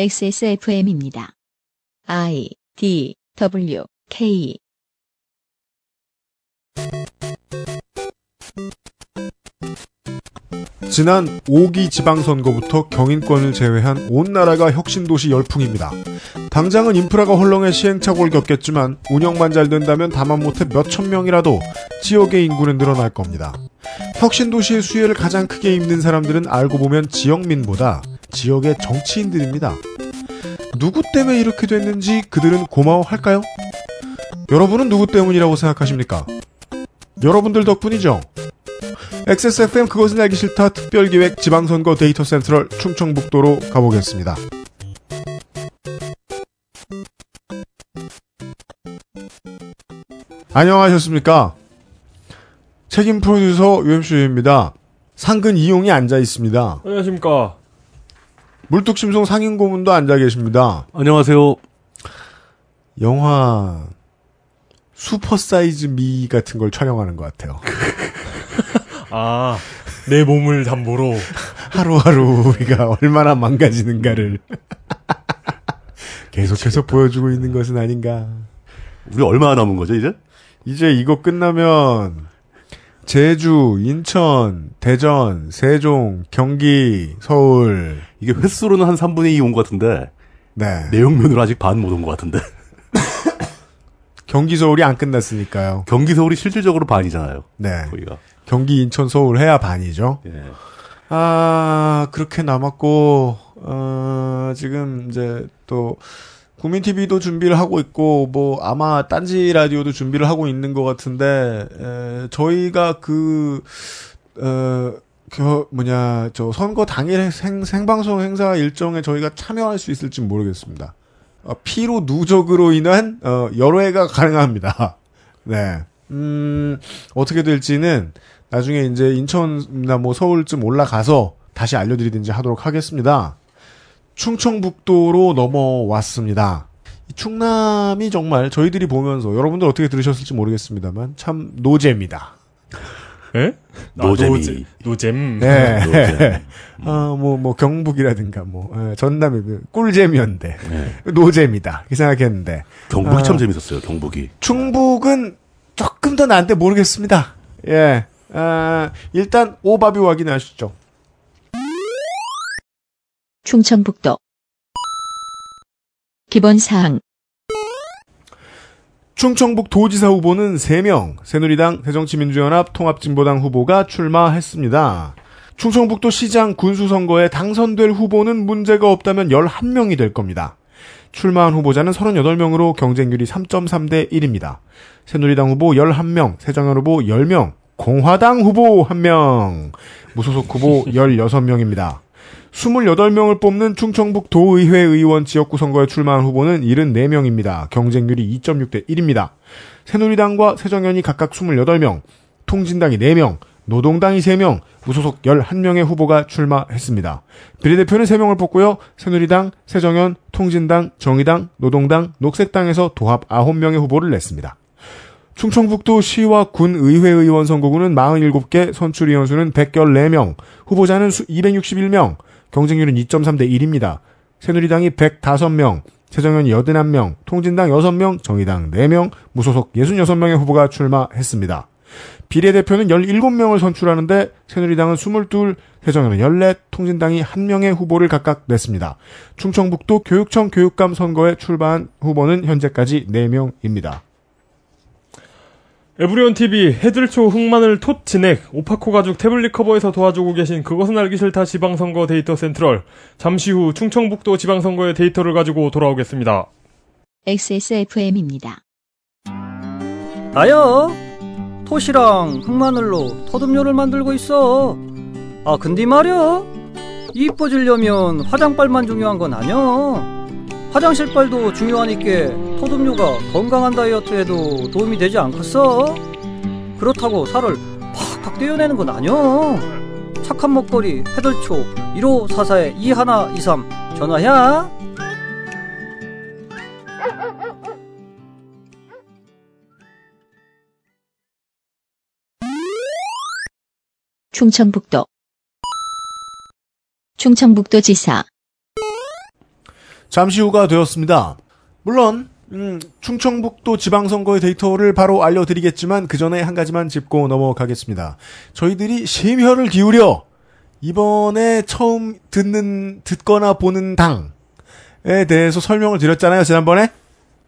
XSFM입니다. I D W K 지난 5기 지방선거부터 경인권을 제외한 온 나라가 혁신도시 열풍입니다. 당장은 인프라가 헐렁해 시행착오를 겪겠지만 운영만 잘 된다면 다만 못해 몇천 명이라도 지역의 인구는 늘어날 겁니다. 혁신도시의 수혜를 가장 크게 입는 사람들은 알고 보면 지역민보다 지역의 정치인들입니다. 누구 때문에 이렇게 됐는지 그들은 고마워할까요? 여러분은 누구 때문이라고 생각하십니까? 여러분들 덕분이죠. XSFM 그것은 알기 싫다 특별기획 지방선거 데이터 센트럴 충청북도로 가보겠습니다. 안녕하셨습니까? 책임 프로듀서 UMC입니다. 상근 이용이 앉아 있습니다. 안녕하십니까. 물뚝심송 상임고문도 앉아 계십니다. 안녕하세요. 영화 슈퍼사이즈 미 같은 걸 촬영하는 것 같아요. 아, 내 몸을 담보로. 하루하루 우리가 얼마나 망가지는가를 계속해서 보여주고 있는 것은 아닌가. 우리 얼마나 남은 거죠, 이제? 이제 이거 끝나면 제주, 인천, 대전, 세종, 경기, 서울. 이게 횟수로는 한 3분의 2 온 것 같은데, 네. 내용면으로 아직 반 못 온 것 같은데. 경기, 서울이 안 끝났으니까요. 경기 서울이 실질적으로 반이잖아요. 네. 거기가. 경기, 인천, 서울 해야 반이죠. 예. 아, 그렇게 남았고, 어, 지금 이제 또, 국민 TV도 준비를 하고 있고, 뭐, 아마 딴지 라디오도 준비를 하고 있는 것 같은데, 에, 저희가 그, 어, 그, 뭐냐, 저 선거 당일 생, 생방송 행사 일정에 저희가 참여할 수 있을지 모르겠습니다. 어, 피로 누적으로 인한, 어, 여러 해가 가능합니다. 네. 음, 어떻게 될지는 나중에 이제 인천이나 뭐 서울쯤 올라가서 다시 알려드리든지 하도록 하겠습니다. 충청북도로 넘어왔습니다. 이 충남이 정말 저희들이 보면서 여러분들 어떻게 들으셨을지 모르겠습니다만 참 노잼이다. 예? 노잼이. 아, 노잼. 노잼. 네. 노잼. 아, 뭐, 뭐, 경북이라든가, 뭐, 예, 전남이 그 꿀잼이었는데, 예. 노잼이다. 이렇게 생각했는데, 경북이 아. 참 재밌었어요, 경북이. 충북은 조금 더 나은데 모르겠습니다. 예. 아, 일단, 오바비 확인하시죠. 충청북도 기본사항 충청북 도지사 후보는 3명, 새누리당, 새정치민주연합, 통합진보당 후보가 출마했습니다. 충청북도 시장 군수선거에 당선될 후보는 문제가 없다면 11명이 될 겁니다. 출마한 후보자는 38명으로 경쟁률이 3.3대 1입니다. 새누리당 후보 11명, 새정연 후보 10명, 공화당 후보 1명, 무소속 후보 16명입니다. 28명을 뽑는 충청북 도의회 의원 지역구 선거에 출마한 후보는 74명입니다. 경쟁률이 2.6대 1입니다. 새누리당과 새정연이 각각 28명, 통진당이 4명, 노동당이 3명, 무소속 11명의 후보가 출마했습니다. 비례대표는 3명을 뽑고요. 새누리당, 새정연, 통진당, 정의당, 노동당, 녹색당에서 도합 9명의 후보를 냈습니다. 충청북도 시와 군 의회 의원 선거구는 47개, 선출 의원수는 114명, 후보자는 수 261명, 경쟁률은 2.3대 1입니다. 새누리당이 105명, 새정연이 81명, 통진당 6명, 정의당 4명, 무소속 66명의 후보가 출마했습니다. 비례대표는 17명을 선출하는데 새누리당은 22, 새정연은 14, 통진당이 1명의 후보를 각각 냈습니다. 충청북도 교육청 교육감 선거에 출마한 후보는 현재까지 4명입니다. 에브리온 TV 해들초 흑마늘 톳 진액 오파코 가죽 태블릿 커버에서 도와주고 계신 그것은 알기 싫다 지방선거 데이터 센트럴 잠시 후 충청북도 지방선거의 데이터를 가지고 돌아오겠습니다. XSFM입니다. 나요. 톳이랑 흑마늘로 톳음료를 만들고 있어. 아 근데 말이야. 이뻐지려면 화장빨만 중요한 건 아니야. 화장실빨도 중요하니까 톳음료가 건강한 다이어트에도 도움이 되지 않겠어? 그렇다고 살을 팍팍 떼어내는 건 아니야. 착한 먹거리 해들초 1544에 2123 전화야. 충청북도 충청북도 지사 잠시 후가 되었습니다. 물론 음, 충청북도 지방선거의 데이터를 바로 알려드리겠지만 그 전에 한 가지만 짚고 넘어가겠습니다. 저희들이 심혈을 기울여 이번에 처음 듣는 듣거나 보는 당에 대해서 설명을 드렸잖아요 지난번에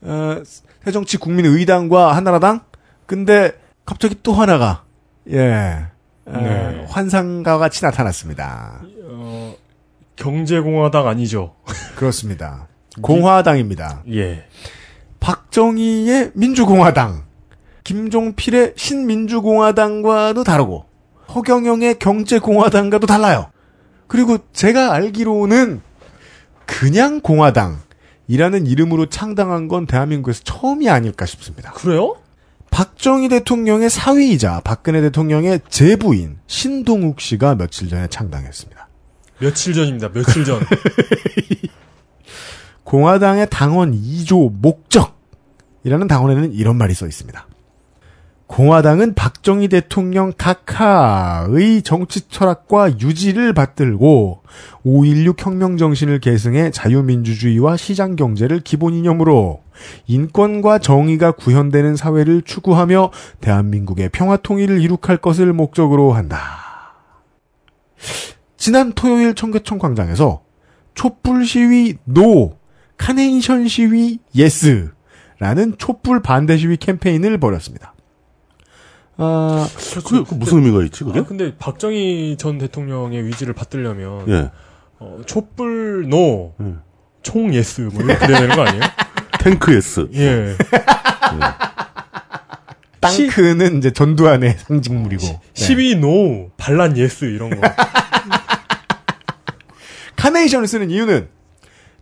어, 새정치 국민의당과 한나라당 근데 갑자기 또 하나가 예 어, 네. 환상과 같이 나타났습니다. 어, 경제공화당 아니죠? 그렇습니다. 공화당입니다. 예. 박정희의 민주공화당, 김종필의 신민주공화당과도 다르고 허경영의 경제공화당과도 달라요. 그리고 제가 알기로는 그냥 공화당이라는 이름으로 창당한 건 대한민국에서 처음이 아닐까 싶습니다. 그래요? 박정희 대통령의 사위이자 박근혜 대통령의 제부인 신동욱 씨가 며칠 전에 창당했습니다. 며칠 전입니다. 며칠 전. 공화당의 당원 2조 목적이라는 당원에는 이런 말이 써 있습니다. 공화당은 박정희 대통령 각하의 정치 철학과 유지를 받들고 5.16 혁명 정신을 계승해 자유민주주의와 시장 경제를 기본 이념으로 인권과 정의가 구현되는 사회를 추구하며 대한민국의 평화 통일을 이룩할 것을 목적으로 한다. 지난 토요일 청계천 광장에서 촛불 시위 no, 카네이션 시위 yes라는 촛불 반대 시위 캠페인을 벌였습니다. 아, 그, 그 무슨 의미가 있지, 그게? 아, 근데 박정희 전 대통령의 유지를 받들려면 예. 어, 촛불 no, 예. 총 yes 뭐 이렇게 돼야 되는 거 아니에요? 탱크 yes. 예. 땅크는 이제 전두환의 상징물이고 네. 12 no, 반란 yes 이런 거. 카네이션을 쓰는 이유는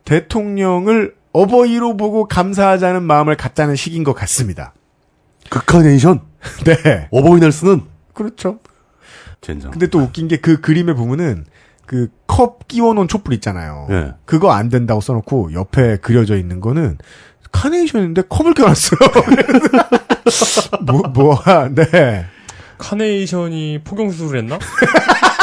대통령을 어버이로 보고 감사하자는 마음을 갖자는 식인 것 같습니다. 극카네이션? 네, 어버이날 쓰는? 그렇죠. 젠장. 근데 또 웃긴 게 그 그림에 보면은 그 컵 끼워놓은 촛불 있잖아요. 예. 그거 안 된다고 써놓고 옆에 그려져 있는 거는 카네이션인데 컵을 껴놨어요. 뭐, 뭐야, 네. 카네이션이 포경수술을 했나?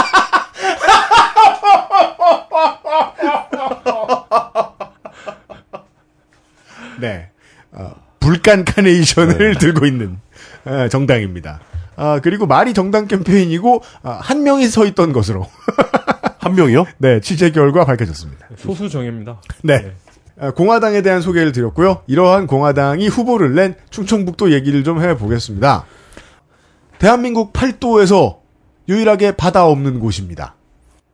네. 어, 불간 카네이션을 들고 있는 어, 정당입니다. 아, 그리고 말이 정당 캠페인이고 아, 한 명이 서 있던 것으로 한 명이요? 네 취재 결과 밝혀졌습니다. 소수 정예입니다. 네. 아, 공화당에 대한 소개를 드렸고요. 이러한 공화당이 후보를 낸 충청북도 얘기를 좀 해보겠습니다. 대한민국 팔도에서 유일하게 바다 없는 곳입니다.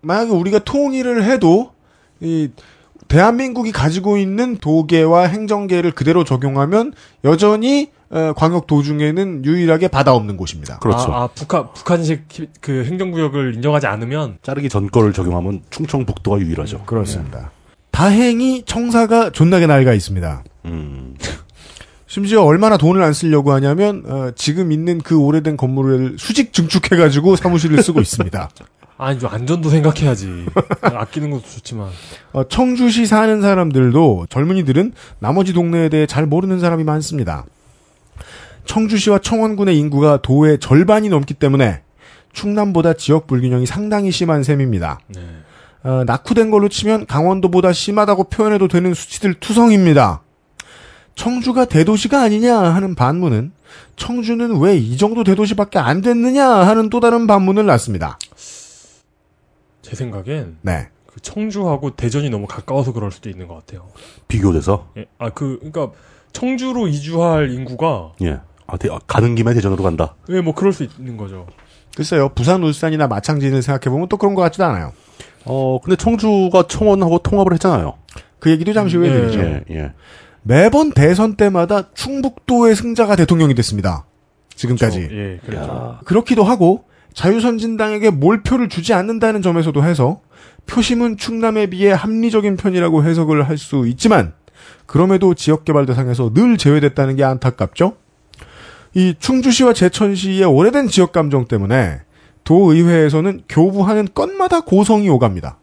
만약에 우리가 통일을 해도 이 대한민국이 가지고 있는 도계와 행정계를 그대로 적용하면 여전히 어, 광역 도중에는 유일하게 바다 없는 곳입니다. 그렇죠. 아, 아, 북한 북한식 히- 그 행정구역을 인정하지 않으면 자르기 전 거를 적용하면 충청북도가 유일하죠. 그렇습니다. 다행히 청사가 존나게 낡아 있습니다. 음. 심지어 얼마나 돈을 안 쓰려고 하냐면 어, 지금 있는 그 오래된 건물을 수직 증축해가지고 사무실을 쓰고 있습니다. 아니 좀 안전도 생각해야지. 아끼는 것도 좋지만 어, 청주시 사는 사람들도 젊은이들은 나머지 동네에 대해 잘 모르는 사람이 많습니다. 청주시와 청원군의 인구가 도의 절반이 넘기 때문에 충남보다 지역 불균형이 상당히 심한 셈입니다. 네. 어, 낙후된 걸로 치면 강원도보다 심하다고 표현해도 되는 수치들 투성입니다. 청주가 대도시가 아니냐 하는 반문은 청주는 왜 이 정도 대도시밖에 안 됐느냐 하는 또 다른 반문을 낳습니다. 제 생각엔 네. 그 청주하고 대전이 너무 가까워서 그럴 수도 있는 것 같아요. 비교돼서? 예. 아, 그, 그니까, 청주로 이주할 인구가, 예. 아, 대- 아, 가는 김에 대전으로 간다. 왜뭐 그럴 수 있는 거죠. 글쎄요, 부산, 울산이나 마창진을 생각해보면 또 그런 것 같지도 않아요. 어, 근데 청주가 청원하고 통합을 했잖아요. 그 얘기도 잠시 후에 예. 드리죠. 예, 예. 매번 대선 때마다 충북도의 승자가 대통령이 됐습니다. 지금까지. 저- 예, 그렇죠. 야, 그렇기도 하고 자유선진당에게 몰표를 주지 않는다는 점에서도 해서 표심은 충남에 비해 합리적인 편이라고 해석을 할 수 있지만 그럼에도 지역개발 대상에서 늘 제외됐다는 게 안타깝죠. 이 충주시와 제천시의 오래된 지역 감정 때문에 도의회에서는 교부하는 건마다 고성이 오갑니다.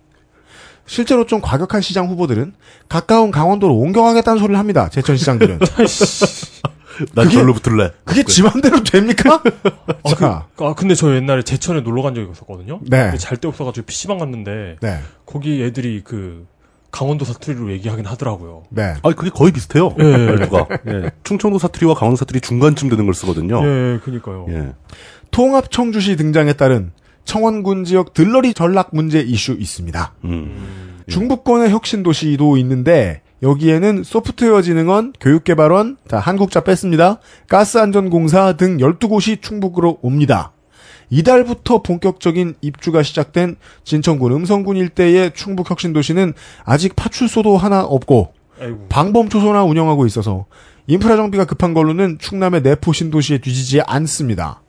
실제로 좀 과격한 시장 후보들은 가까운 강원도로 옮겨가겠다는 소리를 합니다. 제천시장들은. 난 그게- 절로 붙을래. 그게 지 맘대로 됩니까? 아, 자, 그, 아, 근데 저 옛날에 제천에 놀러 간 적이 있었거든요. 네. 잘 데 없어가지고 PC방 갔는데, 네. 거기 애들이 그, 강원도 사투리로 얘기하긴 하더라고요. 네. 아, 그게 거의 비슷해요. 예. 말투가. 예. 충청도 사투리와 강원도 사투리 중간쯤 되는 걸 쓰거든요. 예, 그니까요. 예. 통합 청주시 등장에 따른 청원군 지역 들러리 전락 문제 이슈 있습니다. 음. 중부권의 혁신 도시도 있는데 여기에는 소프트웨어진흥원, 교육개발원, 자 한국자 뺐습니다. 가스안전공사 등 12곳이 충북으로 옵니다. 이달부터 본격적인 입주가 시작된 진천군 음성군 일대의 충북 혁신도시는 아직 파출소도 하나 없고 아이고. 방범초소나 운영하고 있어서 인프라 정비가 급한 걸로는 충남의 내포 신도시에 뒤지지 않습니다.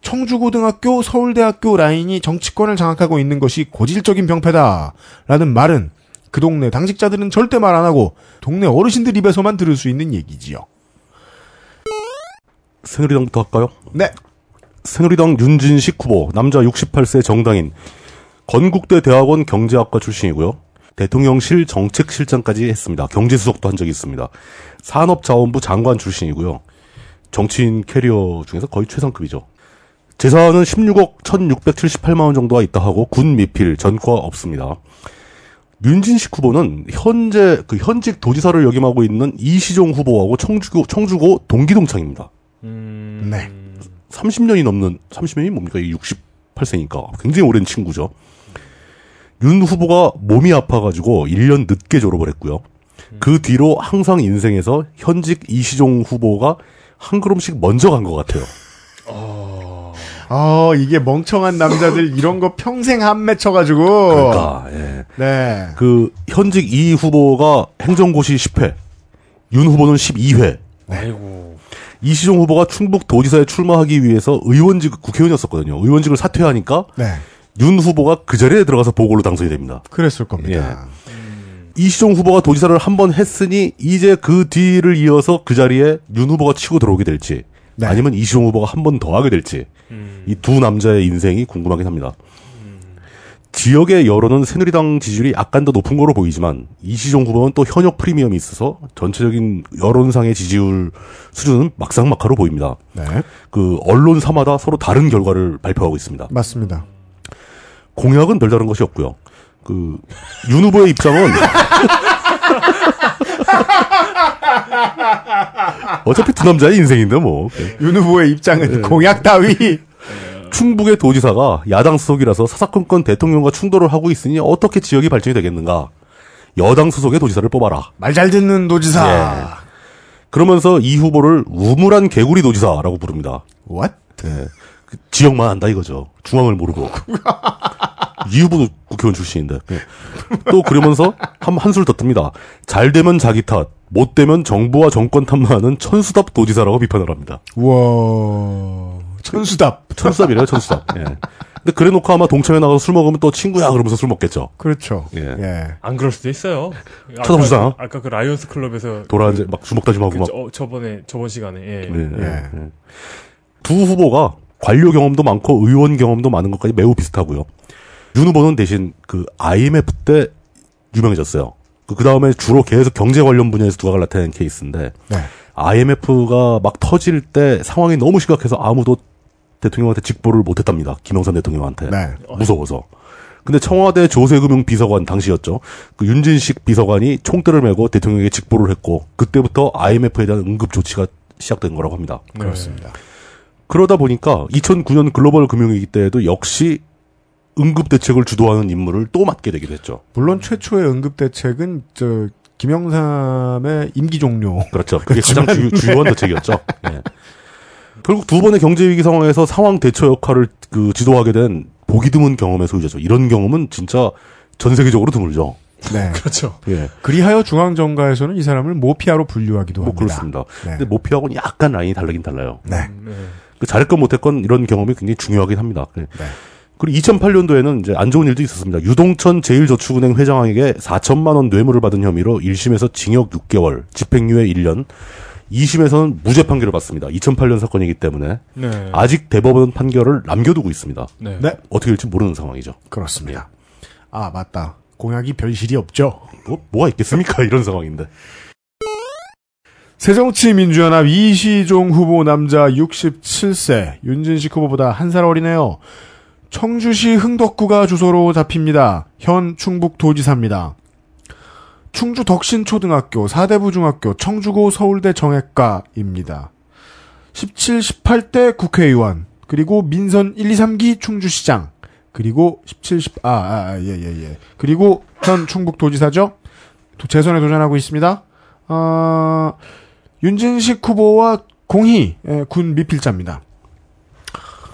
청주고등학교, 서울대학교 라인이 정치권을 장악하고 있는 것이 고질적인 병폐다라는 말은 그 동네 당직자들은 절대 말 안 하고 동네 어르신들 입에서만 들을 수 있는 얘기지요. 새누리당부터 할까요? 네. 새누리당 윤진식 후보, 남자 68세 정당인, 건국대 대학원 경제학과 출신이고요. 대통령실 정책실장까지 했습니다. 경제수석도 한 적이 있습니다. 산업자원부 장관 출신이고요. 정치인 캐리어 중에서 거의 최상급이죠. 재산은 16억 1678만 원 정도가 있다 하고 군 미필 전과 없습니다. 윤진식 후보는 현재 그 현직 도지사를 역임하고 있는 이시종 후보하고 청주고 청주고 동기 동창입니다. 음. 네. 30년이 넘는 30년이 뭡니까? 이 68세니까 굉장히 오랜 친구죠. 윤 후보가 몸이 아파가지고 1년 늦게 졸업을 했고요. 그 뒤로 항상 인생에서 현직 이시종 후보가 한 걸음씩 먼저 간 것 같아요. 아 이게 멍청한 남자들 이런 거 평생 한 맺혀가지고. 그러니까 예. 네. 그 현직 이 후보가 행정고시 10회, 윤 후보는 12회. 아이고. 이시종 후보가 충북 도지사에 출마하기 위해서 의원직 국회의원이었었거든요. 의원직을 사퇴하니까 네. 윤 후보가 그 자리에 들어가서 보궐로 당선이 됩니다. 그랬을 겁니다. 이시종 후보가 도지사를 한 번 했으니 이제 그 뒤를 이어서 그 자리에 윤 후보가 치고 들어오게 될지 네. 아니면 이시종 후보가 한 번 더 하게 될지 음. 이두 남자의 인생이 궁금하긴 합니다. 지역의 여론은 새누리당 지지율이 약간 더 높은 거로 보이지만 이시종 후보는 또 현역 프리미엄이 있어서 전체적인 여론상의 지지율 수준은 막상막하로 보입니다. 네. 그 언론사마다 서로 다른 결과를 발표하고 있습니다. 맞습니다. 공약은 별다른 것이 없고요. 그 윤 후보의 입장은 어차피 두 남자의 인생인데 뭐 윤 후보의 입장은 공약 따위. 충북의 도지사가 야당 수석이라서 사사건건 대통령과 충돌을 하고 있으니 어떻게 지역이 발전이 되겠는가? 여당 수석의 도지사를 뽑아라. 말 잘 듣는 도지사. 예. 그러면서 이 후보를 우물한 개구리 도지사라고 부릅니다. What? 예. 그 지역만 안다 이거죠. 중앙을 모르고. 이 후보도 국회의원 출신인데. 예. 또 그러면서 한, 한술 더 뜹니다. 잘 되면 자기 탓, 못 되면 정부와 정권 탓만하는 천수답 도지사라고 비판을 합니다. 우와. 천수답. 천수답이래요, 천수답. 예. 근데 그래 놓고 아마 동창회 나가서 술 먹으면 또 친구야 그러면서 술 먹겠죠. 그렇죠. 예. 예. 안 그럴 수도 있어요. 쳐다보시잖아. 아까, 아까 그 라이온스 클럽에서 돌아앉아 막 주먹 다짐하고 그 막. 저, 저번에 저번 시간에 예. 예, 예, 예. 예. 두 후보가 관료 경험도 많고 의원 경험도 많은 것까지 매우 비슷하고요. 윤 후보는 대신 그 IMF 때 유명해졌어요. 그 다음에 주로 계속 경제 관련 분야에서 두각을 나타낸 케이스인데 네. IMF가 막 터질 때 상황이 너무 심각해서 아무도 대통령한테 직보를 못했답니다. 김영삼 대통령한테 네. 무서워서. 근데 청와대 조세금융 비서관 당시였죠. 그 윤진식 비서관이 총대를 메고 대통령에게 직보를 했고 그때부터 IMF에 대한 응급 조치가 시작된 거라고 합니다. 그렇습니다. 그러다 보니까 2009년 글로벌 금융위기 때에도 역시 응급 대책을 주도하는 임무를 또 맡게 되기도 했죠. 물론 최초의 응급 대책은 저 김영삼의 임기 종료. 그렇죠. 그게 가장 주, 주요한 대책이었죠. 예. 결국 두 번의 경제 위기 상황에서 상황 대처 역할을 그 지도하게 된 보기 드문 경험의 소유자죠. 이런 경험은 진짜 전 세계적으로 드물죠. 네. 그렇죠. 예. 그리하여 중앙정가에서는 이 사람을 모피아로 분류하기도 뭐 합니다. 그렇습니다. 네. 근데 모피하고는 약간 라인이 다르긴 달라요. 네. 네. 그 잘했건 못했건 이런 경험이 굉장히 중요하긴 합니다. 네. 네. 그리고 2008년도에는 이제 안 좋은 일도 있었습니다. 유동천 제일저축은행 회장에게 4천만 원 뇌물을 받은 혐의로 1심에서 징역 6개월, 집행유예 1년, 2심에서는 무죄 판결을 받습니다. 2008년 사건이기 때문에 네. 아직 대법원 판결을 남겨두고 있습니다. 네. 네. 어떻게 될지 모르는 상황이죠. 그렇습니다. 아, 맞다. 공약이 별실이 없죠. 뭐, 뭐가 있겠습니까? 이런 상황인데. 새정치민주연합 이시종 후보 남자 67세, 윤진식 후보보다 한 살 어리네요. 청주시 흥덕구가 주소로 잡힙니다. 현 충북도지사입니다. 충주 덕신초등학교, 사대부중학교, 청주고 서울대 정외과입니다. 17, 18대 국회의원, 그리고 민선 1, 2, 3기 충주시장, 그리고 17, 10, 아, 아, 예, 예, 예. 그리고 현 충북도지사죠? 도- 재선에 도전하고 있습니다. 어, 윤진식 후보와 공희, 예, 군 미필자입니다.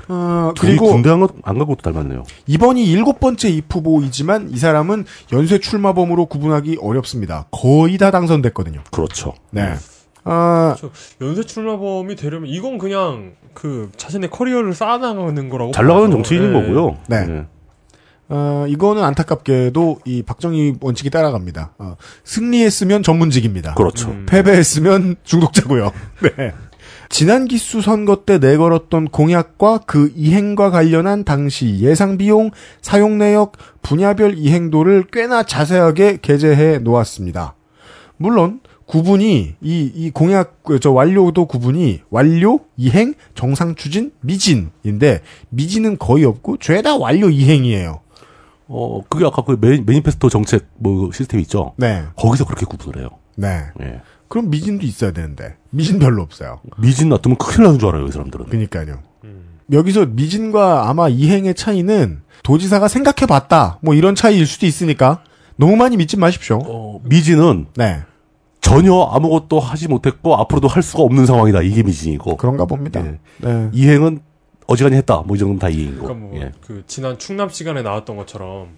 어, 둘이 그리고 군대 안, 가, 안 가고 닮았네요. 이번이 일곱 번째 입 후보이지만 이 사람은 연쇄 출마범으로 구분하기 어렵습니다. 거의 다 당선됐거든요. 그렇죠. 네. 아, 연쇄 출마범이 되려면 이건 그냥 그 자신의 커리어를 쌓아나가는 거라고. 잘 나가는. 정치인인 네. 거고요. 네. 어, 이거는 안타깝게도 이 박정희 원칙이 따라갑니다. 어, 승리했으면 전문직입니다. 그렇죠. 음. 패배했으면 중독자고요. 네. 지난 기수 선거 때 내걸었던 공약과 그 이행과 관련한 당시 예상 비용, 사용 내역, 분야별 이행도를 꽤나 자세하게 게재해 놓았습니다. 물론 구분이 이, 이 공약 그, 저 완료도 구분이 완료, 이행, 정상 추진, 미진인데 미진은 거의 없고 죄다 완료 이행이에요. 어, 그게 아까 그 매니, 매니페스토 정책 뭐 시스템 있죠. 네, 거기서 그렇게 구분을 해요. 네. 예. 그럼 미진도 있어야 되는데 미진 별로 없어요. 미진 놔두면 큰일 나는 줄 알아요, 이 사람들은. 그러니까요. 여기서 미진과 아마 이행의 차이는 도지사가 생각해봤다 뭐 이런 차이일 수도 있으니까 너무 많이 믿지 마십시오. 어, 미진은 네, 전혀 아무것도 하지 못했고 앞으로도 할 수가 없는 상황이다. 이게 미진이고. 그런가 봅니다. 예. 네. 이행은 어지간히 했다. 뭐 이 정도면 다 이행이고. 그러니까 뭐 예. 그 지난 충남 시간에 나왔던 것처럼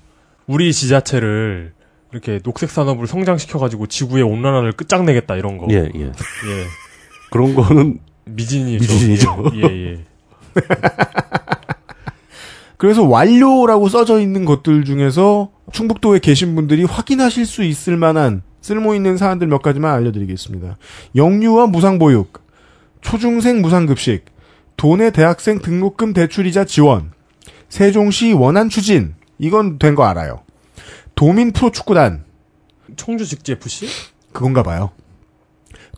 우리 지자체를 이렇게 녹색 산업을 성장시켜가지고 지구의 온난화를 끝장내겠다 이런 거. 예, 예. 예. 그런 거는 미진이죠. 미진이죠. 예, 예. 그래서 완료라고 써져 있는 것들 중에서 충북도에 계신 분들이 확인하실 수 있을 만한 쓸모 있는 사안들 몇 가지만 알려드리겠습니다. 영유아 무상보육, 초중생 무상급식, 도내 대학생 등록금 대출이자 지원, 세종시 원안 추진, 이건 된 거 알아요. 도민 프로축구단, 청주 직지 FC? 그건가 봐요.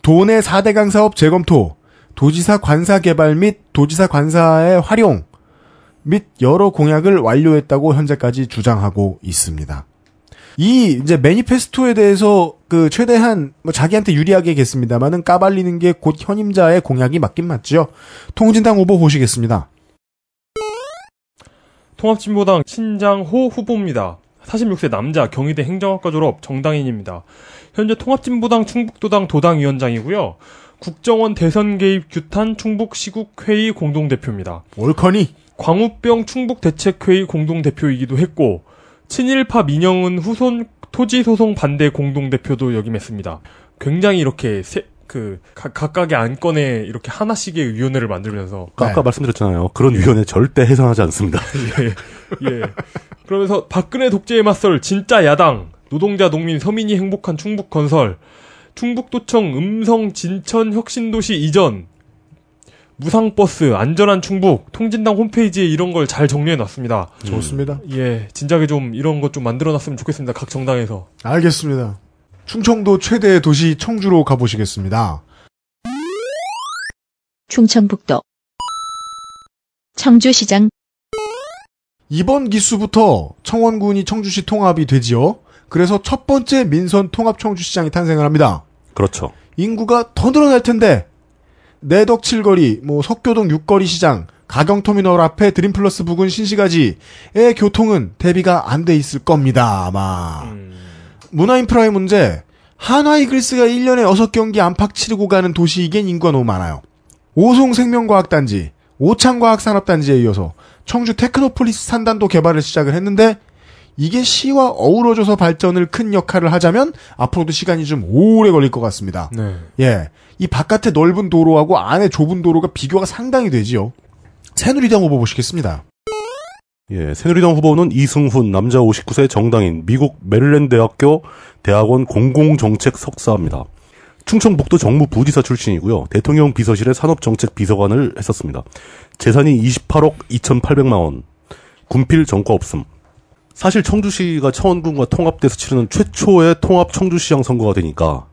도내 4대강 사업 재검토, 도지사 관사 개발 및 도지사 관사의 활용 및 여러 공약을 완료했다고 현재까지 주장하고 있습니다. 이 이제 매니페스토에 대해서 그 최대한 뭐 자기한테 유리하게겠습니다만은 까발리는 게 곧 현임자의 공약이 맞긴 맞죠. 통진당 후보 보시겠습니다. 통합진보당 신장호 후보입니다. 46세 남자 경희대 행정학과 졸업 정당인입니다. 현재 통합진보당 충북도당 도당위원장이고요. 국정원 대선 개입 규탄 충북 시국회의 공동대표입니다. 올커니 광우병 충북 대책회의 공동대표이기도 했고 친일파 민영은 후손 토지 소송 반대 공동대표도 역임했습니다. 굉장히 이렇게 세, 그 각- 각각의 안건에 이렇게 하나씩의 위원회를 만들면서 아까, 아까 네. 말씀드렸잖아요. 그런 위원회 절대 해산하지 않습니다. 예. 그러면서 박근혜 독재에 맞설 진짜 야당, 노동자, 농민, 서민이 행복한 충북 건설, 충북도청 음성 진천 혁신도시 이전, 무상버스, 안전한 충북, 통진당 홈페이지에 이런 걸 잘 정리해 놨습니다. 좋습니다. 예, 진작에 좀 이런 것 좀 만들어 놨으면 좋겠습니다. 각 정당에서. 알겠습니다. 충청도 최대 도시 청주로 가보시겠습니다. 충청북도 청주시장 이번 기수부터 청원군이 청주시 통합이 되지요. 그래서 첫 번째 민선 통합 청주시장이 탄생을 합니다. 그렇죠. 인구가 더 늘어날 텐데 내덕 7거리, 뭐 석교동 6거리 시장, 가경터미널 앞에 드림플러스 부근 신시가지의 교통은 대비가 안 돼 있을 겁니다. 아마 음, 문화인프라의 문제. 한화이글스가 1년에 6경기 안팎 치르고 가는 도시이긴 인구가 너무 많아요. 오송생명과학단지, 오창과학산업단지에 이어서 청주 테크노폴리스 산단도 개발을 시작을 했는데 이게 시와 어우러져서 발전을 큰 역할을 하자면 앞으로도 시간이 좀 오래 걸릴 것 같습니다. 네. 예. 이 바깥에 넓은 도로하고 안에 좁은 도로가 비교가 상당히 되지요. 새누리당 후보 보시겠습니다. 예, 새누리당 후보는 이승훈, 남자 59세 정당인, 미국 메릴랜드 대학교 대학원 공공정책 석사입니다. 충청북도 정무 부지사 출신이고요. 대통령 비서실의 산업정책 비서관을 했었습니다. 재산이 28억 2,800만 원. 군필 전과 없음. 사실 청주시가 청원군과 통합돼서 치르는 최초의 통합 청주시장 선거가 되니까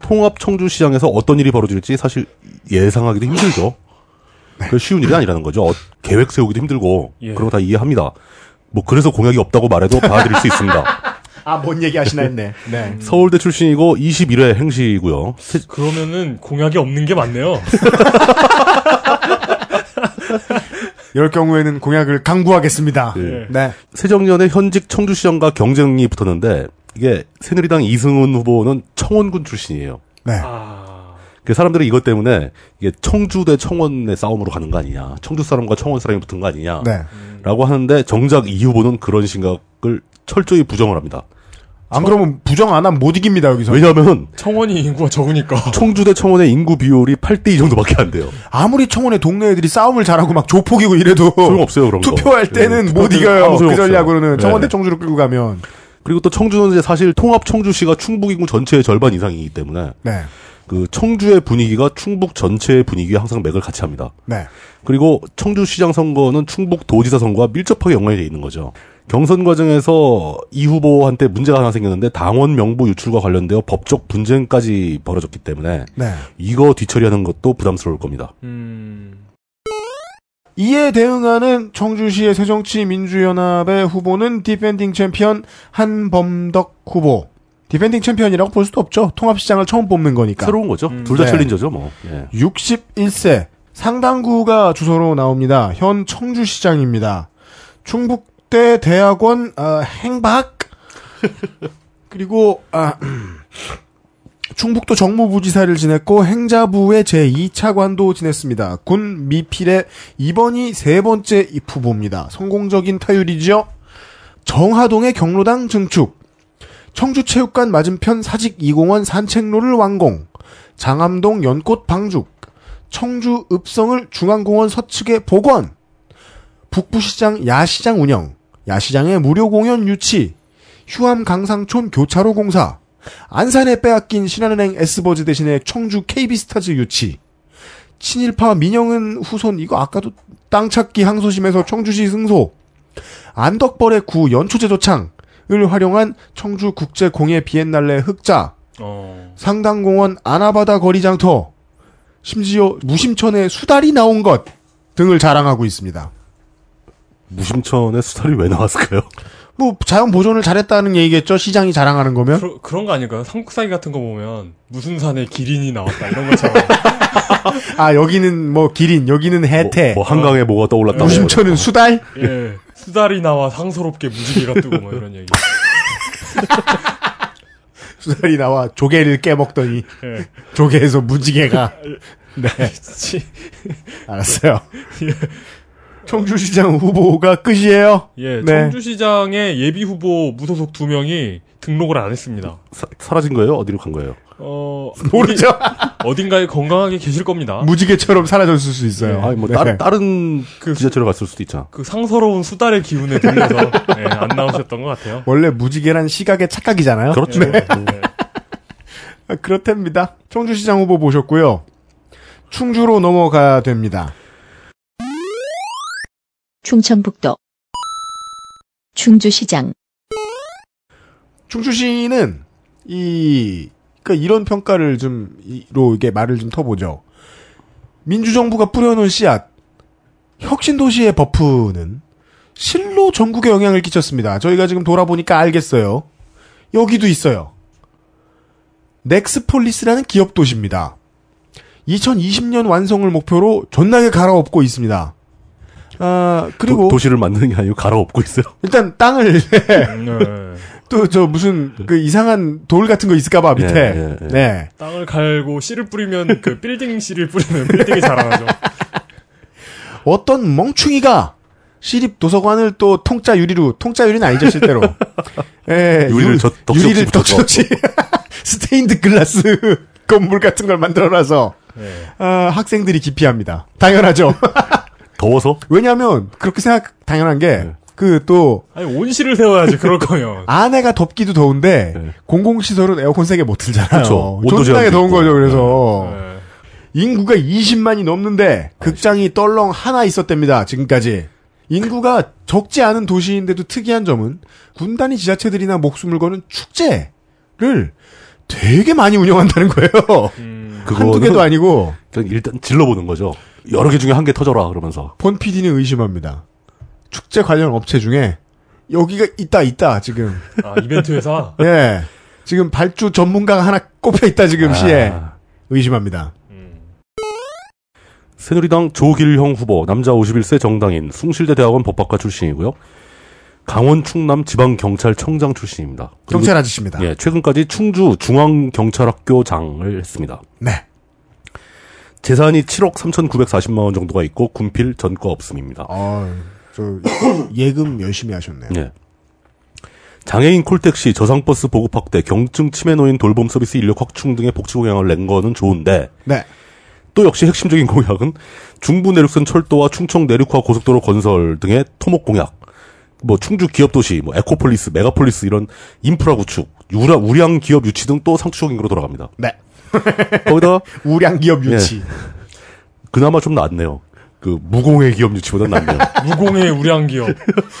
통합 청주시장에서 어떤 일이 벌어질지 사실 예상하기도 힘들죠. 그 쉬운 일이 아니라는 거죠. 어, 계획 세우기도 힘들고 예. 그런 거 다 이해합니다. 뭐 그래서 공약이 없다고 말해도 받아들일 수 있습니다. 아, 뭔 얘기 하시나 했네. 네. 서울대 출신이고 21회 행시고요. 세- 그러면은 공약이 없는 게 맞네요. 이럴 경우에는 공약을 강구하겠습니다. 예. 네. 새정년에 현직 청주시장과 경쟁이 붙었는데 이게 새누리당 이승훈 후보는 청원군 출신이에요. 네. 아, 그 사람들이 이것 때문에 이게 청주 대 청원의 싸움으로 가는 거 아니냐, 청주 사람과 청원 사람이 붙은 거 아니냐라고 네. 하는데 정작 이 후보는 그런 생각을 철저히 부정을 합니다. 안 그러면 부정 안 하면 못 이깁니다, 여기서. 왜냐하면 청원이 인구가 적으니까. 청주 대 청원의 인구 비율이 8대 2 정도밖에 안 돼요. 아무리 청원의 동네 애들이 싸움을 잘하고 막 조폭이고 이래도 소용없어요 그런 거. 투표할 때는 예, 못 투표할 때는 이겨요. 그. 전략으로는 네. 청원대 청주를 끌고 가면. 그리고 또 청주는 이제 사실 통합 청주시가 충북 인구 전체의 절반 이상이기 때문에 네. 그 청주의 분위기가 충북 전체의 분위기에 항상 맥을 같이 합니다. 네. 그리고 청주시장 선거는 충북 도지사 선거와 밀접하게 연관이 돼 있는 거죠. 경선 과정에서 이 후보한테 문제가 하나 생겼는데 당원 명부 유출과 관련되어 법적 분쟁까지 벌어졌기 때문에 네. 이거 뒤처리하는 것도 부담스러울 겁니다. 음, 이에 대응하는 청주시의 새정치민주연합의 후보는 defending 챔피언 한범덕 후보. defending 챔피언이라고 볼 수도 없죠. 통합시장을 처음 뽑는 거니까. 새로운 거죠. 음. 둘다 네. 챌린저죠, 뭐. 예. 61세 상당구가 주소로 나옵니다. 현 청주시장입니다. 충북 대 대학원 어, 행박 그리고 아, 충북도 정무부지사를 지냈고 행자부의 제2차관도 지냈습니다. 군 미필의 이번이 세 번째 입후보입니다. 성공적인 타율이죠. 정하동의 경로당 증축 청주체육관 맞은편 사직 2공원 산책로를 완공 장암동 연꽃 방죽 청주 읍성을 중앙공원 서측에 복원, 북부시장 야시장 운영, 야시장의 무료 공연 유치, 휴암 강상촌 교차로 공사, 안산에 빼앗긴 신한은행 S버즈 대신에 청주 KB스타즈 유치, 친일파 민영은 후손 이거 아까도 땅 찾기 항소심에서 청주시 승소, 안덕벌의 구 연초제도창을 활용한 청주 국제 공예 비엔날레 흑자, 어, 상당공원 아나바다 거리 장터, 심지어 무심천에 수달이 나온 것 등을 자랑하고 있습니다. 무심천에 수달이 왜 나왔을까요? 뭐 자연 보존을 잘했다는 얘기겠죠. 시장이 자랑하는 거면. 그러, 그런 거 아닐까요? 삼국사기 같은 거 보면 무슨 산에 기린이 나왔다 이런 것처럼. 아 여기는 뭐 기린, 여기는 해태, 뭐, 뭐 한강에 뭐가 떠올랐다. 무심천은 수달. 예, 수달이 나와 상스럽게 무지개가 뜨고 뭐 이런 얘기. 수달이 나와 조개를 깨먹더니 예, 조개에서 무지개가. 네, 치- 알았어요. 청주시장 후보가 끝이에요. 예, 네. 청주시장의 예비 후보 무소속 두 명이 등록을 안 했습니다. 사, 사라진 거예요? 어디로 간 거예요? 어, 모르죠. 어딘가에 건강하게 계실 겁니다. 무지개처럼 사라졌을 수 있어요. 아니 뭐 네. 다른 다른 그- 지자체로 갔을 수도 있잖아. 그 상서로운 수달의 기운에 들려서 예, 안 나오셨던 것 같아요. 원래 무지개란 시각의 착각이잖아요. 그렇죠. 예, 예. 아, 그렇답니다. 청주시장 후보 보셨고요. 충주로 넘어가야 됩니다. 충청북도 충주시장 충주시는 이 그러니까 이런 평가를 좀로 이게 말을 좀 터보죠. 민주정부가 뿌려놓은 씨앗 혁신도시의 버프는 실로 전국에 영향을 끼쳤습니다. 저희가 지금 돌아보니까 알겠어요. 여기도 있어요. 넥스폴리스라는 기업 도시입니다. 2020년 완성을 목표로 존나게 갈아엎고 있습니다. 아 그리고 도, 시를 만드는 게 아니고 갈아엎고 있어요. 일단 땅을 네. 또저 무슨 그 이상한 돌 같은 거 있을까봐 밑에 예, 예, 예. 네 땅을 갈고 씨를 뿌리면 그 빌딩 씨를 뿌리면 빌딩이 자라나죠. 어떤 멍충이가 시립 도서관을 또 통짜 유리로 통짜 유리는 아니죠 실제로 예, 유리를 유- 저- 유리를. 덕지덕지 스테인드 글라스 건물 같은 걸 만들어놔서 네. 아, 학생들이 기피합니다. 당연하죠. 더워서 왜냐하면 그렇게 생각 당연한 네. 게그또 아니 온실을 세워야지 그럴 거면. 안에가 덥기도 더운데 네. 공공 시설은 에어컨 세게 못 틀잖아요. 그렇죠. 온도 존나게 더운 있고. 거죠. 그래서 네. 인구가 20만이 넘는데 극장이 떨렁 하나 있었답니다. 지금까지. 인구가 적지 않은 도시인데도 특이한 점은 군단위 지자체들이나 목숨을 거는 축제를 되게 많이 운영한다는 거예요. 음, 한두 개도 아니고 일단 질러보는 거죠. 여러 개 중에 한 개 터져라 그러면서 본 PD는 의심합니다. 축제 관련 업체 중에 여기가 있다 있다 지금. 아, 이벤트 회사? 예. 지금 발주 전문가가 하나 꼽혀 있다 지금 시에 아, 의심합니다. 음. 새누리당 조길형 후보, 남자 51세 정당인, 숭실대 대학원 법학과 출신이고요. 강원 충남 지방 경찰청장 출신입니다. 그리고, 경찰 아저씨입니다. 예, 최근까지 충주 중앙 경찰학교장을 했습니다. 네. 재산이 7억 3,940만 원 정도가 있고 군필 전과 없음입니다. 어, 저 예금 열심히 하셨네요. 예. 장애인 콜택시, 저상버스 보급 확대, 경증 치매 노인 돌봄 서비스 인력 확충 등의 복지 공약을 낸 거는 좋은데 네. 또 역시 핵심적인 공약은 중부 내륙선 철도와 충청 내륙화 고속도로 건설 등의 토목 공약. 뭐 충주 기업 도시, 뭐 에코폴리스, 메가폴리스 이런 인프라 구축, 유라 우량 기업 유치 등 또 상투적인 거로 돌아갑니다. 네. 거기다 우량 기업 유치. 그나마 좀 낫네요. 그 무공해 기업 유치보다 낫네요. 무공해 우량 기업,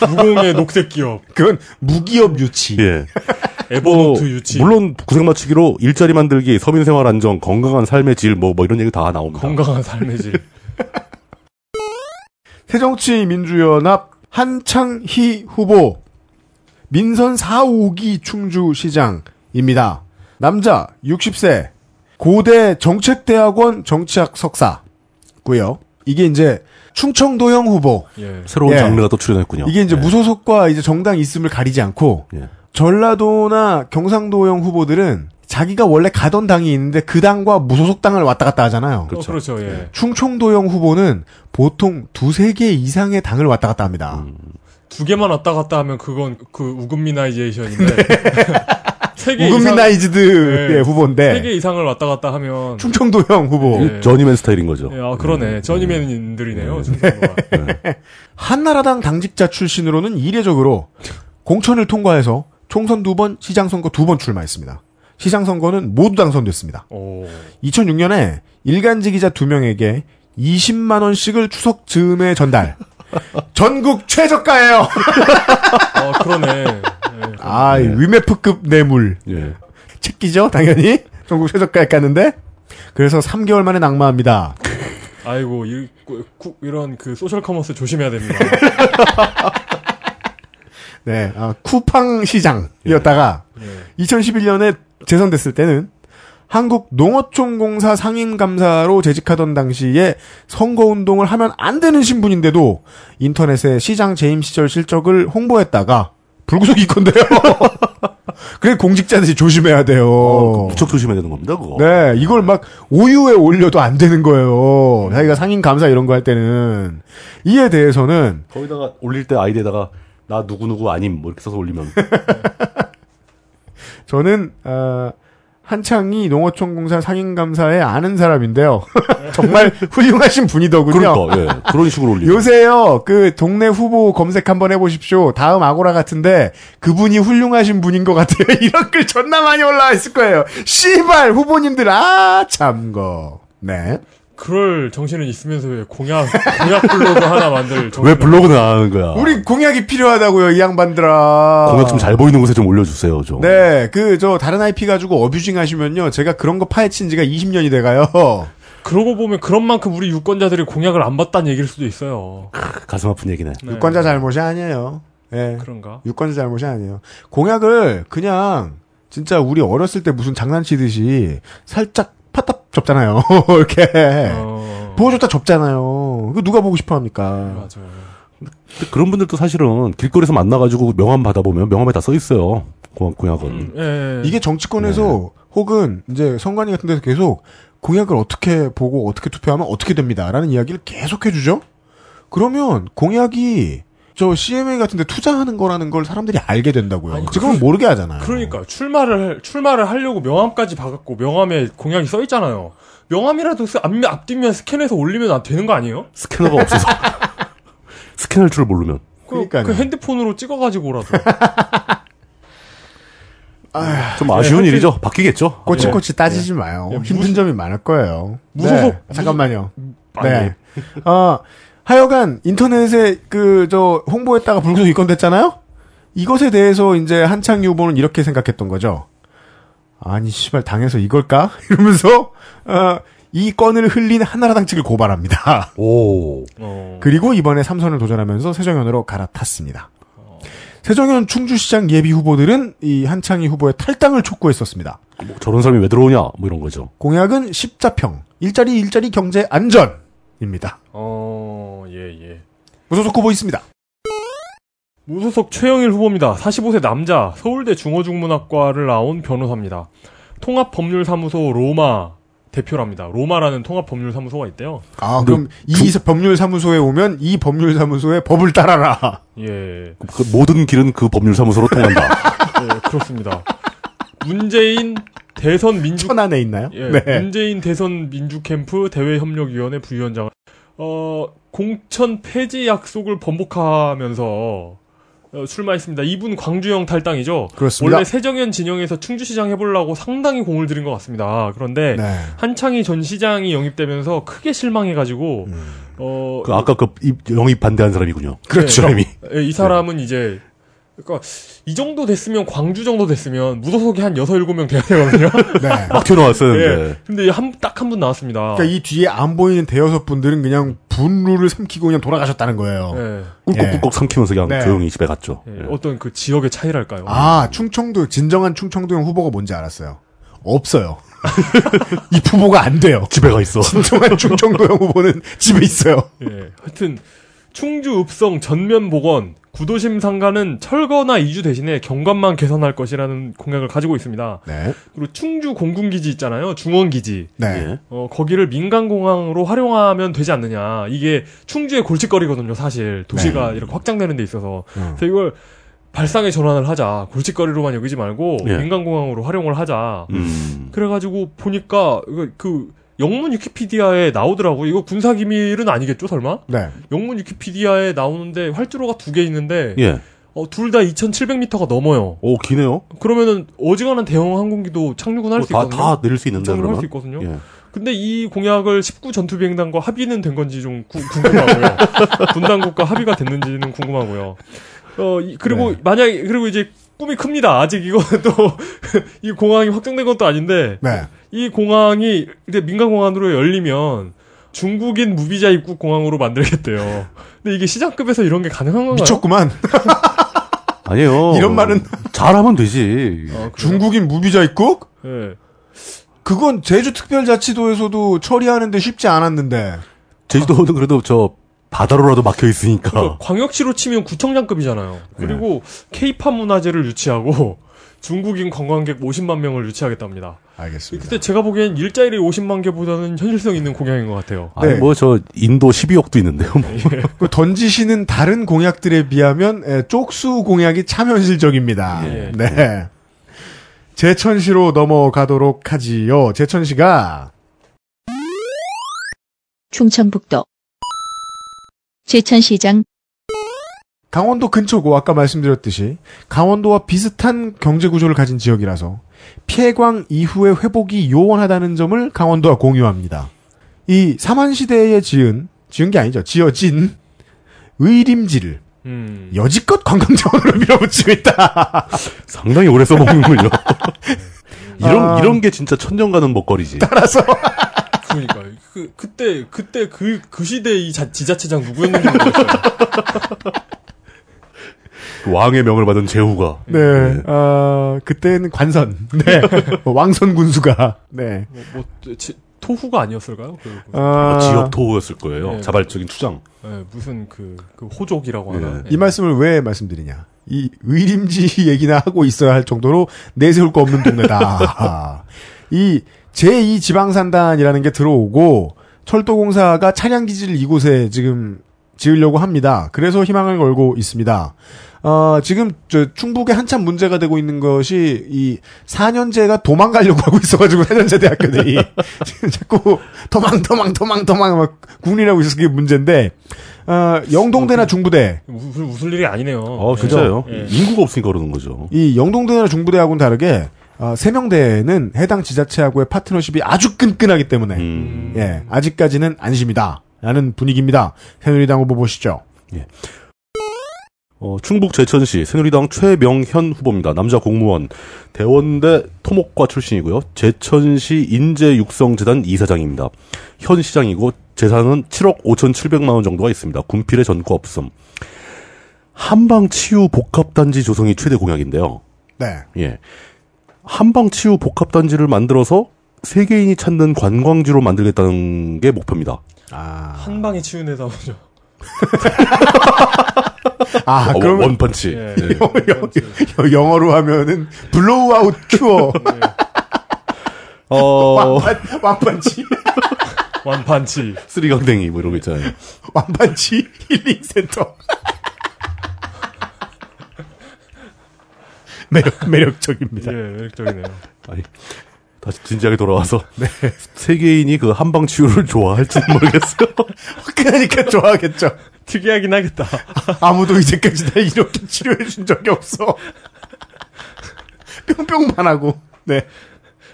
무공해 녹색 기업, 그건 무기업 유치. 예. 에버노트 뭐, 유치, 물론 구색 맞추기로 일자리 만들기, 서민 생활 안정, 건강한 삶의 질, 뭐, 뭐 이런 얘기 다 나옵니다. 건강한 삶의 질. 새정치민주연합 한창희 후보 민선 4, 5기 충주시장입니다. 남자 60세 고대 정책대학원 정치학 석사고요. 이게 이제 충청도형 후보. 예. 새로운 예. 장르가 또 출연했군요. 이게 이제 예. 무소속과 이제 정당 있음을 가리지 않고 예. 전라도나 경상도형 후보들은 자기가 원래 가던 당이 있는데 그 당과 무소속 당을 왔다 갔다 하잖아요. 어, 그렇죠, 예. 충청도형 후보는 보통 두세 개 이상의 당을 왔다 갔다 합니다. 음. 두 개만 왔다 갔다 하면 그건 그 우금미나이제이션인데. 이상, 우금미나이즈드의 네. 후보인데 세개 이상을 왔다 갔다 하면. 충청도형 후보 예. 저니맨 스타일인 거죠. 예, 아, 그러네. 저니맨들이네요, 충청도가. 한나라당 당직자 출신으로는 이례적으로 공천을 통과해서 총선 두 번, 시장 선거 두 번 출마했습니다. 시장 선거는 모두 당선됐습니다. 오. 2006년에 일간지 기자 두 명에게 20만 원씩을 추석 즈음에 전달. 전국 최저가예요. 아, 그러네. 예. 아, 위메프급 뇌물. 예. 챙기죠, 당연히. 전국 최저가에 깠는데. 그래서 3개월 만에 낙마합니다. 아이고, 이, 이런 그 소셜 커머스 조심해야 됩니다. 네, 아, 쿠팡 시장이었다가 예. 2011년에 재선됐을 때는 한국 농어촌공사 상임감사로 재직하던 당시에 선거운동을 하면 안 되는 신분인데도 인터넷에 시장 재임 시절 실적을 홍보했다가 불구속 입건돼요. 그래 공직자들이 조심해야 돼요. 어, 그 무척 조심해야 되는 겁니다, 그거. 네, 이걸 막 오유에 올려도 안 되는 거예요. 자기가 상임 감사 이런 거 할 때는 이에 대해서는 거기다가 올릴 때 아이디에다가 나 누구 누구 아님, 뭐 이렇게 써서 올리면. 저는 어, 한창이 농어촌공사 상임감사에 아는 사람인데요. 정말 훌륭하신 분이더군요. 그러니까, 예. 그런 식으로 올리면. 요새요, 그, 동네 후보 검색 한번 해보십시오. 다음 아고라 같은데, 그분이 훌륭하신 분인 것 같아요. 이런 글 존나 많이 올라와 있을 거예요. 씨발, 후보님들, 아, 참거. 네. 그럴 정신은 있으면서 왜 공약, 공약 블로그 하나 만들 정신 왜 블로그는 안 하는 거야? 우리 공약이 필요하다고요, 이 양반들아. 공약 좀 잘 보이는 곳에 좀 올려주세요, 좀. 네, 그, 저, 다른 IP 가지고 어뷰징 하시면요. 제가 그런 거 파헤친 지가 20년이 돼가요. 그러고 보면 그런 만큼 우리 유권자들이 공약을 안 받다는 얘기일 수도 있어요. 가슴 아픈 얘기네. 네. 유권자 잘못이 아니에요. 예. 그런가? 유권자 잘못이 아니에요. 공약을 그냥 진짜 우리 어렸을 때 무슨 장난치듯이 살짝 파타 접잖아요. 이렇게 어, 보여줬다 접잖아요. 그 누가 보고 싶어 합니까? 맞아요. 근데 그런 분들도 사실은 길거리에서 만나가지고 명함 받아보면 명함에 다 써 있어요. 공약, 공약은. 음, 예. 이게 정치권에서 혹은 이제 선관위 같은 데서 계속 공약을 어떻게 보고 어떻게 투표하면 어떻게 됩니다라는 이야기를 계속 해주죠. 그러면 공약이 저 CMA 같은데 투자하는 거라는 걸 사람들이 알게 된다고요. 아니, 지금은 그- 모르게 하잖아요. 그러니까 출마를 출마를 하려고 명함까지 받았고 명함에 공약이 써 있잖아요. 명함이라도 쓰- 앞, 앞뒷면 스캔해서 올리면 안 되는 거 아니에요? 스캐너가 없어서. 스캔할 줄 모르면. 그, 그러니까요. 그 핸드폰으로 찍어가지고 오라도. 좀 아쉬운 네, 일이죠. 바뀌겠죠. 꼬치꼬치 따지지 마요. 예, 힘든 무소- 점이 많을 거예요. 무소속- 네, 잠깐만요. 네. 어, 하여간 인터넷에 그 저 홍보했다가 불구속 입건됐잖아요. 이것에 대해서 이제 한창 후보는 이렇게 생각했던 거죠. 아니 씨발 당해서 이걸까? 이러면서 어, 이 건을 흘린 한나라당 측을 고발합니다. 오. 어. 그리고 이번에 삼선을 도전하면서 새정연으로 갈아탔습니다. 세정현 충주시장 예비 후보들은 이 한창희 후보의 탈당을 촉구했었습니다. 뭐 저런 사람이 왜 들어오냐 뭐 이런 거죠. 공약은 십자평, 일자리 일자리 경제 안전 입니다. 어, 예, 예. 무소속 후보 있습니다. 무소속 최영일 후보입니다. 45세 남자, 서울대 중어중문학과를 나온 변호사입니다. 통합법률사무소 로마 대표랍니다. 로마라는 통합법률사무소가 있대요. 아, 근데 그럼 이 법률사무소에 오면 이 법률사무소의 법을 따라라. 예, 그 모든 길은 그 법률사무소로 통한다. 예 그렇습니다. 문재인 대선 민주 천안에 있나요? 예, 네. 문재인 대선 민주 캠프 대외 협력 위원회 부위원장 어 공천 폐지 약속을 번복하면서 어, 출마했습니다. 이분 광주형 탈당이죠. 그렇습니다. 원래 세정현 진영에서 충주시장 해보려고 상당히 공을 들인 것 같습니다. 그런데 네. 한창희 전 시장이 영입되면서 크게 실망해가지고 음. 어 그 아까 그 입- 영입 반대한 사람이군요. 그렇죠. 사람이. 예, 이 사람은 이제 그러니까 이 정도 됐으면 광주 정도 됐으면 무소속이 한 여섯 일곱 명 돼야 되거든요. 네. 막 튀어나왔었는데. 예. 근데 한 딱 한 분 나왔습니다. 그러니까 이 뒤에 안 보이는 대여섯 분들은 그냥 분루를 삼키고 그냥 돌아가셨다는 거예요. 예. 꿀꺽꿀꺽 삼키면서 그냥 네. 조용히 집에 갔죠. 예, 예. 어떤 그 지역의 차이랄까요? 아, 충청도, 진정한 충청도형 후보가 뭔지 알았어요. 없어요. 이 후보가 안 돼요. 집에 가 있어. 진정한 충청도형 후보는 집에 있어요. 예. 하여튼 충주 읍성 전면 복원 구도심 상가는 철거나 이주 대신에 경관만 개선할 것이라는 공약을 가지고 있습니다. 네. 그리고 충주 공군기지 있잖아요. 중원기지. 네. 예. 어, 거기를 민간공항으로 활용하면 되지 않느냐. 이게 충주의 골칫거리거든요, 사실. 도시가 이렇게 확장되는 데 있어서. 네. 음. 그래서 이걸 발상의 전환을 하자. 골칫거리로만 여기지 말고 예. 민간공항으로 활용을 하자. 음. 그래가지고 보니까 이거 그 영문 위키피디아에 나오더라고. 이거 군사 기밀은 아니겠죠, 설마? 네. 영문 위키피디아에 나오는데 활주로가 두 개 있는데 예. 어, 둘 다 2,700m가 넘어요. 오, 기네요. 그러면은 어지간한 대형 항공기도 착륙은 할 어, 수 다, 있거든요. 다 내릴 수 있는데, 착륙할 그러면. 수 있거든요. 예. 근데 이 공약을 19 전투 비행단과 합의는 된 건지 좀 구- 궁금하고요. 군 당국과 합의가 됐는지는 궁금하고요. 어 이- 그리고 네. 만약 그리고 이제 꿈이 큽니다. 아직 이거 또 이 공항이 확정된 것도 아닌데 네. 이 공항이 이제 민간 공항으로 열리면 중국인 무비자 입국 공항으로 만들겠대요. 근데 이게 시장급에서 이런 게 가능한 건가요? 미쳤구만. 아니에요. 이런 말은 잘하면 되지. 아? 중국인 무비자 입국? 예. 그건 제주특별자치도에서도 처리하는데 쉽지 않았는데. 제주도는 그래도 저 바다로라도 막혀 있으니까. 그러니까 광역시로 치면 구청장급이잖아요. 그리고 케이팝 문화재를 유치하고 중국인 관광객 50만 명을 유치하겠답니다. 알겠습니다. 그때 제가 보기엔 일자리 50만 개보다는 현실성 있는 공약인 것 같아요. 아니, 네. 뭐, 저, 인도 12억도 있는데요. 뭐. 그 던지시는 다른 공약들에 비하면 에, 쪽수 공약이 참 현실적입니다. 예. 네. 제천시로 넘어가도록 하지요. 제천시가 충청북도 제천시장 강원도 근처고 아까 말씀드렸듯이 강원도와 비슷한 경제 구조를 가진 지역이라서 폐광 이후의 회복이 요원하다는 점을 강원도와 공유합니다. 이 삼한시대에 지은 지은 게 아니죠. 지어진 의림지를 음. 여지껏 관광 자원으로 밀어붙이고 있다. 상당히 오래 써먹는군요. 이런, 아. 이런 게 진짜 천년 가는 먹거리지. 따라서 그러니까 그 그때 그때 그그 시대 이 자- 지자체장 누구였는지 모르겠어요. 그 왕의 명을 받은 제후가. 네, 아 그때는 관선, 네, 왕선 군수가, 네, 뭐, 뭐 지- 토후가 아니었을까요? 그, 그, 아, 뭐 지역 토우였을 거예요. 네. 자발적인 추장. 예, 무슨 그, 그 호족이라고 하나. 예. 이 말씀을 왜 말씀드리냐? 이 의림지 얘기나 하고 있어야 할 정도로 내세울 거 없는 동네다. 이 제2 지방산단이라는 게 들어오고 철도공사가 차량 기지를 이곳에 지금 지으려고 합니다. 그래서 희망을 걸고 있습니다. 어, 지금 저 충북에 한참 문제가 되고 있는 것이 이 4년제가 도망가려고 하고 있어가지고 4년제 대학교들이 지금 자꾸 도망 도망 도망 도망 막 국리라고 있어서 그게 문제인데 어, 영동대나 중부대 웃을, 웃을 일이 아니네요. 어, 예. 진짜요? 예. 인구가 없으니까 그러는 거죠. 이 영동대나 중부대하고는 다르게 어, 세명대는 해당 지자체하고의 파트너십이 아주 끈끈하기 때문에 음. 예 아직까지는 안심이다 라는 분위기입니다. 새누리당 후보 보시죠. 어, 충북 제천시 새누리당 최명현 후보입니다. 남자 공무원, 대원대 토목과 출신이고요. 제천시 인재육성재단 이사장입니다. 현 시장이고 재산은 7억 5,700만 원 정도가 있습니다. 군필의 전과 없음. 한방 치유 복합단지 조성이 최대 공약인데요. 네. 예. 한방 치유 복합단지를 만들어서 세계인이 찾는 관광지로 만들겠다는 게 목표입니다. 아, 한 방에 치유되나 보죠. 아 어, 그러면 one punch. 예. 예. 영어 로 하면은 blow out cure 어, 완판치 완판치. 쓰리강댕이 뭐 이런 거 있잖아요. 완판치 힐링 센터. 매력 매력적입니다. 예, 매력적이네요. 아니, 다시 진지하게 돌아와서 세계인이 그 한방 치유를 좋아할지는 모르겠어요. 그러니까 좋아하겠죠. 특이하긴 하겠다. 아무도 이제까지 날 이렇게 치료해 준 적이 없어. 뿅뿅만 하고. 네.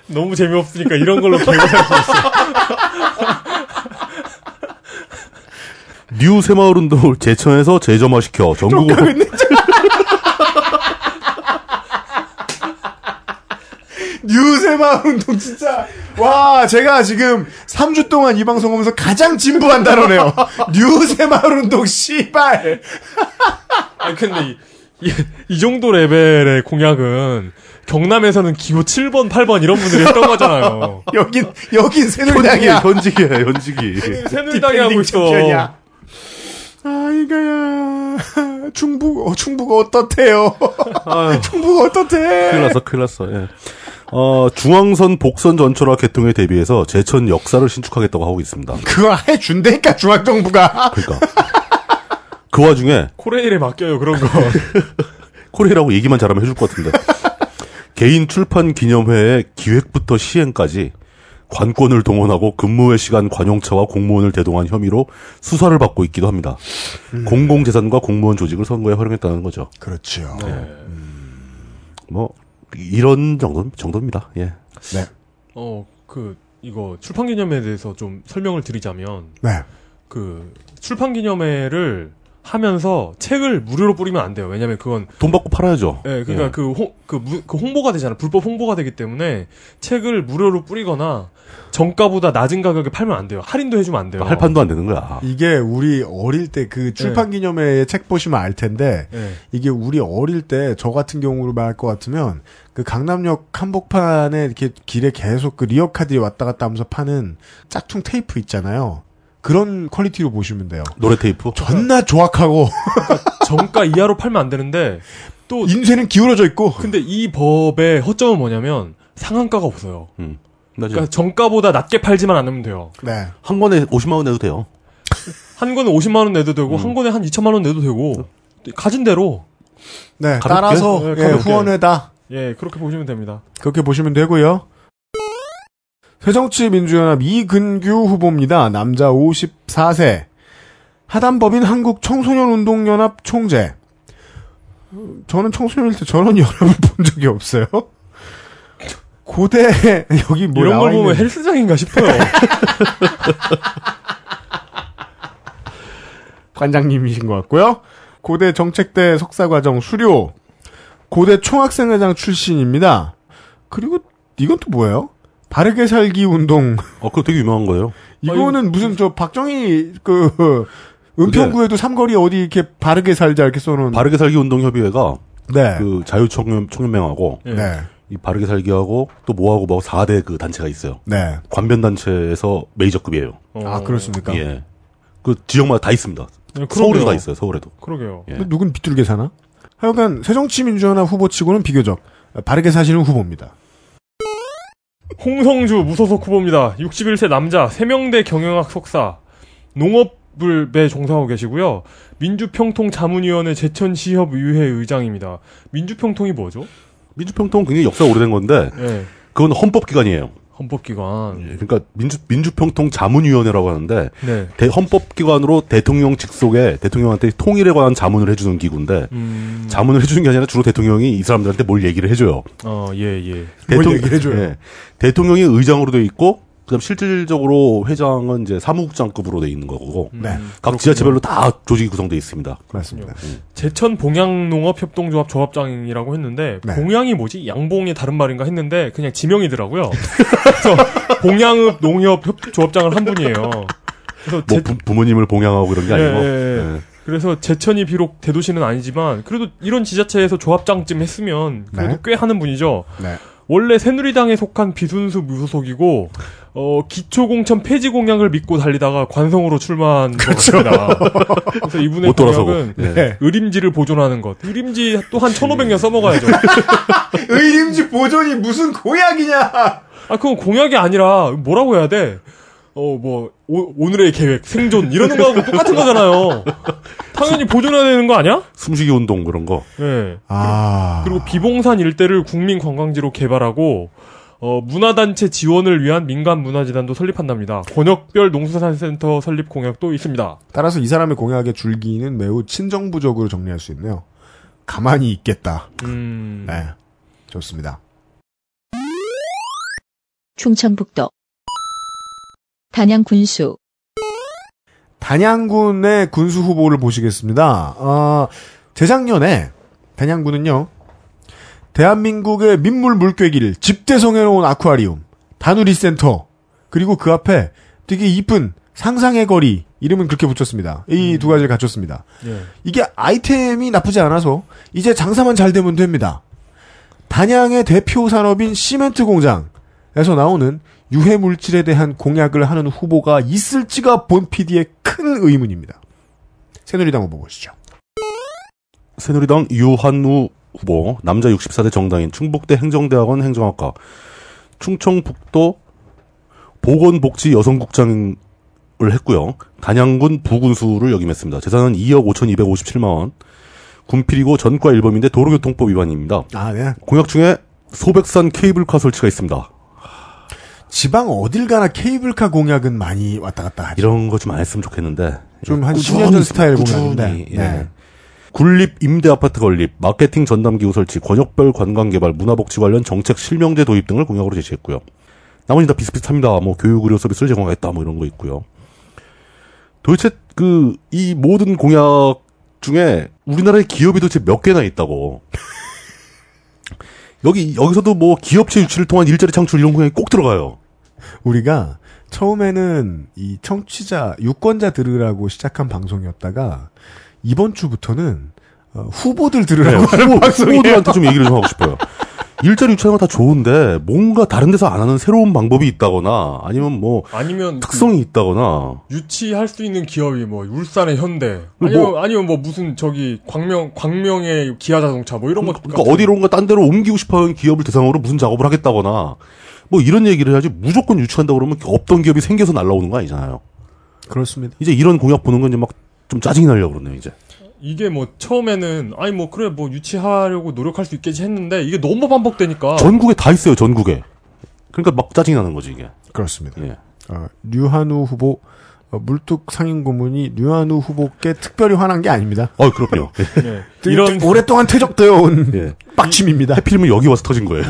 너무 재미없으니까 이런 걸로 개그할 수 있어. new 새마을 운동을 제천에서 재점화시켜 전국으로 new 새마을 운동 진짜 와 제가 지금 3주 동안 이 방송 하면서 가장 진부한 단어네요. new 새마을 운동 씨발. 아니, 근데 이, 이, 이 정도 레벨의 공약은 경남에서는 기호 7번, 8번 이런 분들이 했던 거잖아요. 여긴 여긴 새누리당이야. 현직이에요, 현직이. 새누리당이 하고 있어. 챔피언이야. 아 이거야. 충북 어, 충북 어떻대요? 충북 어떻대? 큰일 났어, 큰일 났어, 예. 어, 중앙선 복선 전철화 개통에 대비해서 제천 역사를 신축하겠다고 하고 있습니다. 그거 해준다니까 중앙정부가. 그러니까. 그 와중에 코레일에 맡겨요, 그런 거. 코레이라고 얘기만 잘하면 해줄 것 같은데. 개인 출판 기념회의 기획부터 시행까지 관권을 동원하고 근무의 시간 관용차와 공무원을 대동한 혐의로 수사를 받고 있기도 합니다. 공공재산과 공무원 조직을 선거에 활용했다는 거죠. 그렇죠. 뭐 이런 정도 정도입니다. 예. 네. 어, 그, 이거 출판 기념회에 대해서 좀 설명을 드리자면, 네. 그, 출판 기념회를 하면서 책을 무료로 뿌리면 안 돼요. 왜냐면 그건 돈 받고 팔아야죠. 예, 그러니까 예. 그, 홍, 그, 무- 그 홍보가 되잖아. 불법 홍보가 되기 때문에 책을 무료로 뿌리거나 정가보다 낮은 가격에 팔면 안 돼요. 할인도 해주면 안 돼요. 그러니까 할 판도 안 되는 거야. 이게 우리 어릴 때 그 출판 기념회에 책 보시면 알 텐데 예. 이게 우리 어릴 때 저 같은 경우로 말할 것 같으면 그 강남역 한복판에 이렇게 길에 계속 그 리어카들이 왔다 갔다 하면서 파는 짝퉁 테이프 있잖아요. 그런 퀄리티로 보시면 돼요. 노래 테이프. 존나 조악하고 정가 이하로 팔면 안 되는데 또 인쇄는 기울어져 있고 근데 이 법의 허점은 뭐냐면 상한가가 없어요. 음. 그러니까 정가보다 낮게 팔지만 않으면 돼요. 네. 한 권에 50만 원 내도 돼요. 한 권에 50만 원 내도 되고 음. 한 권에 한 2천만 원 내도 되고 가진 대로 네, 가볍게? 따라서 네, 예. 후원회다. 예 그렇게 보시면 됩니다. 그렇게 보시면 되고요. 새정치민주연합 이근규 후보입니다. 남자 54세. 하단법인 한국청소년운동연합 총재. 어, 저는 청소년일 때 저런 연합을 본 적이 없어요. 고대 여기 뭐 이런 걸 보면 있는 헬스장인가 싶어요. 관장님이신 것 같고요. 고대 정책대 석사과정 수료. 고대 총학생회장 출신입니다. 그리고 이건 또 뭐예요? 바르게 살기 운동. 어, 그거 되게 유명한 거예요. 이거는 무슨 저 박정희 그 은평구에도 삼거리 어디 이렇게 바르게 살자 이렇게 써놓은. 바르게 살기 운동 협의회가 네. 그 자유청년 청년맹하고 예. 네. 이 바르게 살기하고 또 뭐하고 뭐 4대 그 단체가 있어요. 네. 관변 단체에서 메이저급이에요. 어, 아 그렇습니까? 예. 그 지역마다 다 있습니다. 예, 서울에도. 다 있어요. 서울에도. 그러게요. 예. 누군 비뚤게 사나? 하여간 새정치민주연합 후보치고는 비교적 바르게 사시는 후보입니다. 홍성주 무소속 후보입니다. 61세 남자, 세명대 경영학 석사, 농업을 매 종사하고 계시고요. 민주평통 자문위원회 제천시협의회 의장입니다. 민주평통이 뭐죠? 민주평통 굉장히 역사 오래된 건데 예, 그건 헌법기관이에요. 헌법기관. 예, 그러니까 민주 민주평통 자문위원회라고 하는데 네. 대- 헌법기관으로 대통령 직속에 대통령한테 통일에 관한 자문을 해주는 기구인데 음, 자문을 해주는 게 아니라 주로 대통령이 이 사람들한테 뭘 얘기를 해줘요. 어, 예, 예. 뭘 대통령- 얘기를 해줘요? 예. 대통령이 의장으로 돼 있고 그다음 실질적으로 회장은 이제 사무국장급으로 돼 있는 거고 음, 네. 각 그렇군요. 지자체별로 다 조직이 구성돼 있습니다. 맞습니다. 제천 봉양농업협동조합 조합장이라고 했는데 네. 봉양이 뭐지? 양봉의 다른 말인가 했는데 그냥 지명이더라고요. 그래서 봉양읍 농협 협- 조합장을 한 분이에요. 그래서 뭐 제- 부, 모님을 봉양하고 이런 게 예, 아니고 예, 예. 예. 그래서 제천이 비록 대도시는 아니지만 그래도 이런 지자체에서 조합장쯤 했으면 그래도 네. 꽤 하는 분이죠. 네. 원래 새누리당에 속한 비순수 무소속이고 어 기초공천 폐지 공약을 믿고 달리다가 관성으로 출마한 것 같습니다. 그래서 이분의. 공약은 예. 네. 의림지를 보존하는 것. 의림지 또 한 1500년 써먹어야죠. 의림지 보존이 무슨 공약이냐? 아, 그건 공약이 아니라 뭐라고 해야 돼? 어, 뭐 오, 늘의 계획, 생존 이러는 거하고 똑같은 거잖아요. 당연히 보존해야 되는 거 아니야? 숨쉬기 운동 그런 거. 네. 아. 그리고 비봉산 일대를 국민 관광지로 개발하고 어, 문화단체 지원을 위한 민간 문화재단도 설립한답니다. 권역별 농수산센터 설립 공약도 있습니다. 따라서 이 사람의 공약의 줄기는 매우 친정부적으로 정리할 수 있네요. 가만히 있겠다. 음, 네. 좋습니다. 충청북도 단양 군수 단양군의 군수 후보를 보시겠습니다. 어, 재작년에 단양군은요. 대한민국의 민물 물꾀기를 집대성해놓은 아쿠아리움, 다누리 센터, 그리고 그 앞에 되게 이쁜 상상의 거리, 이름은 그렇게 붙였습니다. 이두 가지를 갖췄습니다. 예. 이게 아이템이 나쁘지 않아서 이제 장사만 잘 되면 됩니다. 단양의 대표 산업인 시멘트 공장에서 나오는 유해 물질에 대한 공약을 하는 후보가 있을지가 본 PD의 큰 의문입니다. 새누리당 후보 보시죠. 새누리당 유한우 후보, 남자 64대 정당인 충북대 행정대학원 행정학과, 충청북도 보건복지 여성국장을 했고요. 단양군 부군수를 역임했습니다. 재산은 2억 5,257만 원. 군필이고 전과 1범인데 도로교통법 위반입니다. 아, 네. 공약 중에 소백산 케이블카 설치가 있습니다. 지방 어딜 가나 케이블카 공약은 많이 왔다 갔다 하죠. 이런 거 좀 안 했으면 좋겠는데. 좀한 꾸준히 10년 전 스타일 꾸준히, 공약인데. 예. 네. 군립 임대 아파트 건립, 마케팅 전담기구 설치, 권역별 관광 개발, 문화복지 관련 정책 실명제 도입 등을 공약으로 제시했고요. 나머지 다 비슷비슷합니다. 뭐 교육 의료 서비스를 제공하겠다 뭐 이런 거 있고요. 도대체 그 이 모든 공약 중에 우리나라의 기업이 도대체 몇 개나 있다고. 여기 여기서도 뭐 기업체 유치를 통한 일자리 창출 이런 공약이 꼭 들어가요. 우리가 처음에는 이 청취자, 유권자 들으라고 시작한 방송이었다가 이번 주부터는 어, 후보들 들으라고 네, 후보. 후보들한테 좀 얘기를 좀 하고 싶어요. 일자리 유치하는 건 다 좋은데 뭔가 다른 데서 안 하는 새로운 방법이 있다거나 아니면 뭐 아니면 그 특성이 있다거나 유치할 수 있는 기업이 뭐 울산의 현대 뭐- 아니면 아니면 뭐 무슨 저기 광명 광명의 기아 자동차 뭐 이런 거 그러니까 어디론가 딴 데로 옮기고 싶어하는 기업을 대상으로 무슨 작업을 하겠다거나 뭐 이런 얘기를 해야지 무조건 유치한다 그러면 없던 기업이 생겨서 날라오는 거 아니잖아요. 그렇습니다. 이제 이런 공약 보는 건 이제 막 좀 짜증이 나려고 그러네요, 이제. 이게 뭐 처음에는 아니 뭐 그래 뭐 유치하려고 노력할 수 있겠지 했는데 이게 너무 반복되니까 전국에 다 있어요, 전국에. 그러니까 막 짜증이 나는 거지, 이게. 그렇습니다. 예. 어, 류한우 후보 어, 물뚝 상임 고문이 류한우 후보께 특별히 화난 게 아닙니다. 어, 그렇군요. 예. 이런 이런 오랫동안 퇴적되어 온 예. 빡침입니다. 해필이면 여기 와서 터진 거예요.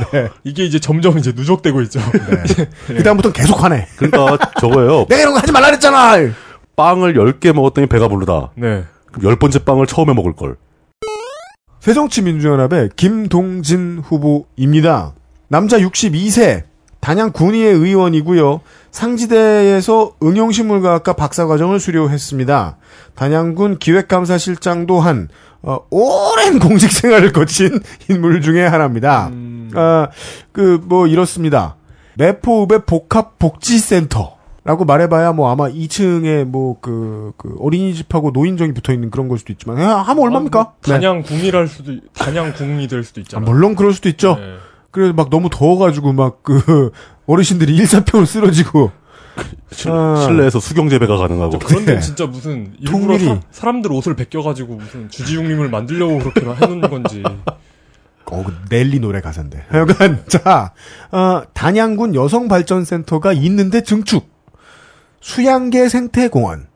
이게 이제 점점 이제 누적되고 있죠. 그 다음부터 계속 화내. 그러니까 저거예요. 내가 이런 거 하지 말라 그랬잖아. 빵을 10개 먹었더니 배가 부르다. 네. 그럼 열 번째 빵을 처음에 먹을 걸. 새정치민주연합의 김동진 후보입니다. 남자 62세, 단양 군의회 의원이고요. 상지대에서 응용식물과학과 박사과정을 수료했습니다. 단양군 기획감사실장도 한 어, 오랜 공직 생활을 거친 인물 중에 하나입니다. 음, 아, 그, 뭐, 이렇습니다. 매포읍의 복합복지센터. 라고 말해봐야 뭐 아마 2층에 뭐 그, 그 어린이집하고 노인정이 붙어 있는 그런 걸 수도 있지만, 야, 하면 얼마입니까? 뭐 단양 궁이랄 수도 있- 단양 궁이 될 수도 아, 있잖아. 물론 그럴 수도 있죠. 네. 그래서 막 너무 더워가지고 막 그 어르신들이 일사병을 쓰러지고 실, 아. 실내에서 수경 재배가 가능하고. 그런데 네. 진짜 무슨 일부러 통밀이. 사, 사람들 옷을 벗겨가지고 무슨 주지육림을 만들려고 그렇게 해놓은 건지. 어, 그 넬리 노래 가사인데. 하여간 자 어, 단양군 여성발전센터가 있는데 증축 수양계 생태공원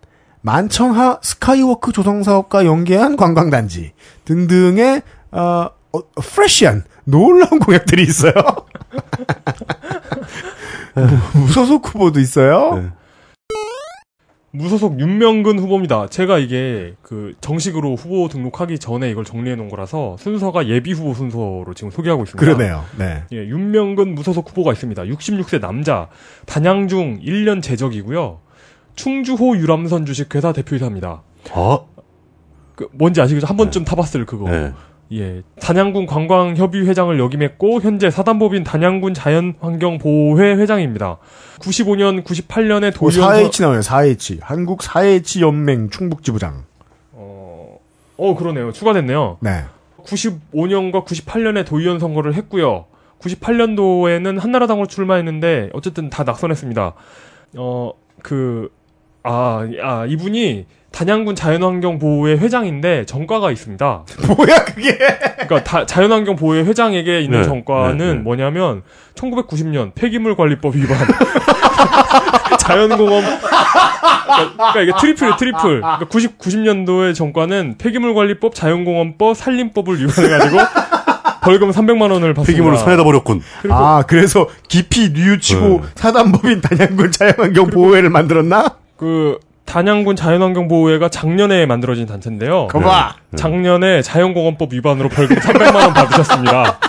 만천하 스카이워크 조성 사업과 연계한 관광단지 등등의 어, 어, fresh한 놀라운 공약들이 있어요. 무소속 후보도 있어요. 네. 무소속 윤명근 후보입니다. 제가 이게 그 정식으로 후보 등록하기 전에 이걸 정리해 놓은 거라서 순서가 예비 후보 순서로 지금 소개하고 있습니다. 그러네요. 네. 예, 윤명근 무소속 후보가 있습니다. 66세 남자, 단양 중 1년 재적이고요. 충주호 유람선 주식회사 대표이사입니다. 아, 그 뭔지 아시겠죠? 한 번쯤 타봤을 그거. 네. 예. 단양군 관광협의 회장을 역임했고 현재 사단법인 단양군 자연환경보호회 회장입니다. 95년, 98년에 뭐 도의원 4H 나와요. 4H. 한국 4H 연맹 충북 지부장. 어, 어 그러네요. 추가됐네요. 네. 95년과 98년에 도의원 선거를 했고요. 98년도에는 한나라당으로 출마했는데 어쨌든 다 낙선했습니다. 어, 그, 아, 아, 이분이 단양군 자연환경보호회 회장인데 정과가 있습니다. 뭐야 그게? 그러니까 다- 자연환경보호회 회장에게 있는 네, 정과는 네, 네. 뭐냐면 1990년 폐기물관리법 위반 자연공원 그러니까, 그러니까 이게 트리플이에요 트리플 그러니까 90, 90년도의 전과는 폐기물관리법 자연공원법 산림법을 위반해가지고 벌금 300만 원을 받습니다. 폐기물을 산에다 버렸군. 아 그래서 깊이 뉘우치고 네. 사단법인 단양군 자연환경 보호회를 만들었나? 그 단양군 자연환경보호회가 작년에 만들어진 단체인데요. 거봐. 작년에 자연공원법 위반으로 벌금 300만 원 받으셨습니다.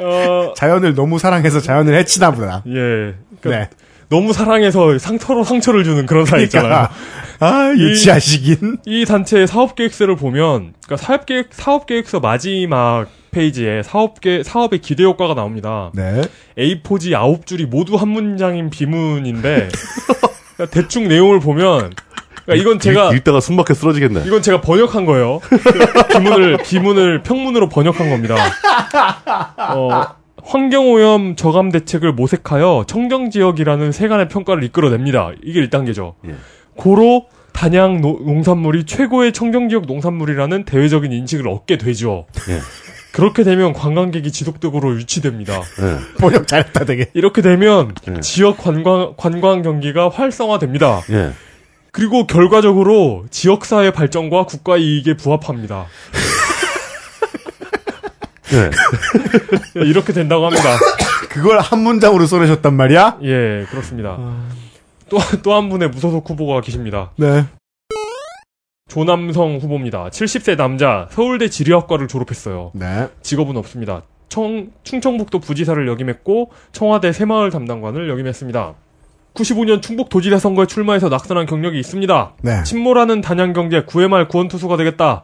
어, 자연을 너무 사랑해서 자연을 해치나 보다. 예. 그러니까 네. 너무 사랑해서 상, 서로 상처를 주는 그런 사이 있잖아요. 그러니까 아 유치하시긴. 이 단체의 사업 계획서를 보면, 그러니까 사업 계획, 사업 계획서 마지막 페이지에 사업계, 사업의 기대 효과가 나옵니다. 네. A4지 9줄이 모두 한 문장인 비문인데, 대충 내용을 보면, 그러니까 이건 제가, 읽, 읽다가 숨막혀 쓰러지겠네. 이건 제가 번역한 거예요. 그 비문을, 비문을 평문으로 번역한 겁니다. 어, 환경오염 저감 대책을 모색하여 청정 지역이라는 세간의 평가를 이끌어냅니다. 이게 1단계죠. 예. 고로 단양 노- 농산물이 최고의 청정 지역 농산물이라는 대외적인 인식을 얻게 되죠. 예. 그렇게 되면 관광객이 지속적으로 유치됩니다. 예. 번역 잘했다 되게. 이렇게 되면 예. 지역 관광, 관광 경기가 활성화됩니다. 예. 그리고 결과적으로 지역 사회 발전과 국가 이익에 부합합니다. 예. 이렇게 된다고 합니다. 그걸 한 문장으로 써내셨단 말이야? 예, 그렇습니다. 또, 또 한 분의 무소속 후보가 계십니다. 네. 조남성 후보입니다. 70세 남자, 서울대 지리학과를 졸업했어요. 네. 직업은 없습니다. 청, 충청북도 부지사를 역임했고, 청와대 새마을 담당관을 역임했습니다. 95년 충북도지사 선거에 출마해서 낙선한 경력이 있습니다. 네. 침몰하는 단양경제 9회 말 구원투수가 되겠다.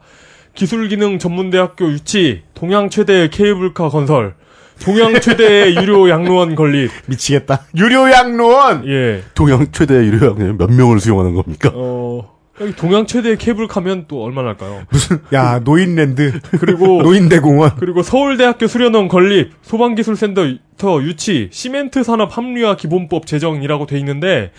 기술기능 전문대학교 유치, 동양 최대의 케이블카 건설, 동양 최대의 유료 양로원 건립. 미치겠다. 유료 양로원. 예. 동양 최대 유료 양로원 몇 명을 수용하는 겁니까? 어, 여기 동양 최대의 케이블카면 또 얼마나 할까요? 야 노인랜드. 그리고 노인대공원. 그리고 서울대학교 수련원 건립, 소방기술센터 터 유치, 시멘트 산업 합리화 기본법 제정이라고 돼 있는데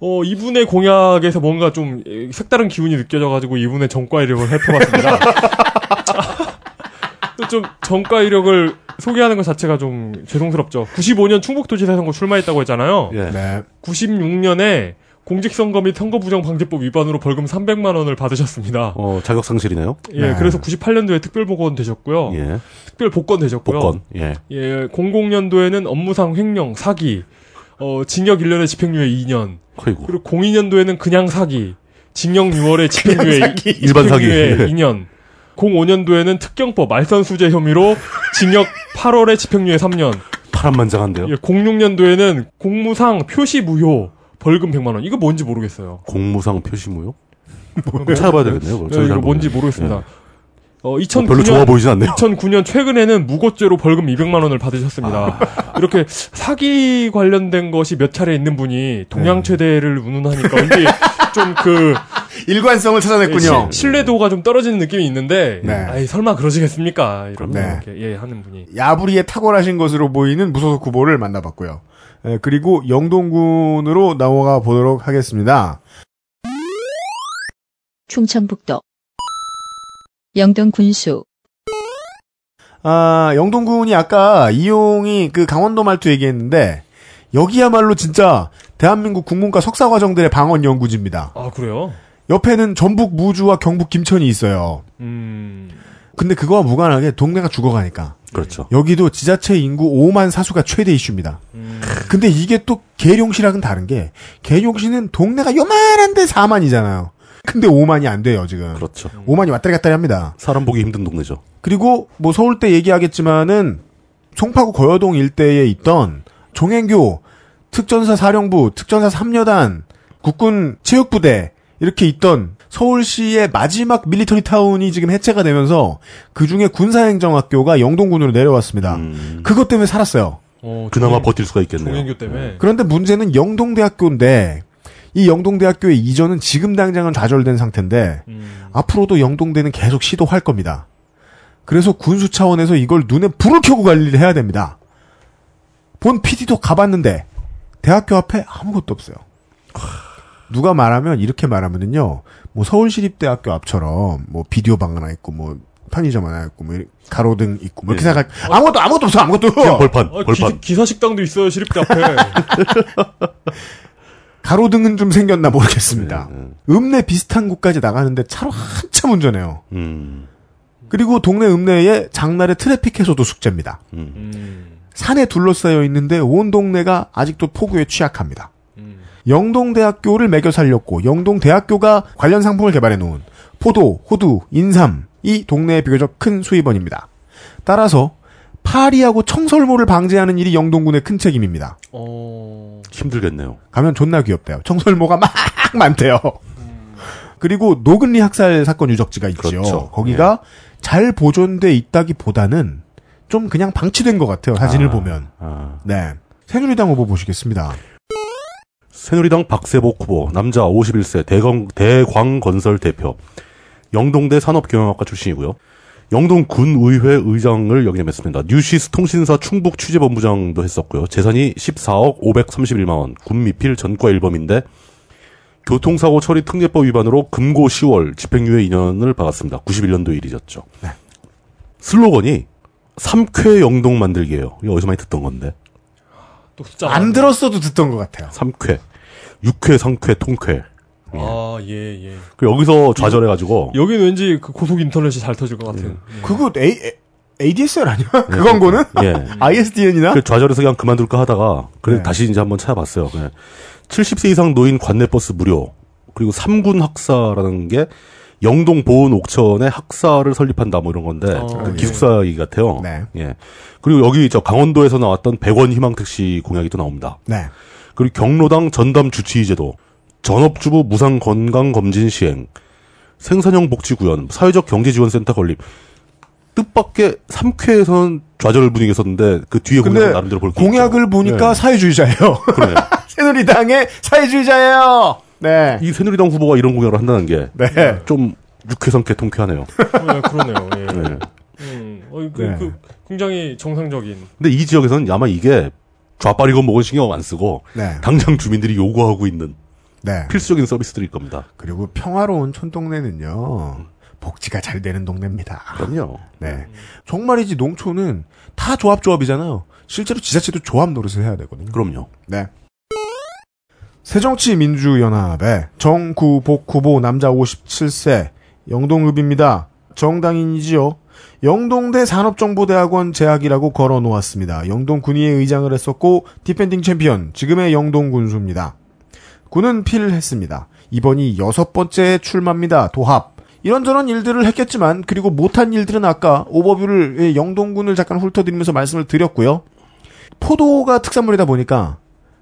어, 이분의 공약에서 뭔가 좀 에, 색다른 기운이 느껴져가지고 이분의 정과 이력을 살펴봤습니다. 좀 정과 이력을 소개하는 것 자체가 좀 죄송스럽죠. 95년 충북도지사 선거 출마했다고 했잖아요. 예. 네. 96년에 공직선거 및 선거부정방지법 위반으로 벌금 300만 원을 받으셨습니다. 어, 자격 상실이네요. 예, 네. 그래서 98년도에 특별 복원 되셨고요. 예. 특별 복권 되셨고요. 복권. 예. 예, 00년도에는 업무상 횡령, 사기, 어, 징역 1년에 집행유예 2년. 아이고. 그리고 02년도에는 그냥 사기, 징역 6월에 집행유예, 일반 사기. 집행유예 예. 2년. 05년도에는 특경법 말선수재 혐의로 징역 8월에 집행유예 3년. 파란만장한데요. 예, 06년도에는 공무상 표시 무효 벌금 100만 원. 이거 뭔지 모르겠어요. 공무상 표시무요? 찾아봐야 되겠네요. 저도 이거 잘 뭔지. 모르겠습니다. 어, 예. 어, 별로 2009년 좋아 보이진 않네요. 2009년 최근에는 무고죄로 벌금 200만 원을 받으셨습니다. 이렇게 사기 관련된 것이 몇 차례 있는 분이 동양 네. 최대를 운운하니까 왠지 좀그 일관성을 찾아냈군요. 신뢰도가 좀 떨어지는 느낌이 있는데 네. 아이 설마 그러시겠습니까? 이런 네. 이렇게 예 하는 분이 야부리에 탁월하신 것으로 보이는 무소속 후보를 만나봤고요. 예, 그리고 영동군으로 넘어가 보도록 하겠습니다. 충청북도 영동 군수 아, 영동군이 아까 이용이 그 강원도 말투 얘기했는데 여기야말로 진짜 대한민국 국문과 석사 과정들의 방언 연구지입니다. 아 그래요? 옆에는 전북 무주와 경북 김천이 있어요. 음 근데 그거와 무관하게 동네가 죽어가니까 그렇죠. 여기도 지자체 인구 5만 사수가 최대 이슈입니다. 음. 근데 이게 또 계룡시랑은 다른 게 계룡시는 동네가 요만한데 4만이잖아요. 근데 5만이 안 돼요 지금. 그렇죠. 5만이 왔다리 갔다리 합니다. 사람 보기 힘든 동네죠. 그리고 뭐 서울대 얘기하겠지만은 송파구 거여동 일대에 있던 종행교 특전사 사령부, 특전사 3여단, 국군 체육부대 이렇게 있던 서울시의 마지막 밀리터리 타운이 지금 해체가 되면서 그 중에 군사행정학교가 영동군으로 내려왔습니다. 음. 그것 때문에 살았어요. 어, 그나마 종행- 버틸 수가 있겠네요. 종행교 때문에. 그런데 문제는 영동대학교인데 이 영동대학교의 이전은 지금 당장은 좌절된 상태인데 음. 앞으로도 영동대는 계속 시도할 겁니다. 그래서 군수 차원에서 이걸 눈에 불을 켜고 관리를 해야 됩니다. 본 PD도 가봤는데 대학교 앞에 아무것도 없어요. 누가 말하면 이렇게 말하면은요, 뭐 서울시립대학교 앞처럼 뭐 비디오 방 하나 있고 뭐 편의점 하나 있고 뭐 가로등 있고 뭐 이렇게 네. 생각 아무것도 아무것도 없어 아무것도 그냥 벌판, 아, 벌판. 기, 사 식당도 있어요 시립대 앞에. 가로등은 좀 생겼나 모르겠습니다. 네, 네. 읍내 비슷한 곳까지 나가는데 차로 한참 운전해요. 음, 그리고 동네 읍내에 장날의 트래픽 해소도 숙제입니다. 음. 음. 산에 둘러싸여 있는데 온 동네가 아직도 폭우에 취약합니다. 음. 영동대학교를 매겨 살렸고 영동대학교가 관련 상품을 개발해 놓은 포도, 호두, 인삼 이 동네의 비교적 큰 수입원입니다. 따라서 파리하고 청설모를 방지하는 일이 영동군의 큰 책임입니다. 어. 힘들겠네요. 가면 존나 귀엽대요. 청설모가 막 많대요. 그리고 노근리 학살 사건 유적지가 있죠. 그렇죠. 거기가 잘 보존돼 있다기보다는 좀 그냥 방치된 것 같아요. 사진을 아, 보면. 아. 네. 새누리당 후보 보시겠습니다. 새누리당 박세복 후보, 남자 51세, 대광, 대광건설 대표, 영동대 산업경영학과 출신이고요. 영동군의회 의장을 역임했습니다. 뉴시스 통신사 충북 취재본부장도 했었고요. 재산이 14억 531만 원, 군미필 전과 1범인데 교통사고 처리 특례법 위반으로 금고 10월 집행유예 2년을 받았습니다. 91년도 일이었죠. 네. 슬로건이 삼쾌 영동 만들기예요. 이거 어디서 많이 듣던 건데. 안 들었어도 듣던 것 같아요. 삼쾌. 육쾌, 성쾌, 통쾌. 아, 예, 예. 그 여기서 좌절해가지고 여기는 왠지 그 고속 인터넷이 잘 터질 것 같은. 예. 그거 A, ADSL 아니야? 그 광고는? 예. ISDN이나? 그 좌절해서 그냥 그만둘까 하다가 그래 네. 다시 이제 한번 찾아봤어요. 예. 70세 이상 노인 관내버스 무료 그리고 삼군 학사라는 게 영동 보은 옥천에 학사를 설립한다 뭐 이런 건데 어, 그 예. 기숙사 얘기 같아요. 네. 예. 그리고 여기 저 강원도에서 나왔던 100원 희망 택시 공약이 또 나옵니다. 네. 그리고 경로당 전담 주치의제도, 전업주부 무상 건강 검진 시행, 생산형 복지 구현, 사회적 경제 지원센터 건립. 뜻밖의 3쾌에서는 좌절 분위기였었는데 그 뒤에 근데 공약 나름대로 볼게 공약을 보니까 네. 사회주의자예요. 그러네. 새누리당의 사회주의자예요. 네. 이 새누리당 후보가 이런 공약을 한다는 게좀 네. 육회성쾌 통쾌하네요. 네, 그러네요. 예. 네. 음, 어, 그, 네. 그, 굉장히 정상적인. 근데 이 지역에서는 아마 이게 좌빨이건 뭐건 신경 안 쓰고 네. 당장 주민들이 요구하고 있는 네. 필수적인 서비스들일 겁니다. 그리고 평화로운 촌동네는요. 복지가 잘 되는 동네입니다. 그럼요. 네. 정말이지 농촌은 다 조합조합이잖아요. 실제로 지자체도 조합 노릇을 해야 되거든요. 그럼요. 네. 새정치민주연합의 정구복 후보 남자 57세 영동읍입니다. 정당인이지요. 영동대 산업정보대학원 재학이라고 걸어 놓았습니다. 영동 군의회 의장을 했었고 디펜딩 챔피언 지금의 영동 군수입니다. 군은 필을 했습니다. 이번이 여섯 번째 출마입니다. 도합. 이런저런 일들을 했겠지만 그리고 못한 일들은 아까 오버뷰를 예, 영동군을 잠깐 훑어드리면서 말씀을 드렸고요. 포도가 특산물이다 보니까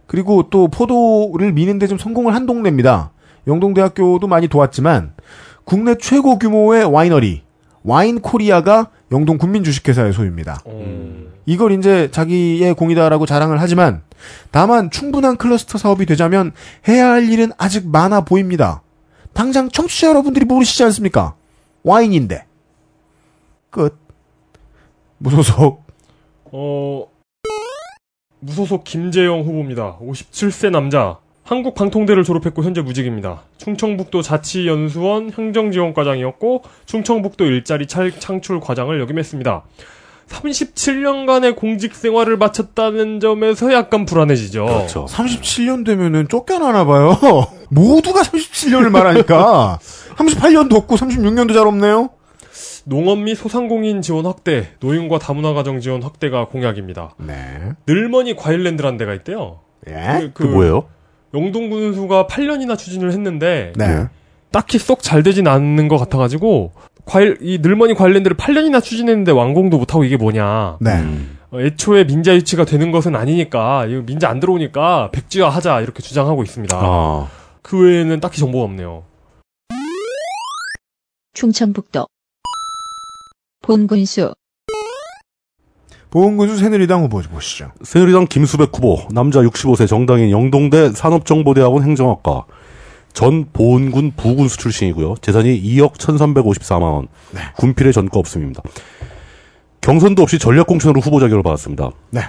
그리고 또 포도를 미는데 좀 성공을 한 동네입니다. 영동대학교도 많이 도왔지만 국내 최고 규모의 와이너리 와인 코리아가 영동 군민 주식회사의 소유입니다. 어, 이걸 이제 자기의 공이다라고 자랑을 하지만 다만 충분한 클러스터 사업이 되자면 해야 할 일은 아직 많아 보입니다. 당장 청취자 여러분들이 모르시지 않습니까? 와인인데. 끝. 무소속. 어, 무소속 김재영 후보입니다. 57세 남자. 한국방통대를 졸업했고 현재 무직입니다. 충청북도 자치연수원 행정지원과장이었고 충청북도 일자리 찰- 창출 과장을 역임했습니다. 37년간의 공직 생활을 마쳤다는 점에서 약간 불안해지죠. 그렇죠. 37년 되면은 쫓겨나나 봐요. 모두가 37년을 말하니까. 38년도 없고 36년도 잘 없네요. 농업 및 소상공인 지원 확대, 노인과 다문화 가정 지원 확대가 공약입니다. 네. 늘머니 과일랜드라는 데가 있대요. 예? 그 뭐예요? 영동 군수가 8년이나 추진을 했는데 네. 딱히 썩 잘 되진 않는 것 같아가지고 과일 이 늘머니 과일랜드를 8년이나 추진했는데 완공도 못하고 이게 뭐냐? 네. 음. 어, 애초에 민자 유치가 되는 것은 아니니까 이거 민자 안 들어오니까 백지화 하자 이렇게 주장하고 있습니다. 아, 그 외에는 딱히 정보가 없네요. 충청북도 본군수 보훈군수 새누리당 후보 보시죠. 새누리당 김수백 후보, 남자 65세 정당인 영동대 산업정보대학원 행정학과, 전 보훈군 부군수 출신이고요. 재산이 2억 1354만 원. 네. 군필의 전과 없음입니다. 경선도 없이 전략공천으로 후보 자격을 받았습니다. 네.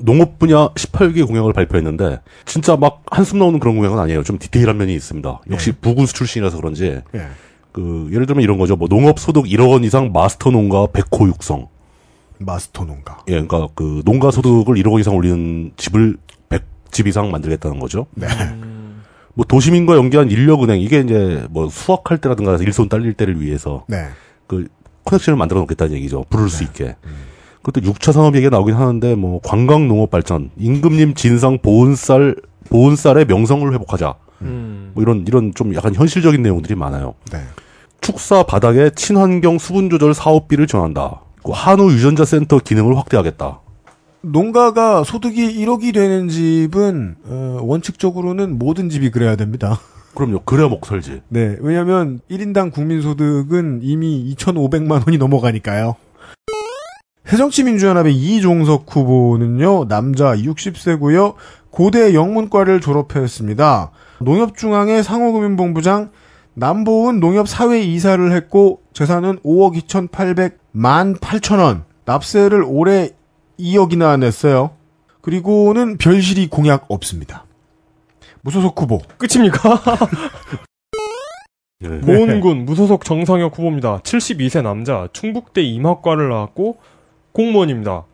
농업 분야 18개 공약을 발표했는데 진짜 막 한숨 나오는 그런 공약은 아니에요. 좀 디테일한 면이 있습니다. 역시 부군수 출신이라서 그런지 예. 그 예를 들면 이런 거죠. 뭐 농업 소득 1억 원 이상 마스터 농가 100호 육성. 마스터 농가. 예, 그러니까 그 농가 소득을 1억 원 이상 올리는 집을 100집 이상 만들겠다는 거죠. 네. 뭐 도시민과 연계한 인력은행 이게 이제 뭐 수확할 때라든가 일손 딸릴 때를 위해서 네. 그 커넥션을 만들어 놓겠다는 얘기죠. 부를 수 있게. 그것도 6차 산업 얘기가 나오긴 하는데 뭐 관광 농업 발전, 임금님 진상 보온쌀 보온쌀의 명성을 회복하자. 음. 뭐 이런 이런 좀 약간 현실적인 내용들이 많아요. 네. 축사 바닥에 친환경 수분 조절 사업비를 지원한다. 그 한우 유전자 센터 기능을 확대하겠다. 농가가 소득이 1억이 되는 집은 어, 원칙적으로는 모든 집이 그래야 됩니다. 그럼요. 그래야 먹 살지. 네, 왜냐하면 1인당 국민소득은 이미 2,500만 원이 넘어가니까요. 새정치민주연합의 이종석 후보는요, 남자 60세고요, 고대 영문과를 졸업했습니다. 농협중앙의 상호금융본부장, 남보은 농협사회 이사를 했고, 재산은 5억 2,800만 8천 원, 납세를 올해 2억이나 냈어요. 그리고는 별실이 공약 없습니다. 무소속 후보. 끝입니까? 예. 보은군 무소속 정상혁 후보입니다. 72세 남자, 충북대 임학과를 나왔고 공무원입니다.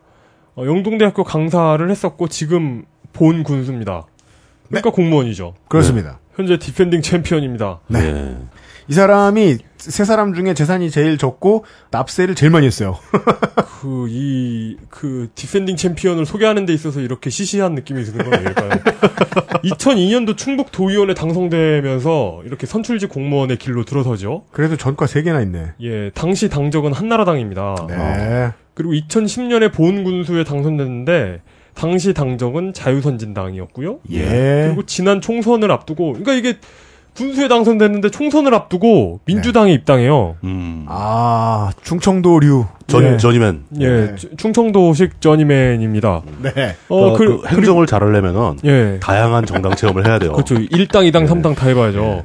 어, 영동대학교 강사를 했었고 지금 보은군수입니다. 그러니까 공무원이죠. 그렇습니다. 현재 디펜딩 챔피언입니다. 네. 예. 이 사람이 세 사람 중에 재산이 제일 적고 납세를 제일 많이 했어요. 그, 이, 그, 디펜딩 챔피언을 소개하는 데 있어서 이렇게 시시한 느낌이 드는 건 왜일까요? 2002년도 충북 도의원에 당선되면서 이렇게 선출직 공무원의 길로 들어서죠. 그래도 전과 세 개나 있네. 예, 당시 당적은 한나라당입니다. 네. 그리고 2010년에 보은군수에 당선됐는데, 당시 당적은 자유선진당이었고요. 예. 그리고 지난 총선을 앞두고, 그러니까 이게 군수에 당선됐는데 총선을 앞두고 민주당에 입당해요. 음. 아, 충청도류. 전, 예. 전이면. 예, 네. 추- 충청도식 저니맨입니다. 네. 어, 그, 그, 그 행정을 잘하려면은 예. 다양한 정당 체험을 해야 돼요. 그렇죠. 1당, 2당, 네. 3당 다 해봐야죠.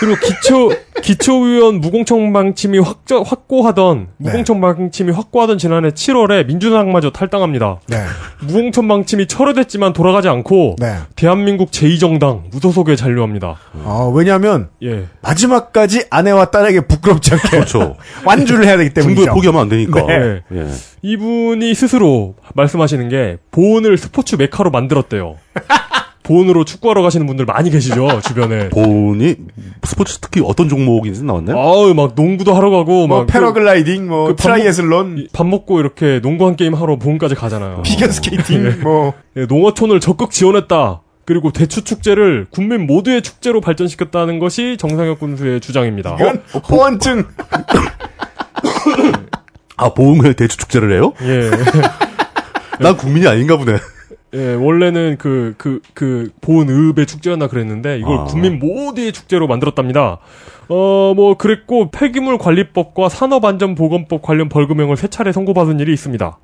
그리고 기초, 기초의원 무공청 방침이 확저, 확고하던, 네. 무공청 방침이 확고하던 지난해 7월에 민주당마저 탈당합니다. 네. 무공천 방침이 철회됐지만 돌아가지 않고, 네. 대한민국 제2정당 무소속에 잔류합니다. 어, 왜냐면, 예. 마지막까지 아내와 딸에게 부끄럽지 않게 그렇죠. 완주를 해야 되기 때문이죠. 중도에 포기하면 안 되니까. 네. 예. 이분이 스스로 말씀하시는 게, 보은을 스포츠 메카로 만들었대요. 보은으로 축구하러 가시는 분들 많이 계시죠, 주변에. 보은이 스포츠 특히 어떤 종목인지 나왔나요? 아우, 막 농구도 하러 가고, 뭐, 막. 패러글라이딩, 뭐, 그 트라이애슬론, 밥 먹고 이렇게 농구 한 게임 하러 보은까지 가잖아요. 피겨 스케이팅, 뭐, 예, 농어촌을 적극 지원했다. 그리고 대추 축제를 국민 모두의 축제로 발전시켰다는 것이 정상혁 군수의 주장입니다. 이건 허언증. 아, 보험회 대추 축제를 해요? 예. 난 국민이 아닌가 보네. 예, 원래는 그, 그, 그, 보은읍의 축제였나 그랬는데, 이걸 아. 국민 모두의 축제로 만들었답니다. 어, 뭐, 그랬고, 폐기물 관리법과 산업안전보건법 관련 벌금형을 세 차례 선고받은 일이 있습니다.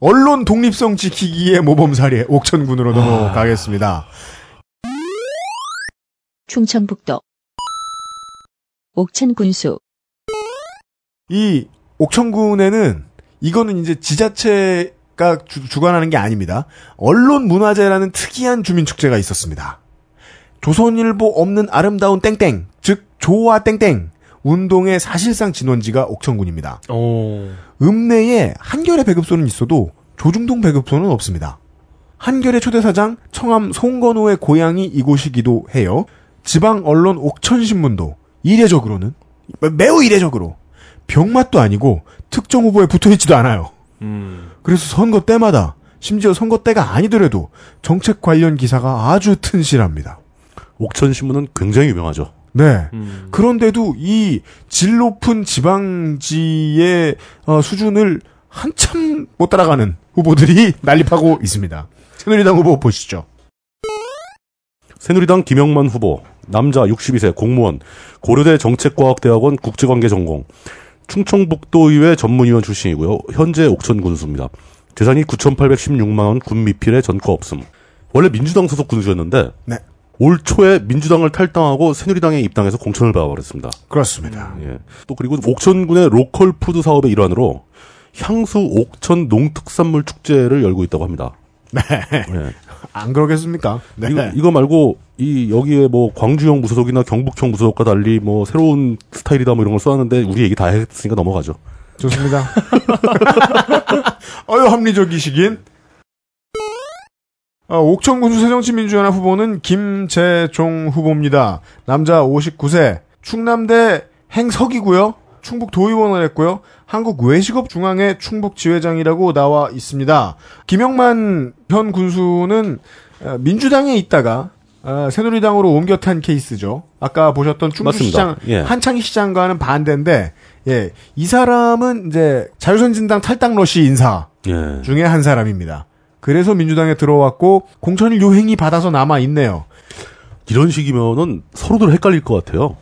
언론 독립성 지키기의 모범 사례, 옥천군으로 넘어가겠습니다. 충청북도 옥천군수 이 옥천군에는 이거는 이제 지자체가 주, 주관하는 게 아닙니다. 언론 문화재라는 특이한 주민 축제가 있었습니다. 조선일보 없는 아름다운 땡땡, 즉 조화 땡땡 운동의 사실상 진원지가 옥천군입니다. 오. 읍내에 한결의 배급소는 있어도 조중동 배급소는 없습니다. 한결의 초대사장 청암 송건호의 고향이 이곳이기도 해요. 지방 언론 옥천신문도 이례적으로는 매우 이례적으로 병맛도 아니고 특정 후보에 붙어 있지도 않아요. 음. 그래서 선거 때마다 심지어 선거 때가 아니더라도 정책 관련 기사가 아주 튼실합니다. 옥천 신문은 굉장히 유명하죠. 네. 음. 그런데도 이 질 높은 지방지의 어, 수준을 한참 못 따라가는 후보들이 난립하고 있습니다. 새누리당 후보 보시죠. 새누리당 김영만 후보, 남자 62세 공무원 고려대 정책과학대학원 국제관계 전공 충청북도의회 전문위원 출신이고요. 현재 옥천 군수입니다. 재산이 9,816만 원 군 미필의 전과 없음. 원래 민주당 소속 군수였는데 네. 올 초에 민주당을 탈당하고 새누리당에 입당해서 공천을 받아버렸습니다. 그렇습니다. 예. 또 그리고 옥천군의 로컬 푸드 사업의 일환으로 향수 옥천 농특산물 축제를 열고 있다고 합니다. 네. 예. 안 그러겠습니까? 네. 이거, 이거 말고 이 여기에 뭐 광주형 무소속이나 경북형 무소속과 달리 뭐 새로운 스타일이다 뭐 이런 걸 써놨는데 우리 얘기 다 했으니까 넘어가죠. 좋습니다. 어유 합리적이시긴. 어, 옥천군수 새정치민주연합 후보는 김재종 후보입니다. 남자 59세, 충남대 행석이고요. 충북 도의원을 했고요. 한국 외식업중앙회 충북 지회장이라고 나와 있습니다. 김영만 현 군수는 어, 민주당에 있다가 어, 새누리당으로 옮겨 탄 케이스죠. 아까 보셨던 맞습니다. 예. 한창희 시장과는 반대인데, 예, 이 사람은 이제 자유선진당 탈당 러시 인사 예. 중에 한 사람입니다. 그래서 민주당에 들어왔고 공천을 요행히 받아서 남아 있네요. 이런 식이면은 서로들 헷갈릴 것 같아요.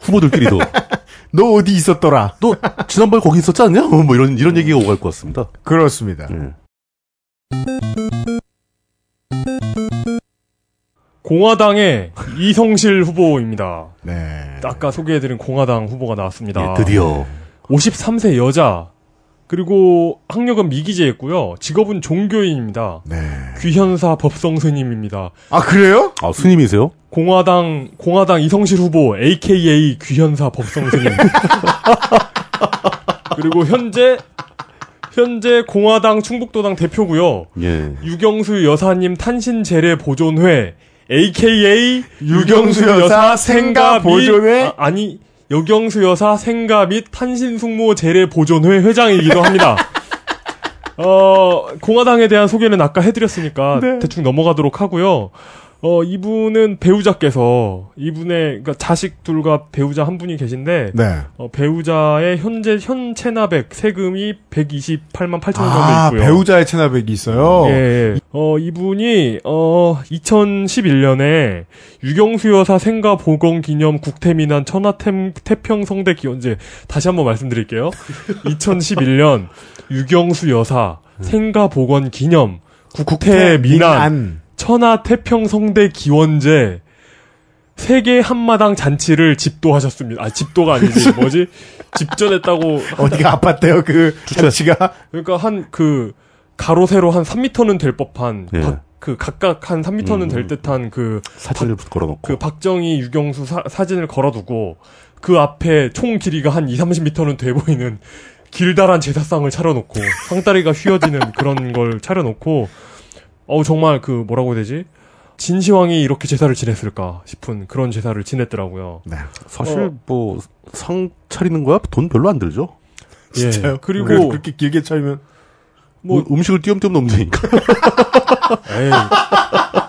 후보들끼리도 너 어디 있었더라? 너 지난번에 거기 있었지 않냐? 뭐 이런 이런 얘기가 오갈 것 같습니다. 그렇습니다. 예. 공화당의 이성실 후보입니다. 네. 아까 소개해드린 공화당 후보가 나왔습니다. 예, 드디어 53세 여자. 그리고 학력은 미기재였고요. 직업은 종교인입니다. 네. 귀현사 법성 스님입니다. 아 그래요? 아 스님이세요? 공화당 공화당 이성실 후보 AKA 귀현사 법성 스님. 그리고 현재 현재 공화당 충북도당 대표고요. 예. 유경수 여사님 탄신 재래 보존회 AKA 유경수 여사 생가 및- 보존회? 아, 아니 여경수 여사 생가 및 탄신 숙모 재래 보존회 회장이기도 합니다. 어 공화당에 대한 소개는 아까 해드렸으니까 네. 대충 넘어가도록 하고요. 어 이분은 배우자께서 이분의 그러니까 자식 둘과 배우자 한 분이 계신데 네. 어, 배우자의 현재 현 체납액 세금이 128만 8천 원 정도 아 있고요. 배우자의 체납액이 있어요. 예, 예. 어, 이분이, 어, 2011년에 유경수 여사 생가 보건 기념 국태민안 천하템 태평성대 기원제, 다시 한번 말씀드릴게요. 2011년 유경수 여사 생가 보건 기념 국태민안 안. 천하 태평 성대 기원제 세계 한마당 잔치를 집도하셨습니다. 아, 집도가 아니지. 뭐지? 집전했다고 어디가 아팠대요 그 잔치가. 그러니까 한 그 가로 세로 한 3미터는 될 법한 예. 박- 그 각각 한 3미터는 음. 될 듯한 그그 사진을 걸어놓고 박정희 유경수 사, 진을 걸어두고 그 앞에 총 길이가 한 2, 30미터는 돼 보이는 길다란 제사상을 차려놓고 상다리가 휘어지는 그런 걸 차려놓고 어우 정말 그 뭐라고 해야 되지? 진시황이 이렇게 제사를 지냈을까 싶은 그런 제사를 지냈더라고요. 네. 사실 어. 뭐상 차리는 거야 돈 별로 안 들죠. 진짜요? 예, 그리고 그래도 그렇게 길게 차이면 뭐 음- 음식을 띄엄띄엄 넣으면 되니까. 에이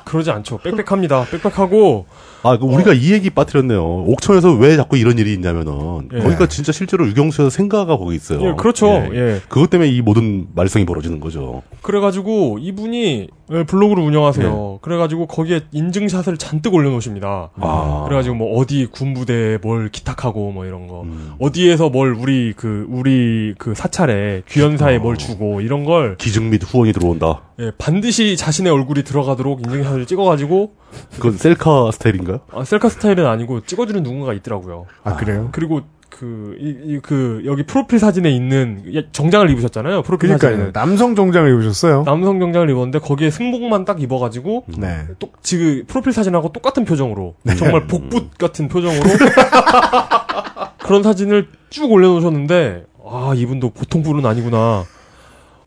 그러지 않죠. 빽빽합니다. 빽빽하고 아, 그 우리가 이 얘기 빠뜨렸네요. 옥천에서 왜 자꾸 이런 일이 있냐면은 예. 거기가 진짜 실제로 유경수에서 생가가 거기 있어요. 예, 그렇죠. 예. 예. 그것 때문에 이 모든 말썽이 벌어지는 거죠. 그래가지고 이분이 예, 블로그를 운영하세요. 네. 그래가지고 거기에 인증샷을 잔뜩 올려놓으십니다. 아. 그래가지고 뭐 어디 군부대에 뭘 기탁하고 뭐 이런 거. 음. 어디에서 뭘 우리 그 우리 그 사찰에 귀현사에 어. 뭘 주고 이런 걸 기증 및 후원이 들어온다. 예, 반드시 자신의 얼굴이 들어가도록 인증샷을 찍어가지고 그건 셀카 스타일인가요? 아, 셀카 스타일은 아니고 찍어주는 누군가가 있더라고요. 아 그래요? 그리고 그, 이, 이, 그, 여기 프로필 사진에 있는, 예, 정장을 입으셨잖아요. 프로필. 사진에는. 남성 정장을 입으셨어요. 남성 정장을 입었는데, 거기에 승복만 딱 입어가지고, 네. 또, 지금, 프로필 사진하고 똑같은 표정으로, 정말 복붙 같은 표정으로, 그런 사진을 쭉 올려놓으셨는데, 아, 이분도 보통 분은 아니구나.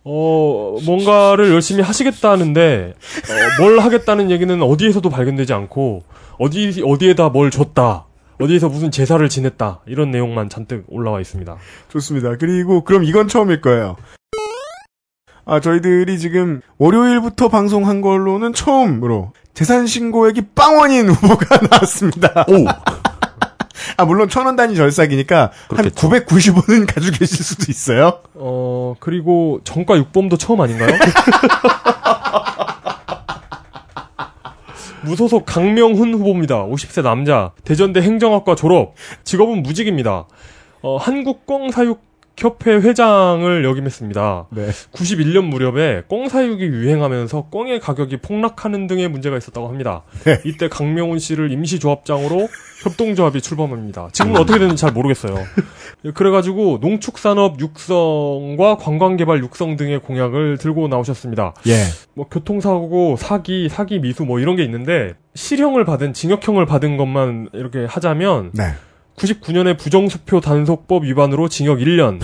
어, 뭔가를 열심히 하시겠다는데, 어, 뭘 하겠다는 얘기는 어디에서도 발견되지 않고, 어디, 어디에다 뭘 줬다. 어디에서 무슨 제사를 지냈다. 이런 내용만 잔뜩 올라와 있습니다. 좋습니다. 그리고 그럼 이건 처음일 거예요. 아, 저희들이 지금 월요일부터 방송한 걸로는 처음으로 재산 신고액이 빵원인 후보가 나왔습니다. 오! 아, 물론 천 원 단위 절삭이니까 그렇겠죠. 한 990원은 가지고 계실 수도 있어요. 어, 그리고 정가 육범도 처음 아닌가요? 무소속 강명훈 후보입니다. 50세 남자. 대전대 행정학과 졸업. 직업은 무직입니다. 어, 한국꽁사육 협회 회장을 역임했습니다. 네. 91년 무렵에 꽁 사육이 유행하면서 꽁의 가격이 폭락하는 등의 문제가 있었다고 합니다. 네. 이때 강명훈 씨를 임시조합장으로 협동조합이 출범합니다. 지금 은 어떻게 되는지 잘 모르겠어요. 그래가지고 농축산업 육성과 관광개발 육성 등의 공약을 들고 나오셨습니다. 예. 뭐 교통사고, 사기, 사기 미수 뭐 이런 게 있는데 실형을 받은 징역형을 받은 것만 이렇게 하자면 네. 99년에 부정수표 단속법 위반으로 징역 1년.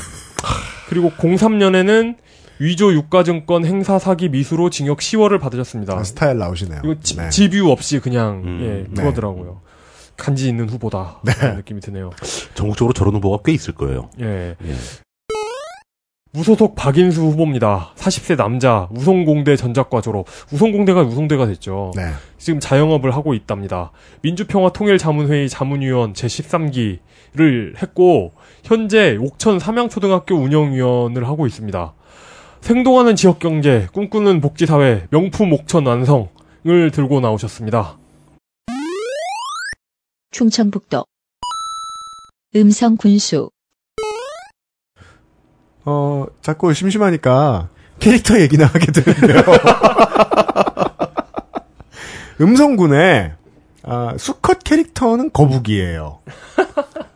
그리고 03년에는 위조 유가증권 행사 사기 미수로 징역 10월을 받으셨습니다. 아, 스타일 나오시네요. 이거 지, 네. 집유 없이 그냥 음, 예 네. 그거더라고요. 간지 있는 후보다 그런 느낌이 드네요. 전국적으로 저런 후보가 꽤 있을 거예요. 예. 예. 무소속 박인수 후보입니다. 40세 남자, 우송공대 전작과 졸업. 우송공대가 우송대가 됐죠. 네. 지금 자영업을 하고 있답니다. 민주평화통일자문회의 자문위원 제13기를 했고 현재 옥천 삼양초등학교 운영위원을 하고 있습니다. 생동하는 지역경제, 꿈꾸는 복지사회, 명품 옥천 완성을 들고 나오셨습니다. 충청북도 음성 군수 어, 자꾸 심심하니까 캐릭터 얘기나 하게 되는데요. 음성군의 아, 수컷 캐릭터는 거북이에요.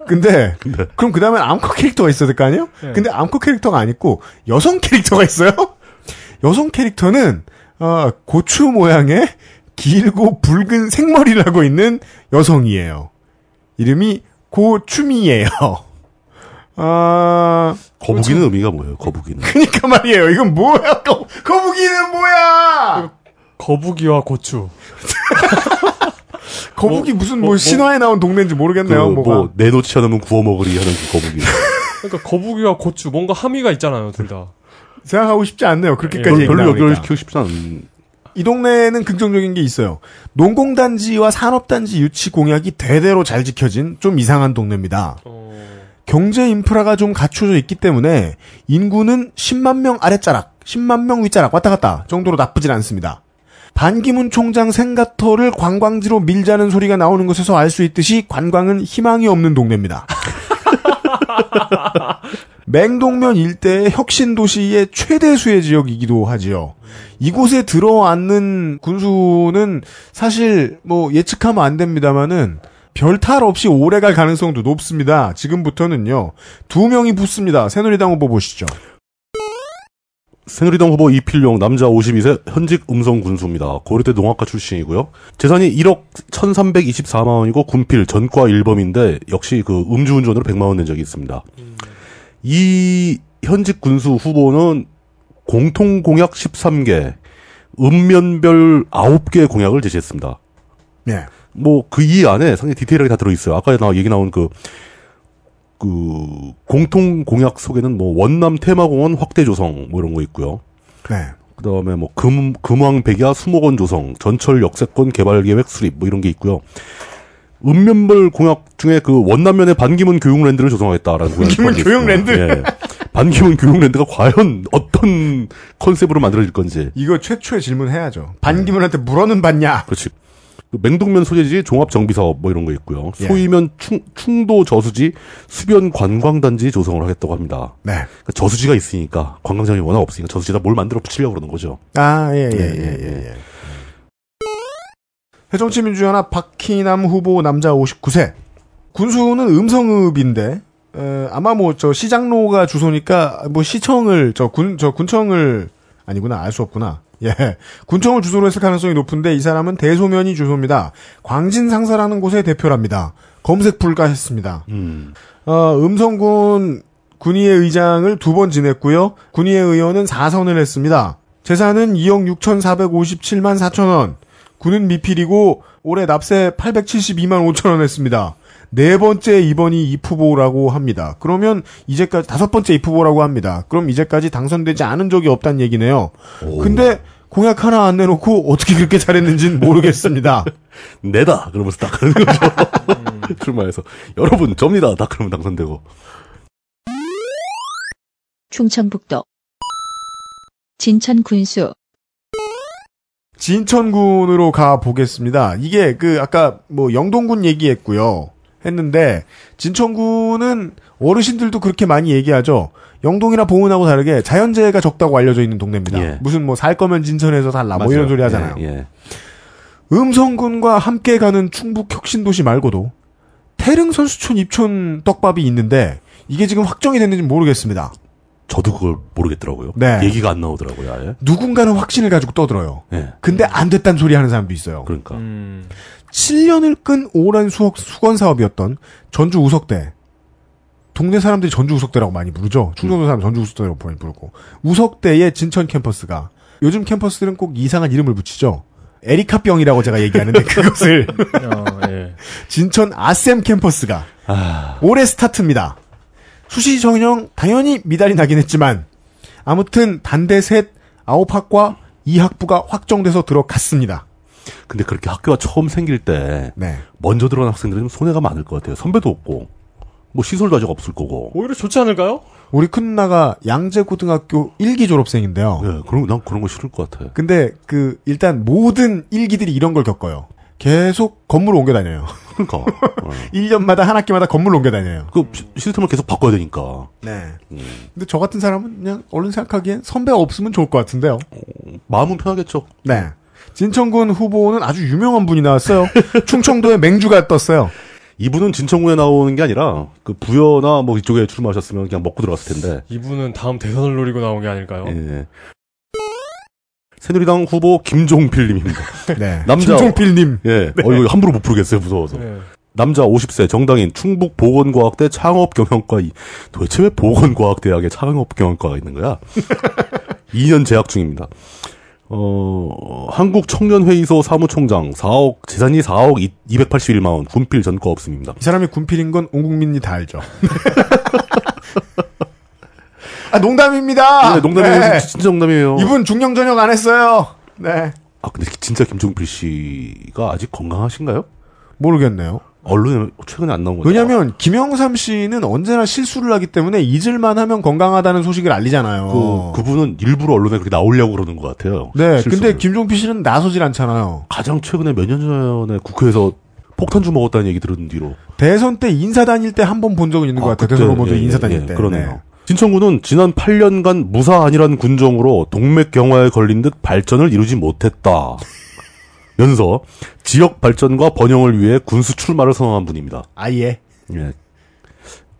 근데 근데 그럼 그 다음에 암컷 캐릭터가 있어야 될 거 아니에요? 네. 근데 암컷 캐릭터가 아니고 여성 캐릭터가 있어요. 여성 캐릭터는 어, 고추 모양의 길고 붉은 생머리를 하고 있는 여성이에요. 이름이 고추미예요. 아, 거북이는 의미가 뭐예요? 거북이는. 그니까 말이에요. 이건 뭐야? 거, 거북이는 뭐야? 거북이와 고추. 거북이 무슨 뭐, 뭐, 신화에 나온 동네인지 그, 모르겠네요. 뭐가. 뭐 내놓지 않으면 구워 먹으리 하는 그 거북이. 그러니까 거북이와 고추 뭔가 함의가 있잖아요, 둘 다. 생각하고 싶지 않네요. 그렇게까지 예, 별로. 연결시키고 싶지 않은. 이 동네에는 긍정적인 게 있어요. 농공단지와 산업단지 유치 공약이 대대로 잘 지켜진 좀 이상한 동네입니다. 어... 경제 인프라가 좀 갖춰져 있기 때문에 인구는 10만 명 아랫자락, 10만 명 윗자락 왔다 갔다 정도로 나쁘진 않습니다. 반기문 총장 생가터를 관광지로 밀자는 소리가 나오는 것에서 알 수 있듯이 관광은 희망이 없는 동네입니다. 맹동면 일대의 혁신 도시의 최대 수혜 지역이기도 하지요. 이곳에 들어앉는 군수는 사실 뭐 예측하면 안 됩니다만은 별탈 없이 오래 갈 가능성도 높습니다. 지금부터는요. 두 명이 붙습니다. 새누리당 후보 보시죠. 새누리당 후보 이필용 남자 52세 현직 음성 군수입니다. 고려대 농학과 출신이고요. 재산이 1억 1,324만 원이고 군필 전과 1범인데 역시 그 음주운전으로 100만 원 낸 적이 있습니다. 이 현직 군수 후보는 공통 공약 13개, 읍면별 9개의 공약을 제시했습니다. 네. 뭐 그 이 안에 상당히 디테일하게 다 들어있어요. 아까 나 얘기 나온 그, 그 공통 공약 속에는 뭐 원남 테마공원 확대 조성 뭐 이런 거 있고요. 네. 그 다음에 뭐 금, 금왕 백야 수목원 조성, 전철 역세권 개발 계획 수립 뭐 이런 게 있고요. 읍면별 공약 중에 그 원남면에 반기문 교육랜드를 조성하겠다라는 반기문. 교육랜드? 예. 반기문 교육랜드가 과연 어떤 컨셉으로 만들어질 건지. 이거 최초의 질문 해야죠. 반기문한테 물어는 받냐? 그렇지. 그 맹동면 소재지 종합 정비 사업 뭐 이런 거 있고요. 예. 소위면 충, 충도 저수지 수변 관광단지 조성을 하겠다고 합니다. 네. 그러니까 저수지가 있으니까 관광장이 워낙 없으니까 저수지에다 뭘 만들어 붙이려고 그러는 거죠. 아, 예, 예, 예, 예, 예, 예. 새정치민주연합 박희남 후보 남자 59세. 군수는 음성읍인데, 에, 아마 뭐 저 시장로가 주소니까 뭐 시청을 저 군 저 군청을 아니구나 알 수 없구나. 예, 군청을 주소로 했을 가능성이 높은데 이 사람은 대소면이 주소입니다. 광진 상사라는 곳의 대표랍니다. 검색 불가했습니다. 음. 어, 음성군 군의회 의장을 두 번 지냈고요. 군의회 의원은 4선을 했습니다. 재산은 2억 6,457만 4천 원. 군은 미필이고 올해 납세 872만 5천 원 했습니다. 네 번째 입원이 입후보라고 합니다. 그러면 이제까지 다섯 번째 입후보라고 합니다. 그럼 이제까지 당선되지 않은 적이 없다는 얘기네요. 오. 근데 공약 하나 안 내놓고 어떻게 그렇게 잘했는지는 모르겠습니다. 내다 그러면서 딱 하는 거죠. 출마해서 여러분 접니다. 딱 그러면 당선되고. 충청북도 진천 군수 진천군으로 가 보겠습니다. 이게 그 아까 뭐 영동군 얘기했고요. 했는데 진천군은 어르신들도 그렇게 많이 얘기하죠. 영동이나 보은하고 다르게 자연재해가 적다고 알려져 있는 동네입니다. 예. 무슨 뭐 살 거면 진천에서 살라 뭐 이런. 소리 하잖아요. 예, 예. 음성군과 함께 가는 충북 혁신도시 말고도 태릉 선수촌 입촌 떡밥이 있는데 이게 지금 확정이 됐는지 모르겠습니다. 저도 그걸 모르겠더라고요. 네. 얘기가 안 나오더라고요. 아예. 누군가는 확신을 가지고 떠들어요. 예. 근데 안 됐다는 소리 하는 사람도 있어요. 그러니까. 음. 7년을 끈 오랜 수학, 수건 사업이었던 전주 우석대. 동네 사람들이 전주 우석대라고 많이 부르죠. 충청도 사람 전주 우석대라고 많이 부르고. 우석대의 진천 캠퍼스가 요즘 캠퍼스들은 꼭 이상한 이름을 붙이죠. 에리카병이라고 제가 얘기하는데 그것을 어, 예. 진천 아셈 캠퍼스가 아, 올해 스타트입니다. 수시 전형 당연히 미달이 나긴 했지만 아무튼 단대 셋 아홉 학과 이 학부가 확정돼서 들어갔습니다. 근데 그렇게 학교가 처음 생길 때 네. 먼저 들어간 학생들은 좀 손해가 많을 것 같아요. 선배도 없고 뭐 시설도 아직 없을 거고. 오히려 좋지 않을까요? 우리 큰 누나가 양재 고등학교 1기 졸업생인데요. 예, 그런 난 그런 거 싫을 것 같아. 근데 그 일단 모든 1기들이 이런 걸 겪어요. 계속 건물을 옮겨 다녀요. 그러니까. 어. 1년마다 한 학기마다 건물을 옮겨 다녀요. 그 시- 시스템을 계속 바꿔야 되니까. 네. 음. 근데 저 같은 사람은 그냥 얼른 생각하기엔 선배가 없으면 좋을 것 같은데요. 마음은 편하겠죠. 네. 진천군 후보는 아주 유명한 분이 나왔어요. 충청도에 맹주가 떴어요. 이분은 진천구에 나오는 게 아니라 그 부여나 뭐 이쪽에 출마하셨으면 그냥 먹고 들어갔을 텐데. 이분은 다음 대선을 노리고 나온 게 아닐까요? 예. 새누리당 후보 김종필님입니다. 네. 남자- 김종필님. 예. 어, 이거 함부로 못 부르겠어요, 무서워서. 네. 남자 50세 정당인 충북 보건과학대 창업경영과 이- 도대체 왜 보건과학대학에 창업경영과가 있는 거야? 2년 재학 중입니다. 어, 한국 청년회의소 사무총장 4억 재산이 4억 281만 원 군필 전과 없음입니다. 이 사람이 군필인 건 온 국민이 다 알죠. 아, 농담입니다. 네, 농담이에요. 네. 진짜 농담이에요. 이분 중령 전역 안 했어요. 네. 아 근데 진짜 김종필 씨가 아직 건강하신가요? 모르겠네요. 언론에 최근에 안 나온 거죠. 왜냐면 김영삼 씨는 언제나 실수를 하기 때문에 잊을만 하면 건강하다는 소식을 알리잖아요. 그 그분은 일부러 언론에 그렇게 나오려고 그러는 것 같아요. 네, 실수를. 근데 김종필 씨는 나서질 않잖아요. 가장 최근에 몇 년 전에 국회에서 폭탄 주 먹었다는 얘기 들은 뒤로 대선 때 인사 다닐 때 한 번 본 적은 있는 것 같아요. 대선 후보들 예, 인사 예, 다닐 예, 때. 그러네요. 네. 진천구는 지난 8년간 무사안이란 군정으로 동맥경화에 걸린 듯 발전을 이루지 못했다. 면서 지역 발전과 번영을 위해 군수 출마를 선언한 분입니다. 아예. 예.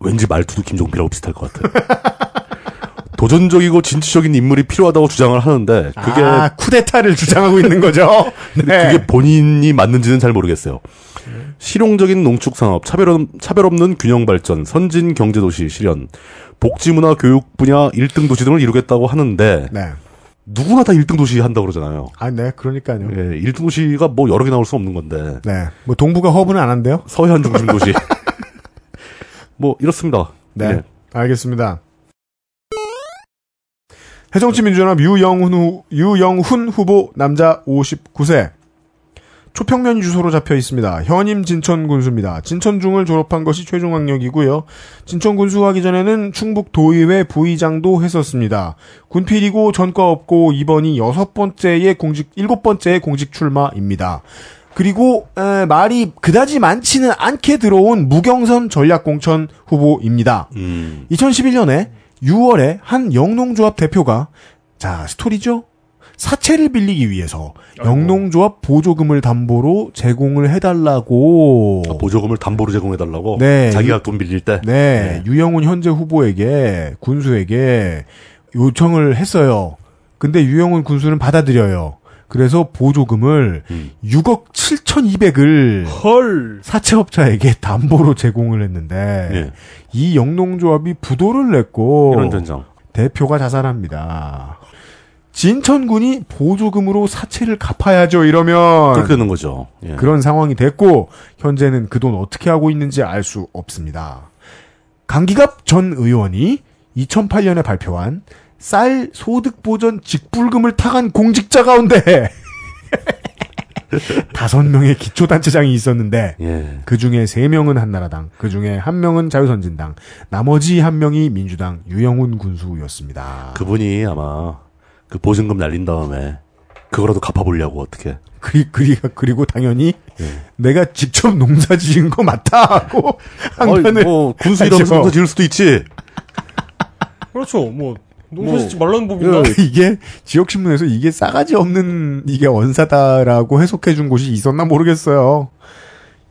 왠지 말투도 김종필하고 비슷할 것 같아요. 도전적이고 진취적인 인물이 필요하다고 주장을 하는데 그게 아, 쿠데타를 주장하고 있는 거죠. 네. 그게 본인이 맞는지는 잘 모르겠어요. 실용적인 농축 산업, 차별, 없- 차별 없는 균형 발전, 선진 경제 도시 실현, 복지 문화 교육 분야 1등 도시 등을 이루겠다고 하는데 네. 누구나 다 1등 도시 한다고 그러잖아요. 아, 네, 그러니까요. 예, 1등 도시가 뭐 여러 개 나올 수 없는 건데 네. 뭐 동부가 허브는 안 한대요? 서해안 중심 도시 뭐 이렇습니다. 네. 예. 알겠습니다. 해정치 민주연합 유영훈, 후, 유영훈 후보 남자 59세. 초평면 주소로 잡혀 있습니다. 현임 진천군수입니다. 진천중을 졸업한 것이 최종 학력이고요. 진천군수 하기 전에는 충북 도의회 부의장도 했었습니다. 군필이고 전과 없고 이번이 여섯 번째의 공직, 일곱 번째의 공직 출마입니다. 그리고 에, 말이 그다지 많지는 않게 들어온 무경선 전략공천 후보입니다. 음, 2011년에 6월에 한 영농조합 대표가 자 스토리죠. 사채를 빌리기 위해서 영농조합 보조금을 담보로 제공을 해달라고 아, 보조금을 담보로 제공해달라고 네. 자기가 돈 빌릴 때 네, 유영훈 현재 후보에게 군수에게 요청을 했어요. 근데 유영훈 군수는 받아들여요. 그래서 보조금을 음. 6억 7,200을 헐. 사채업자에게 담보로 제공을 했는데 예, 이 영농조합이 부도를 냈고 이런 전장. 대표가 자살합니다. 진천군이 보조금으로 사채를 갚아야죠. 이러면 그렇게 되는 거죠. 예. 그런 상황이 됐고 현재는 그 돈 어떻게 하고 있는지 알 수 없습니다. 강기갑 전 의원이 2008년에 발표한 쌀 소득 보전 직불금을 타간 공직자 가운데 다섯 명의 기초단체장이 있었는데 예. 그 중에 세 명은 한나라당, 그 중에 한 명은 자유선진당, 나머지 한 명이 민주당 유영훈 군수였습니다. 그분이 아마 그 보증금 날린 다음에 그거라도 갚아보려고 어떻게. 그리, 그리, 그리고 당연히 예. 내가 직접 농사 지은 거 맞다 하고 항변을 뭐 군수 일하면서 하죠. 농사 지을 수도 있지. 그렇죠. 뭐 농사 뭐, 짓지 말라는 법인가? 이게 지역신문에서 이게 싸가지 없는 이게 언사다라고 해석해 준 곳이 있었나 모르겠어요.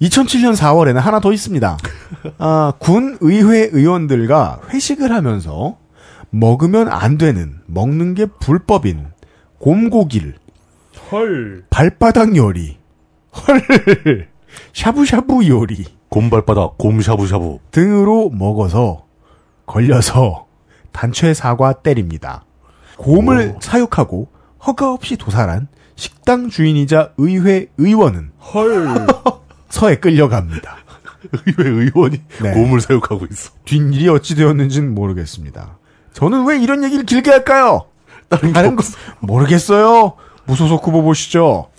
2007년 4월에는 하나 더 있습니다. 아, 군 의회 의원들과 회식을 하면서 먹으면 안 되는, 먹는 게 불법인 곰고기를 헐. 발바닥 요리, 헐, 샤브샤브 요리 곰발바닥, 곰샤부샤부. 등으로 먹어서 걸려서 단체 사과 때립니다. 곰을 사육하고 허가 없이 도살한 식당 주인이자 의회 의원은 헐. 서에 끌려갑니다. 의회 의원이 네. 곰을 사육하고 있어. 뒷일이 어찌 되었는지는 모르겠습니다. 저는 왜 이런 얘기를 길게 할까요? 다른 게 다른 거 모르겠어요. 무소속 후보 보시죠.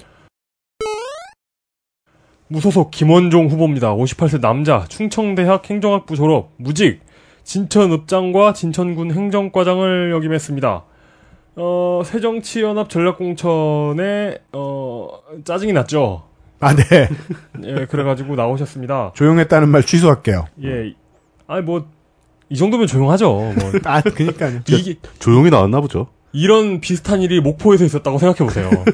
무소속 김원종 후보입니다. 58세 남자, 충청대학 행정학부 졸업, 무직, 진천읍장과 진천군 행정과장을 역임했습니다. 어, 새정치연합 전략공천에, 어, 짜증이 났죠. 아, 네. 예, 그래가지고 나오셨습니다. 조용했다는 말 취소할게요. 예, 아니, 뭐, 이 정도면 조용하죠. 뭐, 아, 그니까요. 이게, 조용히 나왔나 보죠. 이런 비슷한 일이 목포에서 있었다고 생각해 보세요.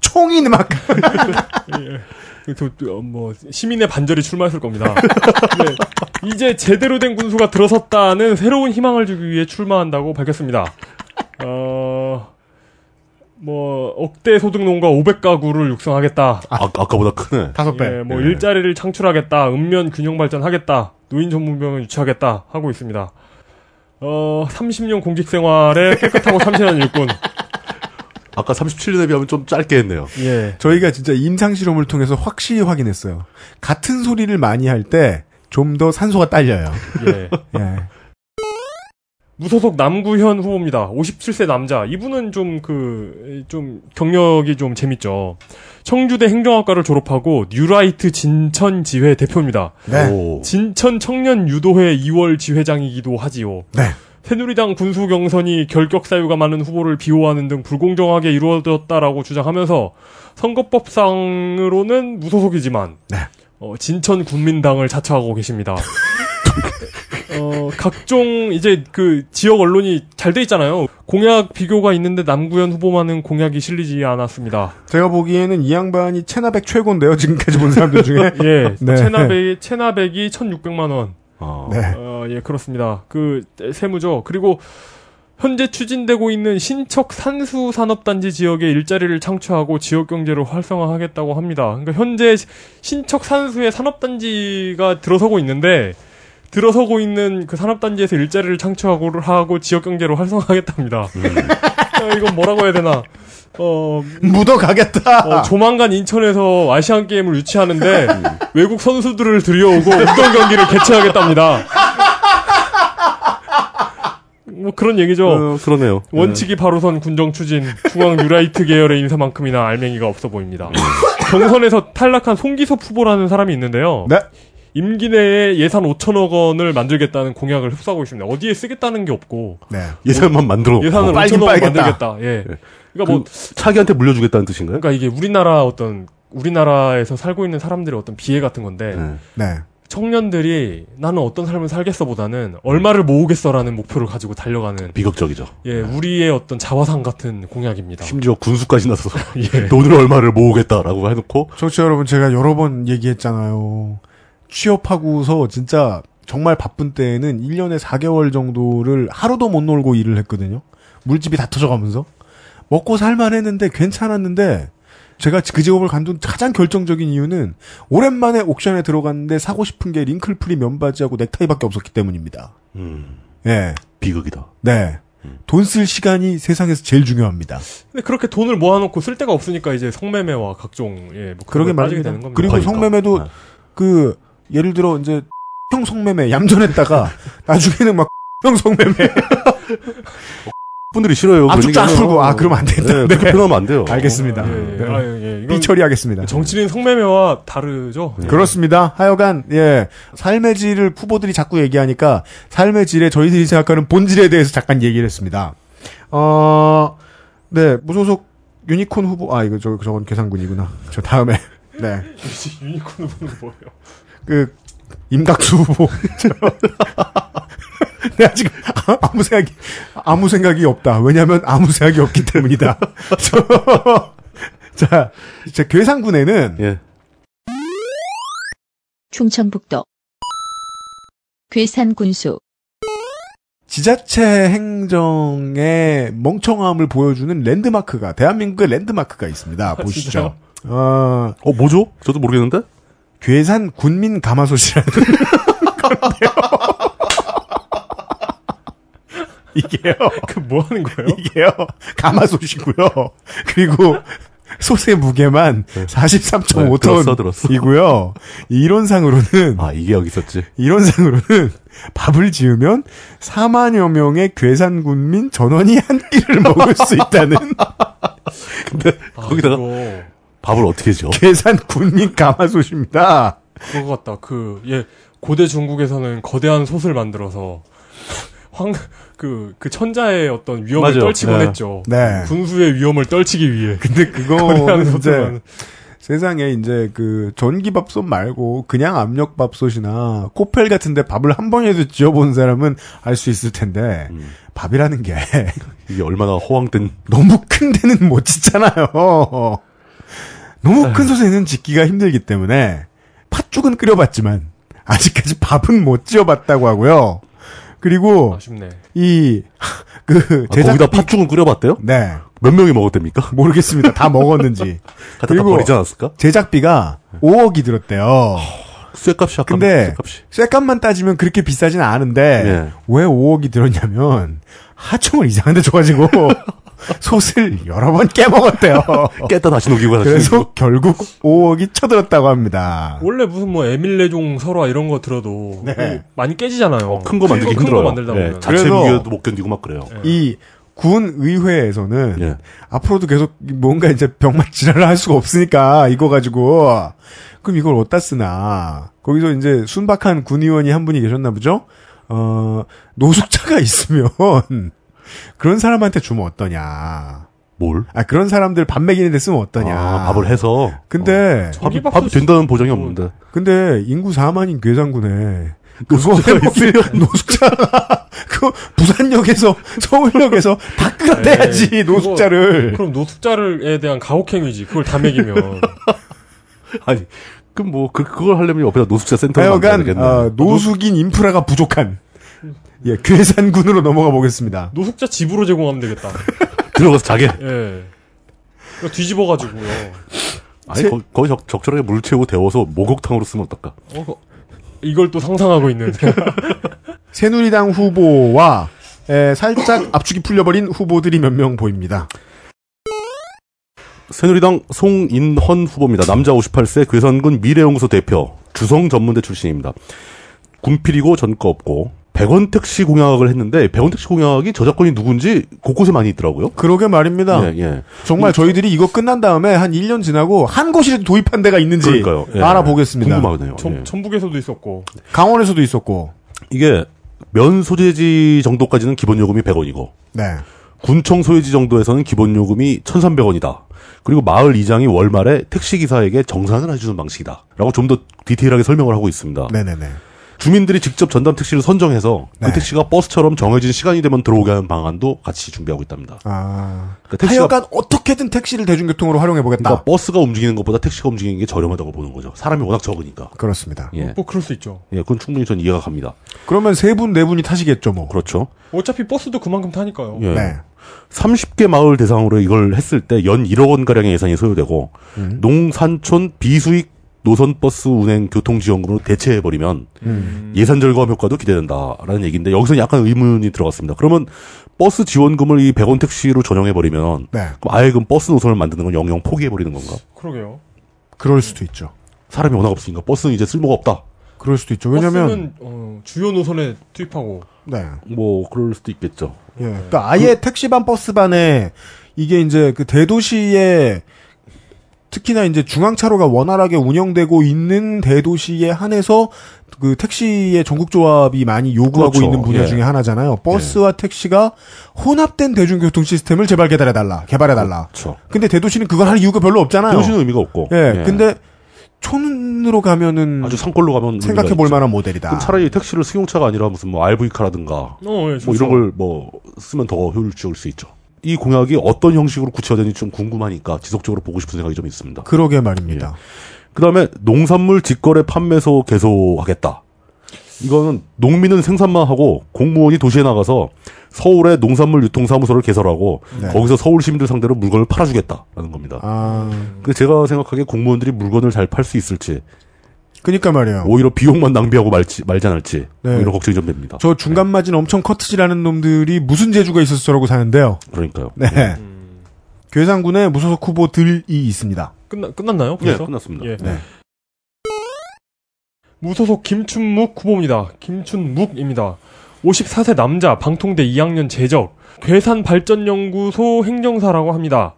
총이 막, 예. 뭐, 시민의 반절이 출마했을 겁니다. 네, 이제 제대로 된 군수가 들어섰다는 새로운 희망을 주기 위해 출마한다고 밝혔습니다. 어, 뭐, 억대 소득농가 500가구를 육성하겠다. 아, 아까보다 크네. 다섯 배. 예, 뭐, 예. 일자리를 창출하겠다. 읍면 균형 발전하겠다. 노인 전문병을 유치하겠다. 하고 있습니다. 어, 30년 공직 생활에 깨끗하고 참신한 일꾼. 아까 37년에 비하면 좀 짧게 했네요. 예. 저희가 진짜 임상 실험을 통해서 확실히 확인했어요. 같은 소리를 많이 할 때 좀 더 산소가 딸려요. 예. 예. 무소속 남구현 후보입니다. 57세 남자. 이분은 좀 그, 좀 경력이 좀 재밌죠. 청주대 행정학과를 졸업하고 뉴라이트 진천 지회 대표입니다. 네. 오. 진천 청년 유도회 2월 지회장이기도 하지요. 네. 새누리당 군수 경선이 결격 사유가 많은 후보를 비호하는 등 불공정하게 이루어졌다라고 주장하면서 선거법상으로는 무소속이지만 네. 어, 진천 국민당을 자처하고 계십니다. 어, 각종 이제 그 지역 언론이 잘 돼 있잖아요. 공약 비교가 있는데 남구현 후보만은 공약이 실리지 않았습니다. 제가 보기에는 이 양반이 체나백 최고인데요. 지금까지 본 사람들 중에. 예, 네. 체나백이 체나백이 1,600만 원. 아. 네. 어, 예, 그렇습니다. 그 세무죠. 그리고 현재 추진되고 있는 신척 산수 산업단지 지역에 일자리를 창출하고 지역 경제를 활성화하겠다고 합니다. 그러니까 현재 신척 산수의 산업단지가 들어서고 있는데 들어서고 있는 그 산업단지에서 일자리를 창출하고 하고 지역 경제를 활성화하겠답니다. 어, 이건 뭐라고 해야 되나? 어, 묻어가겠다. 어, 조만간 인천에서 아시안 게임을 유치하는데 외국 선수들을 들여오고 운동 경기를 개최하겠답니다. 뭐 그런 얘기죠. 어, 그러네요. 원칙이 바로선 군정 추진 중앙 뉴라이트 계열의 인사만큼이나 알맹이가 없어 보입니다. 경선에서 탈락한 송기섭 후보라는 사람이 있는데요. 네. 임기 내에 예산 5천억 원을 만들겠다는 공약을 고수하고 있습니다. 어디에 쓰겠다는 게 없고 네. 예산만 만들어 예산을 빨긴 5천억 원. 만들겠다. 예. 그러니까 뭐 차기한테 물려주겠다는 뜻인가요? 그러니까 이게 우리나라 어떤 우리나라에서 살고 있는 사람들의 어떤 비애 같은 건데 네. 네. 청년들이 나는 어떤 삶을 살겠어보다는 얼마를 모으겠어라는 목표를 가지고 달려가는 비극적이죠. 예 우리의 어떤 자화상 같은 공약입니다. 심지어 군수까지 나서서 예. 돈을 얼마를 모으겠다라고 해놓고 청취자 여러분, 제가 여러 번 얘기했잖아요. 취업하고서 진짜 정말 바쁜 때에는 1년에 4개월 정도를 하루도 못 놀고 일을 했거든요. 물집이 다 터져가면서. 먹고 살만 했는데 괜찮았는데 제가 그 직업을 간둔 가장 결정적인 이유는 오랜만에 옥션에 들어갔는데 사고 싶은 게 링클프리 면바지하고 넥타이밖에 없었기 때문입니다. 음, 예. 비극이다. 네. 돈쓸 시간이 세상에서 제일 중요합니다. 근데 그렇게 돈을 모아놓고 쓸 데가 없으니까 이제 성매매와 각종 예, 뭐 그러게 말입니다. 되는 겁니다. 그리고 그러니까. 성매매도 네. 그 예를 들어 이제 형 성매매 얌전했다가 나중에는 막 형 성매매 분들이 싫어요. 압축 쫙. 풀고 아 그러면 안 된다. 네, 그렇게 표현하면 안 돼요. 알겠습니다. 예, 예. 네. 아, 예, 예. 이건 삐처리하겠습니다. 정치인 성매매와 다르죠. 네. 그렇습니다. 하여간 예 삶의 질을 후보들이 자꾸 얘기하니까 삶의 질에 저희들이 생각하는 본질에 대해서 잠깐 얘기를 했습니다. 어 네, 무소속 유니콘 후보, 아, 이거 저, 저건 괴산군이구나. 저 다음에. 네. 유니콘 후보는 뭐예요? 그, 임각수 후보. 내가 지금 아- 아무 생각이, 아무 생각이 없다. 왜냐면 아무 생각이 없기 때문이다. 저, 자, 제 괴산군에는 예. 충청북도 괴산군수 지자체 행정의 멍청함을 보여주는 랜드마크가, 대한민국의 랜드마크가 있습니다. 보시죠. 진짜요? 어, 어, 뭐죠? 저도 모르겠는데? 괴산 군민 가마솥이라는 이게요. 그 뭐 하는 거예요? 이게요. 가마솥이고요. 그리고 솥의 무게만 네, 들었어, 43.5톤 들었어. 이고요. 이론상으로는 아, 이게 여기 있었지. 이론상으로는 밥을 지으면 4만여 명의 괴산 군민 전원이 한 끼를 먹을 수 있다는 근데, 아, 거기다가 이거 밥을 어떻게 지어? 괴산 군민 가마솥입니다. 그거 같다. 그, 예, 고대 중국에서는 거대한 솥을 만들어서, 황, 그, 그 천자의 어떤 위험을 맞아요. 떨치곤 네. 했죠. 네. 군수의 위험을 떨치기 위해. 근데 솥을 이제 만 세상에 이제 그 전기밥솥 말고 그냥 압력밥솥이나 코펠 같은데 밥을 한 번에도 지어본 사람은 알 수 있을 텐데 음, 밥이라는 게 이게 얼마나 허황된, 너무 큰 데는 못 짓잖아요. 너무 큰 솥에는 짓기가 힘들기 때문에 팥죽은 끓여봤지만 아직까지 밥은 못 지어봤다고 하고요. 그리고 아쉽네. 이그 아, 제작 거기다 팥죽은 끓여봤대요? 네 몇 명이 먹었답니까? 모르겠습니다. 다 먹었는지 그리고- 버리지 않았을까? 제작비가 5억이 들었대요. 쇠값이 아까 근데. 쇠값만 따지면 그렇게 비싸진 않은데 예. 왜 5억이 들었냐면 하청을 이상한 데 줘가지고 솥을 여러 번 깨먹었대요. 깼다 다시 녹이고 다시 그래서 녹이고. 결국 5억이 쳐들었다고 합니다. 원래 무슨 뭐 에밀레종 설화 이런 거 들어도 네. 뭐 많이 깨지잖아요. 큰거 만들기 큰거 힘들어요. 만들다 예, 보면. 자체 그래서- 무게도 못 견디고 막 그래요. 예. 이군 의회에서는 예. 앞으로도 계속 뭔가 이제 병맛 지랄을 할 수가 없으니까 이거 가지고 그럼 이걸 어디다 쓰나 거기서 이제 순박한 군의원이 한 분이 계셨나 보죠. 어 노숙자가 있으면 그런 사람한테 주면 어떠냐. 뭘? 아 그런 사람들 밥 먹이는 데 쓰면 어떠냐. 아, 밥을 해서. 근데 어, 밥이, 밥이 된다는 보장이 없는데. 근데 인구 4만인 괴산군에 그거 노숙자가 해먹기 노숙자가 그 부산역에서 서울역에서 다 에이, 그거- 노숙자를 그럼 노숙자를에 대한 가혹행위지. 그걸 다 먹이면. 아니, 그럼 뭐, 그, 그걸 하려면 옆에다 노숙자 센터를 만들어야 하여간 되겠네. 어, 노숙인 인프라가 부족한 예 괴산군으로 넘어가 보겠습니다. 노숙자 집으로 제공하면 되겠다. 들어가서 자게. 예. 뒤집어가지고요. 아니, 제- 거, 거기 적, 적절하게 물 채우고 데워서 목욕탕으로 쓰면 어떨까? 어, 그- 이걸 또 상상하고 있는. 새누리당 후보와 에, 살짝 압축이 풀려버린 후보들이 몇 명 보입니다. 새누리당 송인헌 후보입니다. 남자 58세 괴산군 미래연구소 대표, 주성 전문대 출신입니다. 군필이고 전과 없고 100원 택시 공약을 했는데 100원 택시 공약이 저작권이 누군지 곳곳에 많이 있더라고요. 그러게 말입니다. 예, 예. 정말 저희들이 이거 끝난 다음에 한 1년 지나고 한 곳이라도 도입한 데가 있는지 그러니까요. 예. 알아보겠습니다. 궁금하네요. 전, 예. 전북에서도 있었고. 강원에서도 있었고. 이게 면 소재지 정도까지는 기본 요금이 100원이고 네. 군청 소유지 정도에서는 기본 요금이 1,300원이다. 그리고 마을 이장이 월말에 택시 기사에게 정산을 해주는 방식이다. 라고 좀 더 디테일하게 설명을 하고 있습니다. 네네네. 주민들이 직접 전담 택시를 선정해서 네. 그 택시가 버스처럼 정해진 시간이 되면 들어오게 하는 방안도 같이 준비하고 있답니다. 아. 그러니까 택시가 하여간 어떻게든 택시를 대중교통으로 활용해 보겠다. 그러니까 버스가 움직이는 것보다 택시가 움직이는 게 저렴하다고 보는 거죠. 사람이 워낙 적으니까. 그렇습니다. 예. 뭐 그럴 수 있죠. 예, 그건 충분히 전 이해가 갑니다. 그러면 세 분, 네 분이 타시겠죠, 뭐. 그렇죠. 어차피 버스도 그만큼 타니까요. 예. 네. 30개 마을 대상으로 이걸 했을 때 연 1억 원 가량의 예산이 소요되고 음. 농산촌 비수익 노선 버스 운행 교통 지원금으로 대체해 버리면 음. 예산 절감 효과도 기대된다라는 얘기인데 여기서 약간 의문이 들어갔습니다. 그러면 버스 지원금을 이 100원 택시로 전용해 버리면 네. 그럼 아예 그 버스 노선을 만드는 건 영영 포기해 버리는 건가? 그러게요. 그럴 수도 있죠. 사람이 워낙 없으니까 버스는 이제 쓸모가 없다. 그럴 수도 있죠. 왜냐면, 버스는 어, 주요 노선에 투입하고 네. 뭐 그럴 수도 있겠죠. 예. 그러니까 아예 택시반 버스반에 이게 이제 그 대도시의 특히나 이제 중앙차로가 원활하게 운영되고 있는 대도시에 한해서 그 택시의 전국 조합이 많이 요구하고 그렇죠. 있는 분야 예. 중에 하나잖아요. 버스와 택시가 혼합된 대중교통 시스템을 제발 개발해 달라. 개발해 달라. 그렇죠. 근데 대도시는 그걸 할 이유가 별로 없잖아요. 대도시는 의미가 없고. 예. 근데 촌으로 가면은 아주 산골로 가면 생각해 볼. 만한 모델이다. 그럼 차라리 택시를 승용차가 아니라 무슨 뭐 RV카라든가 어, 예, 뭐. 이런 걸 뭐 쓰면 더 효율적일 수 있죠. 이 공약이 어떤 형식으로 구체화되는지 좀 궁금하니까 지속적으로 보고 싶은 생각이 좀 있습니다. 그러게 말입니다. 그 다음에 농산물 직거래 판매소 개소하겠다. 이거는 농민은 생산만 하고 공무원이 도시에 나가서 서울의 농산물 유통사무소를 개설하고 네. 거기서 서울 시민들 상대로 물건을 팔아주겠다라는 겁니다. 아, 근데 제가 생각하기에 공무원들이 물건을 잘 팔 수 있을지 그니까 말이에요. 오히려 비용만 낭비하고 말지 말지 않을지 네. 뭐 이런 걱정이 좀 됩니다. 저 중간 마진 엄청 커트질하는 놈들이 무슨 재주가 있어서 저러고 사는데요. 그러니까요. 네. 괴산군에 무소속 후보들이 있습니다. 끝나, 끝났나요? 예, 벌써? 끝났습니다. 예. 네. 무소속 김춘묵 후보입니다. 김춘묵입니다. 54세 남자, 방통대 2학년 재적, 괴산발전연구소 행정사라고 합니다.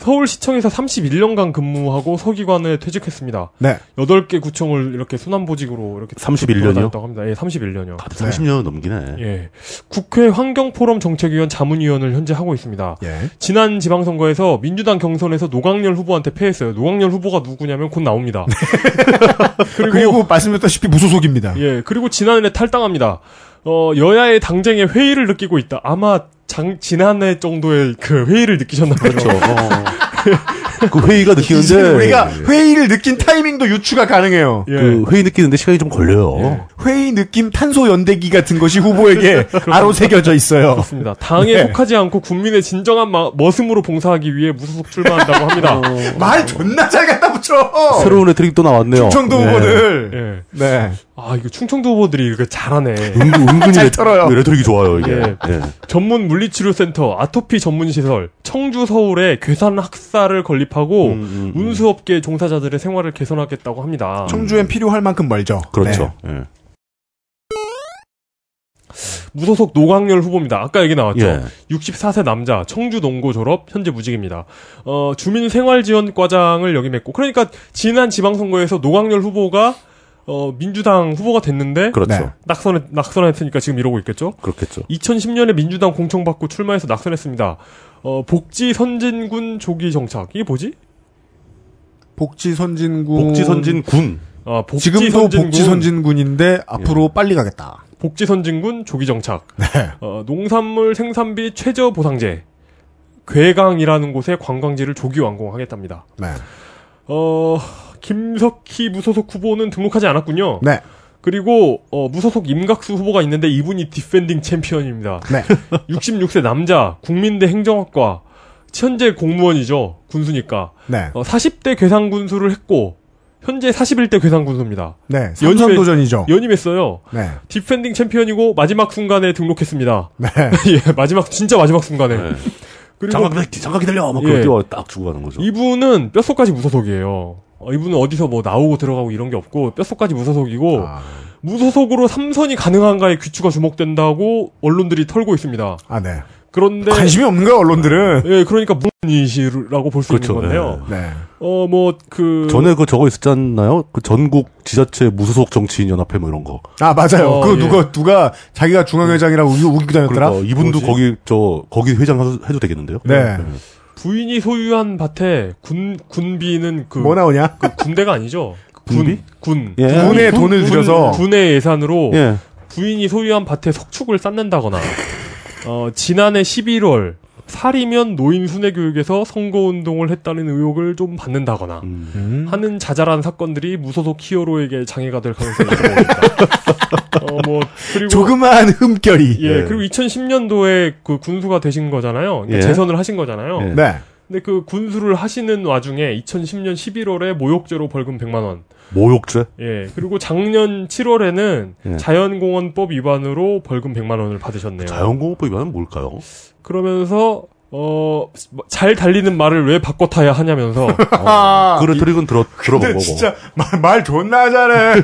서울시청에서 31년간 근무하고 서기관에 퇴직했습니다. 네. 8개 구청을 이렇게 순환보직으로 이렇게 31년 이요? 돌아다녔다고 합니다. 예, 31년이요. 다들 30년 넘기네. 예. 국회 환경포럼 정책위원 자문위원을 현재 하고 있습니다. 예. 지난 지방선거에서 민주당 경선에서 노광열 후보한테 패했어요. 노광열 후보가 누구냐면 곧 나옵니다. 그리고, 그리고 말씀드렸다시피 무소속입니다. 예, 그리고 지난해 탈당합니다. 어, 여야의 당쟁에 회의를 느끼고 있다. 아마 장, 지난해 정도의 그 회의를 느끼셨나 보죠. 그렇죠. 어. 그 회의가 느끼는데 우리가 회의를 느낀 타이밍도 유추가 가능해요. 예. 그 회의 느끼는데 시간이 좀 걸려요. 회의 느낌 탄소 연대기 같은 것이 후보에게 아로 새겨져 있어요. 그렇습니다. 당에 네. 속하지 않고 국민의 진정한 마- 머슴으로 봉사하기 위해 무소속 출마한다고 합니다. 말 존나 잘 갖다 붙여. 새로운 애들이 또 나왔네요. 충청도 네. 후보들. 예. 네. 아, 이거 충청도 후보들이 이거 잘하네. 은근, 은근히 잘 레- 털어요. 레토릭이 좋아요, 이게. 예. 예. 전문 물리치료센터, 아토피 전문시설, 청주 서울에 괴산 학사를 건립하고 음, 음, 음. 운수업계 종사자들의 생활을 개선하겠다고 합니다. 청주엔 필요할 만큼 멀죠. 그렇죠. 네. 예. 무소속 노광열 후보입니다. 아까 얘기 나왔죠. 예. 64세 남자, 청주 농고 졸업, 현재 무직입니다. 어, 주민생활지원과장을 역임했고, 그러니까 지난 지방선거에서 노광열 후보가 어, 민주당 후보가 됐는데 그렇죠. 네. 낙선 낙선했으니까 지금 이러고 있겠죠. 그렇겠죠. 2010년에 민주당 공천받고 출마해서 낙선했습니다. 어, 복지 선진군 조기 정착 이게 뭐지? 복지 선진군. 복지 선진 군. 아, 복지 지금도 선진군, 복지 선진군인데 앞으로 빨리 가겠다. 복지 선진군 조기 정착. 네. 어, 농산물 생산비 최저 보상제. 괴강이라는 곳에 관광지를 조기 완공하겠답니다. 네. 어, 김석희 무소속 후보는 등록하지 않았군요. 네. 그리고 어, 무소속 임각수 후보가 있는데 이분이 디펜딩 챔피언입니다. 네. 66세 남자, 국민대 행정학과, 현재 공무원이죠. 군수니까. 네. 어, 40대 괴산군수를 했고 현재 41대 괴산군수입니다. 네. 삼선 도전이죠. 연임했어요. 네. 디펜딩 챔피언이고 마지막 순간에 등록했습니다. 네. 예, 마지막 진짜 마지막 순간에. 네. 그리고 장갑, 기다- 장갑 기다려! 막 예. 때딱 주고 가는 거죠. 이분은 뼛속까지 무소속이에요. 어, 이분은 어디서 뭐 나오고 들어가고 이런 게 없고 뼛속까지 무소속이고 아, 무소속으로 삼선이 가능한가에 귀추가 주목된다고 언론들이 털고 있습니다. 아, 네. 그런데 관심이 없는 거야, 언론들은. 예, 그러니까 무이시라고 볼수 그렇죠, 있는 건데요. 네. 어, 뭐 그 전에 그 저거 있었잖아요. 그 전국 지자체 무소속 정치인 연합회 뭐 이런 거. 아, 맞아요. 어, 그거 예. 누가, 누가 자기가 중앙회장이라고 우기, 우기고 다녔더라? 그러니까 이분도 뭐지? 거기 저 거기 회장 해도, 되겠는데요. 네. 부인이 소유한 밭에 군 군비는 그, 뭐 나오냐? 그 군대가 아니죠. 군비? 군. 군. 예. 군에 군- 돈을 군- 들여서. 군의 예산으로 예. 부인이 소유한 밭에 석축을 쌓는다거나 어, 지난해 11월 살이면 노인 순회 교육에서 선거 운동을 했다는 의혹을 좀 받는다거나 음. 음. 하는 자잘한 사건들이 무소속 히어로에게 장애가 될 가능성이 있습니다. 어, 뭐 그리고 조그마한 흠결이. 예, 예. 그리고 2010년도에 그 군수가 되신 거잖아요. 그러니까 예. 재선을 하신 거잖아요. 예. 네. 근데 그 군수를 하시는 와중에 2010년 11월에 모욕죄로 벌금 100만 원. 모욕죄? 예. 그리고 작년 7월에는 예. 자연공원법 위반으로 벌금 100만 원을 받으셨네요. 자연공업법 위반은 뭘까요? 그러면서 어, 잘 달리는 말을 왜 바꿔 타야 하냐면서 아, 그 레토릭은 들어 들어본 근데 거고. 진짜 말, 말 존나 하잖아.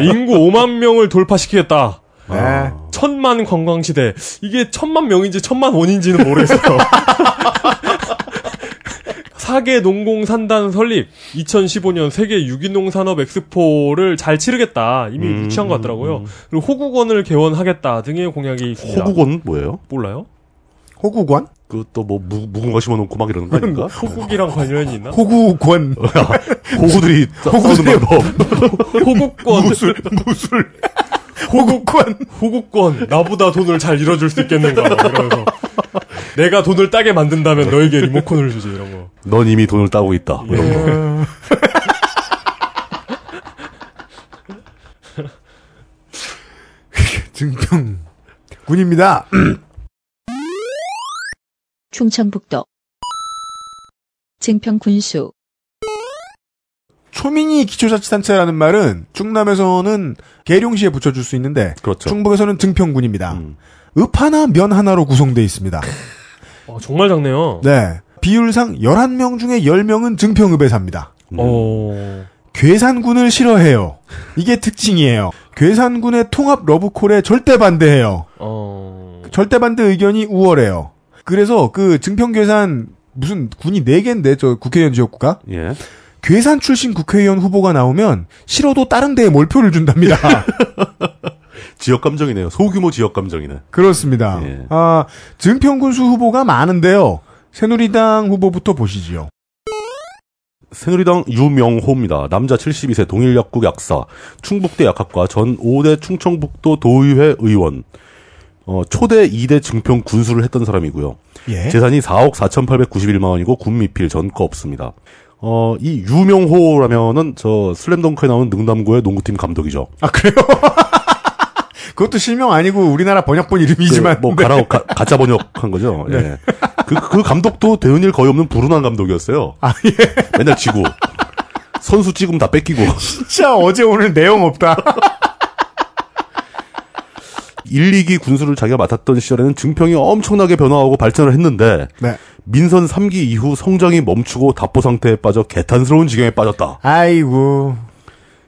예, 인구 5만 명을 돌파시키겠다. 네. 천만 관광 시대. 이게 천만 명인지 천만 원인지는 모르겠어요. 사계 농공산단 설립, 2015년 세계 유기농 산업 엑스포를 잘 치르겠다. 이미 음, 유치한 것 같더라고요. 음. 그리고 호국원을 개원하겠다 등의 공약이 있습니다. 호국은 뭐예요? 몰라요? 호구관? 그또뭐 무궁화 심어놓고 막 이러는 거 아닌가? 호국이랑 관련이 있나? 호구권. 호구들이 싸- 싸우는 호구세요. 방법. 호국권, 무술, 무술. 호구권. 호국권, 나보다 돈을 잘 잃어줄 수 있겠는가? 이러면서 내가 돈을 따게 만든다면 너에게 리모컨을 주지 이런 거. 넌 이미 돈을 따고 있다. 뭐 이런 거. 증평. 군입니다. 충청북도 증평 군수 초민이 기초자치단체라는 말은 충남에서는 계룡시에 붙여줄 수 있는데 그렇죠. 충북에서는 증평군입니다. 음. 읍 하나 면 하나로 구성되어 있습니다. 어, 정말 작네요. 네. 비율상 11명 중에 10명은 증평읍에 삽니다. 음. 어, 괴산군을 싫어해요. 이게 특징이에요. 괴산군의 통합 러브콜에 절대 반대해요. 어, 절대 반대 의견이 우월해요. 그래서 그 증평괴산 무슨 군이 4개인데 저 국회의원 지역구가 예. 괴산 출신 국회의원 후보가 나오면 싫어도 다른 데에 몰표를 준답니다. 지역 감정이네요. 소규모 지역 감정이네. 그렇습니다. 예. 아, 증평군수 후보가 많은데요. 새누리당 후보부터 보시지요. 새누리당 유명호입니다. 남자 72세 동일약국 약사, 충북대 약학과 전 5대 충청북도 도의회 의원, 어, 초대 2대 증평 군수를 했던 사람이고요. 예. 재산이 4억 4,891만 원이고 군미필 전과 없습니다. 어, 이 유명호라면은 저 슬램덩크에 나오는 능남고의 농구팀 감독이죠. 아, 그래요? 그것도 실명 아니고 우리나라 번역본 이름이지만. 그뭐 네. 가라 가, 가짜 번역한 거죠. 예. 그, 그 감독도 되는 일 거의 없는 불운한 감독이었어요. 아, 예. 맨날 지고 선수 찍으면 다 뺏기고 진짜 어제 오늘 내용 없다. 1, 2기 군수를 자기가 맡았던 시절에는 증평이 엄청나게 변화하고 발전을 했는데 네. 민선 3기 이후 성장이 멈추고 답보 상태에 빠져 개탄스러운 지경에 빠졌다. 아이고.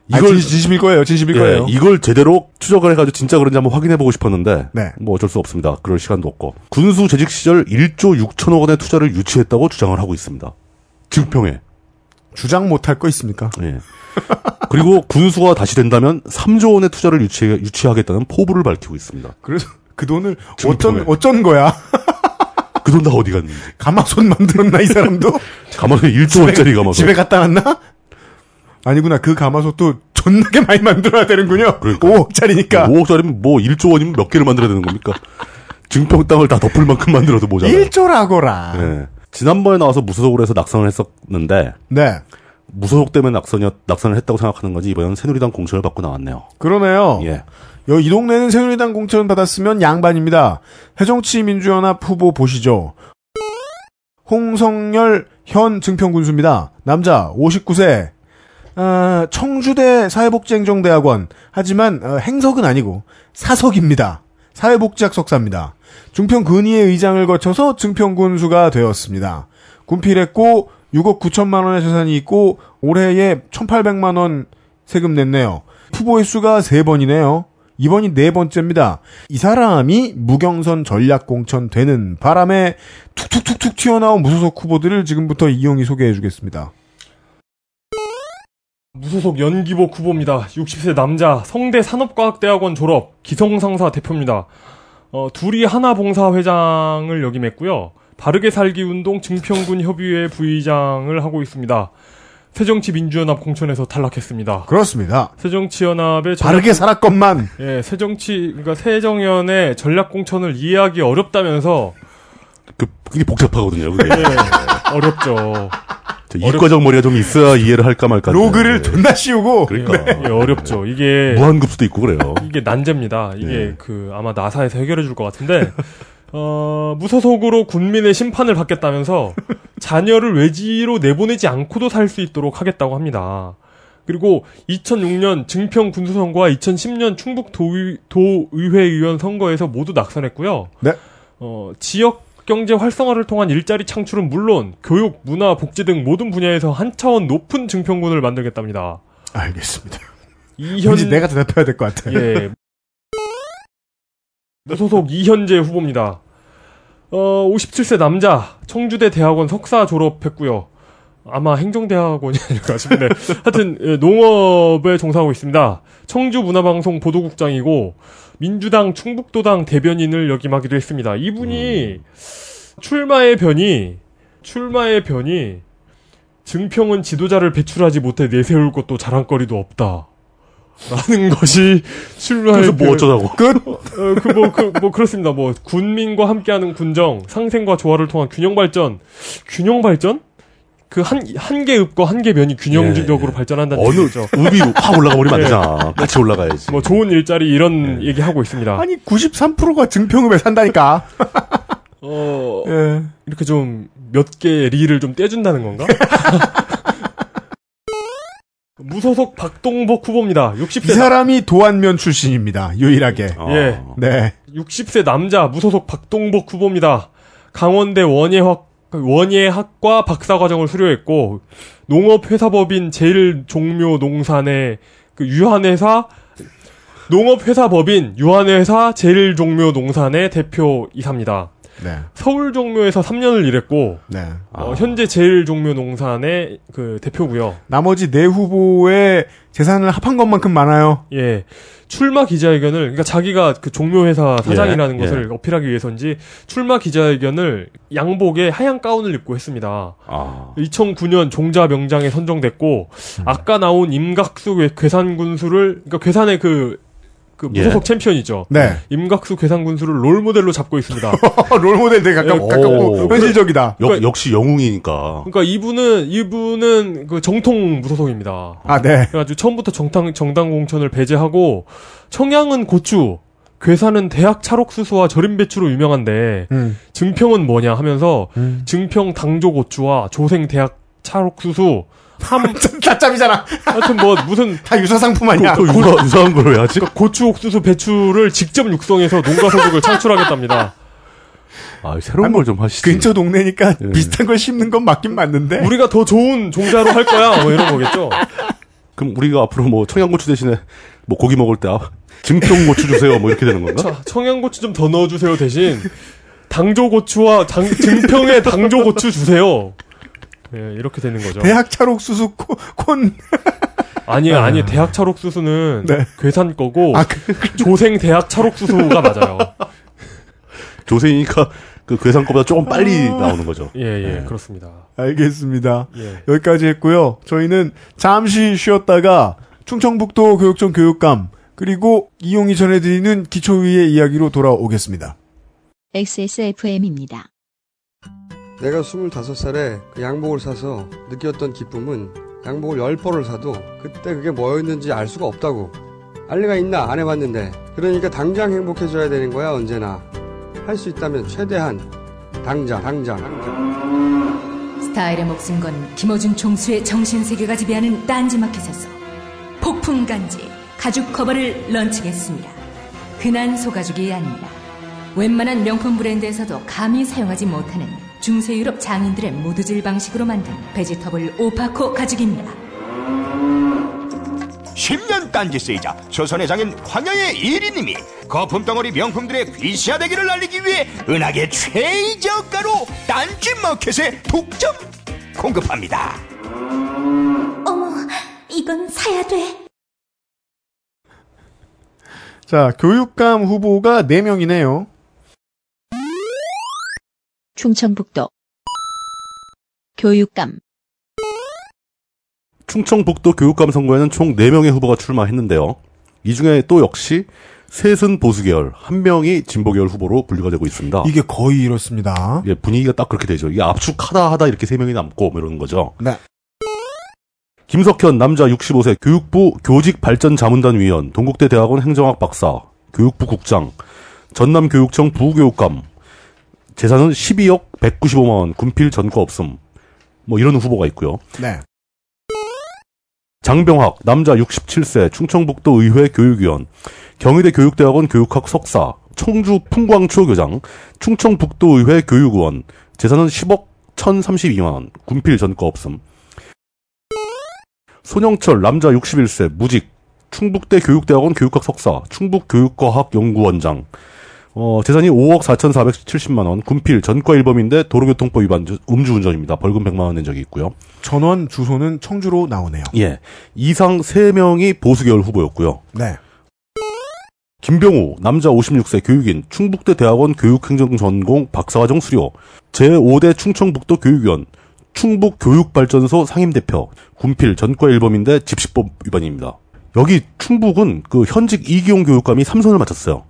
이걸 이걸- 진심일 거예요. 진심일 예, 거예요. 이걸 제대로 추적을 해가지고 진짜 그런지 한번 확인해 보고 싶었는데 네. 뭐 어쩔 수 없습니다. 그럴 시간도 없고 군수 재직 시절 1조 6천억 원의 투자를 유치했다고 주장을 하고 있습니다. 증평에. 주장 못할 거 있습니까? 예. 그리고 군수가 다시 된다면 3조 원의 투자를 유치, 유치하겠다는 포부를 밝히고 있습니다. 그래서 그 돈을 증평에. 어쩐 어쩐 거야? 그 돈 다 어디 갔는지. 가마솥 만들었나 이 사람도? 가마솥 1조 원짜리 가마솥. 집에 갖다 놨나? 아니구나. 그 가마솥도 존나게 많이 만들어야 되는군요. 그러니까. 5억짜리니까. 5억짜리면 뭐 1조 원이면 몇 개를 만들어야 되는 겁니까? 증평 땅을 다 덮을 만큼 만들어도 모자라요. 1조라고라. 예. 지난번에 나와서 무소속으로 해서 낙선을 했었는데 네. 무소속 때문에 낙선이었, 낙선을 했다고 생각하는 건지 이번엔 새누리당 공천을 받고 나왔네요. 그러네요. 예. 여, 이 동네는 새누리당 공천 받았으면 양반입니다. 해정치민주연합 후보 보시죠. 홍성열 현 증평군수입니다. 남자 59세. 어, 청주대 사회복지행정대학원. 하지만 어, 행석은 아니고 사석입니다. 사회복지학 석사입니다. 중평 근의회 의장을 거쳐서 증평군수가 되었습니다. 군필했고 6억 9천만 원의 재산이 있고 올해에 1,800만 원 세금 냈네요. 후보의 수가 3번이네요. 이번이 네 번째입니다. 이 사람이 무경선 전략 공천 되는 바람에 툭툭툭툭 튀어나온 무소속 후보들을 지금부터 이용이 소개해 주겠습니다. 무소속 연기복 후보입니다. 60세 남자, 성대 산업과학대학원 졸업, 기성상사 대표입니다. 어, 둘이 하나봉사 회장을 역임했고요. 바르게 살기 운동 증평군 협의회 부의장을 하고 있습니다. 새정치민주연합 공천에서 탈락했습니다. 그렇습니다. 새정치연합의 전략- 바르게 살았건만 예, 새정치 그러니까 새정연의 전략 공천을 이해하기 어렵다면서 그, 그게 복잡하거든요. 그게. 예, 어렵죠. 저 이과적 머리가 좀 있어야 이해를 할까 말까. 로그를 네. 존나 씌우고 그러니까. 예, 어렵죠. 이게 무한급수도 있고 그래요. 이게 난제입니다. 이게 네. 그 아마 나사에서 해결해 줄 것 같은데 어, 무소속으로 군민의 심판을 받겠다면서 자녀를 외지로 내보내지 않고도 살 수 있도록 하겠다고 합니다. 그리고 2006년 증평 군수선거와 2010년 충북 도의, 도의회 의원 선거에서 모두 낙선했고요. 네. 어, 지역 경제 활성화를 통한 일자리 창출은 물론 교육, 문화, 복지 등 모든 분야에서 한 차원 높은 증평군을 만들겠답니다. 알겠습니다. 이현 왠지 내가 대답해야 될 것 같아. 예. 무소속 이현재 후보입니다. 어, 57세 남자, 청주대 대학원 석사 졸업했고요. 아마 행정대학원이 아닐까 싶은데 하여튼 예, 농업에 종사하고 있습니다. 청주 문화방송 보도국장이고 민주당 충북도당 대변인을 역임하기도 했습니다. 이분이 출마의 변이 출마의 변이 증평은 지도자를 배출하지 못해 내세울 것도 자랑거리도 없다. 라는 것이 출마의 그래서 뭐 변- 어쩌자고. 끝. 어, 그, 뭐, 그, 뭐, 그렇습니다. 뭐, 군민과 함께하는 군정, 상생과 조화를 통한 균형 발전. 균형 발전? 그 한, 한 개 읍과 한 개 면이 균형적으로 예. 발전한다는 어느 얘기죠. 읍이 확 올라가 버리면 안 예. 되잖아. 같이 올라가야지. 뭐, 좋은 일자리 이런 얘기 하고 있습니다. 아니 93%가 증평읍에 산다니까. 어, 예. 이렇게 좀, 몇개 리를 좀 떼준다는 건가? 무소속 박동복 후보입니다. 이 60세, 사람이 도안면 출신입니다. 유일하게. 어. 예. 네. 60세 남자 무소속 박동복 후보입니다. 강원대 원예학 원예학과 박사과정을 수료했고 농업회사법인 제일 종묘 농산의 그 유한회사 농업회사법인 유한회사 제일 종묘 농산의 대표 이사입니다. 네. 서울 종묘에서 3년을 일했고 네. 어, 현재 제일 종묘 농산의 그 대표고요. 나머지 네 후보의 재산을 합한 것만큼 많아요. 예. 출마 기자회견을, 그러니까 자기가 그 종묘회사 사장이라는 예, 것을 어필하기 위해서인지 출마 기자회견을 양복에 하얀 가운을 입고 했습니다. 아. 2009년 종자 명장에 선정됐고, 아까 나온 임각수 괴- 괴산군수를, 그러니까 괴산의 그, 그 예. 무소속 챔피언이죠. 네. 임각수 괴산군수를 롤 모델로 잡고 있습니다. 롤 모델 되게 가깝, 오. 가깝고 현실적이다. 역, 그러니까- 역 시 영웅이니까. 그러니까 이분은, 이분은 그 정통 무소속입니다. 아, 네. 그래가지고 처음부터 정당, 정당 공천을 배제하고 청양은 고추, 괴산은 대학 찰옥수수와 절임 배추로 유명한데 음. 증평은 뭐냐 하면서 음. 증평 당조 고추와 조생 대학 찰옥수수 함 다짬이잖아. 하여튼 뭐 무슨 다 유사 상품 아니야. 또 유사, 유사한 걸왜 하지? 그러니까 고추 옥수수 배추를 직접 육성해서 농가 소득을 창출하겠답니다. 아, 새로운 걸 좀 하시지. 근처 동네니까 예. 비슷한 걸 심는 건 맞긴 맞는데. 우리가 더 좋은 종자로 할 거야. 뭐 이런 거겠죠. 그럼 우리가 앞으로 뭐 청양고추 대신에 뭐 고기 먹을 때 아, 증평고추 주세요. 뭐 이렇게 되는 건가? 자, 청양고추 좀 더 넣어주세요 대신 당조 고추와 당, 증평의 당조 고추 주세요. 예, 이렇게 되는 거죠. 대학 찰옥수수 코- 콘. 아니요, 아니요. 대학 찰옥수수는 네. 괴산 거고 아, 그, 조생 대학 찰옥수수가 맞아요. 조세이니까 그 괴산 거보다 조금 빨리 나오는 거죠. 예, 예, 그렇습니다. 알겠습니다. 예. 여기까지 했고요. 저희는 잠시 쉬었다가 충청북도 교육청 교육감 그리고 이용이 전해드리는 기초위의 이야기로 돌아오겠습니다. XSFM입니다. 내가 25살에 그 양복을 사서 느꼈던 기쁨은 양복을 10벌을 사도 그때 그게 뭐였는지 알 수가 없다고. 알리가 있나? 안 해봤는데. 그러니까 당장 행복해져야 되는 거야, 언제나. 할 수 있다면 최대한. 당장, 당장. 스타일의 목숨 건 김어준 총수의 정신세계가 지배하는 딴지마켓에서 폭풍 간지 가죽 커버를 런칭했습니다. 흔한 소가죽이 아닙니다. 웬만한 명품 브랜드에서도 감히 사용하지 못하는 중세 유럽 장인들의 모두질 방식으로 만든 베지터블 오파코 가죽입니다. 10년 딴지 쓰이자 조선의 장인 황야의 1인님이 거품덩어리 명품들의 귀시화되기를 알리기 위해 은하계 최저가로 딴지 마켓에 독점 공급합니다. 어머, 이건 사야 돼. 자, 교육감 후보가 4명이네요. 충청북도 교육감 충청북도 교육감 선거에는 총 4명의 후보가 출마했는데요. 이 중에 또 역시 셋은 보수 계열, 한 명이 진보 계열 후보로 분류가 되고 있습니다. 이게 거의 이렇습니다. 예, 분위기가 딱 그렇게 되죠. 이게 압축하다 하다 이렇게 세 명이 남고 뭐 이러는 거죠. 네. 김석현 남자 65세 교육부 교직발전자문단 위원, 동국대 대학원 행정학 박사, 교육부 국장, 전남교육청 부교육감, 재산은 12억 195만 원, 군필 전과 없음. 뭐 이런 후보가 있고요. 네. 장병학 남자 67세 충청북도 의회 교육위원, 경희대 교육대학원 교육학 석사, 청주 풍광초 교장, 충청북도 의회 교육의원, 재산은 10억 1032만 원, 군필 전과 없음. 손영철 남자 61세 무직 충북대 교육대학원 교육학 석사 충북교육과학연구원장 어, 재산이 5억 4,470만 원, 군필, 전과 1범인데 도로교통법 위반 음주운전입니다. 벌금 100만 원 낸 적이 있고요. 전원 주소는 청주로 나오네요. 예. 이상 3명이 보수계열 후보였고요. 네. 김병우, 남자 56세 교육인, 충북대 대학원 교육행정전공 박사과정 수료, 제5대 충청북도 교육위원, 충북교육발전소 상임대표, 군필, 전과 1범인데 집시법 위반입니다. 여기 충북은 그 현직 이기용 교육감이 삼선을 마쳤어요.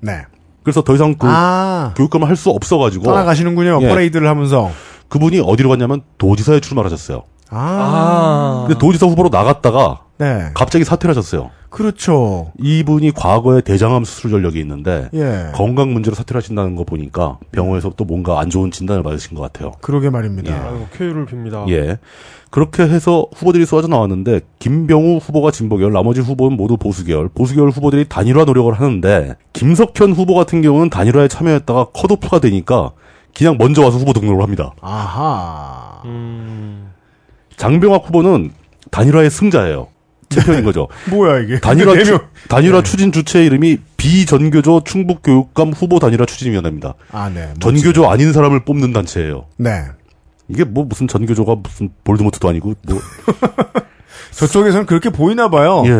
네. 그래서 더 이상 그 아, 교육감을 할 수 없어가지고 떠나가시는군요. 예. 퍼레이드를 하면서. 그분이 어디로 갔냐면 도지사에 출마를 하셨어요. 아, 아. 근데 도지사 후보로 나갔다가 네. 갑자기 사퇴를 하셨어요. 그렇죠. 이분이 과거에 대장암 수술 전력이 있는데 예. 건강 문제로 사퇴를 하신다는 거 보니까 병원에서 또 뭔가 안 좋은 진단을 받으신 것 같아요. 그러게 말입니다. 예. 아이고, 쾌유를 빕니다. 예. 그렇게 해서 후보들이 쏟아져 나왔는데 김병우 후보가 진보 계열, 나머지 후보는 모두 보수 계열, 보수 계열 후보들이 단일화 노력을 하는데 김석현 후보 같은 경우는 단일화에 참여했다가 컷오프가 되니까 그냥 먼저 와서 후보 등록을 합니다. 아하. 음. 장병학 후보는 단일화의 승자예요. 챔피언인 거죠. 뭐야 이게? 단일화 네 추, 명. 단일화 추진 주체 이름이 비전교조 충북교육감 후보 단일화 추진위원회입니다. 아, 네. 전교조 아닌 사람을 뽑는 단체예요. 네. 이게 뭐 무슨 전교조가 무슨 볼드모트도 아니고 뭐 저쪽에서는 그렇게 보이나 봐요. 예.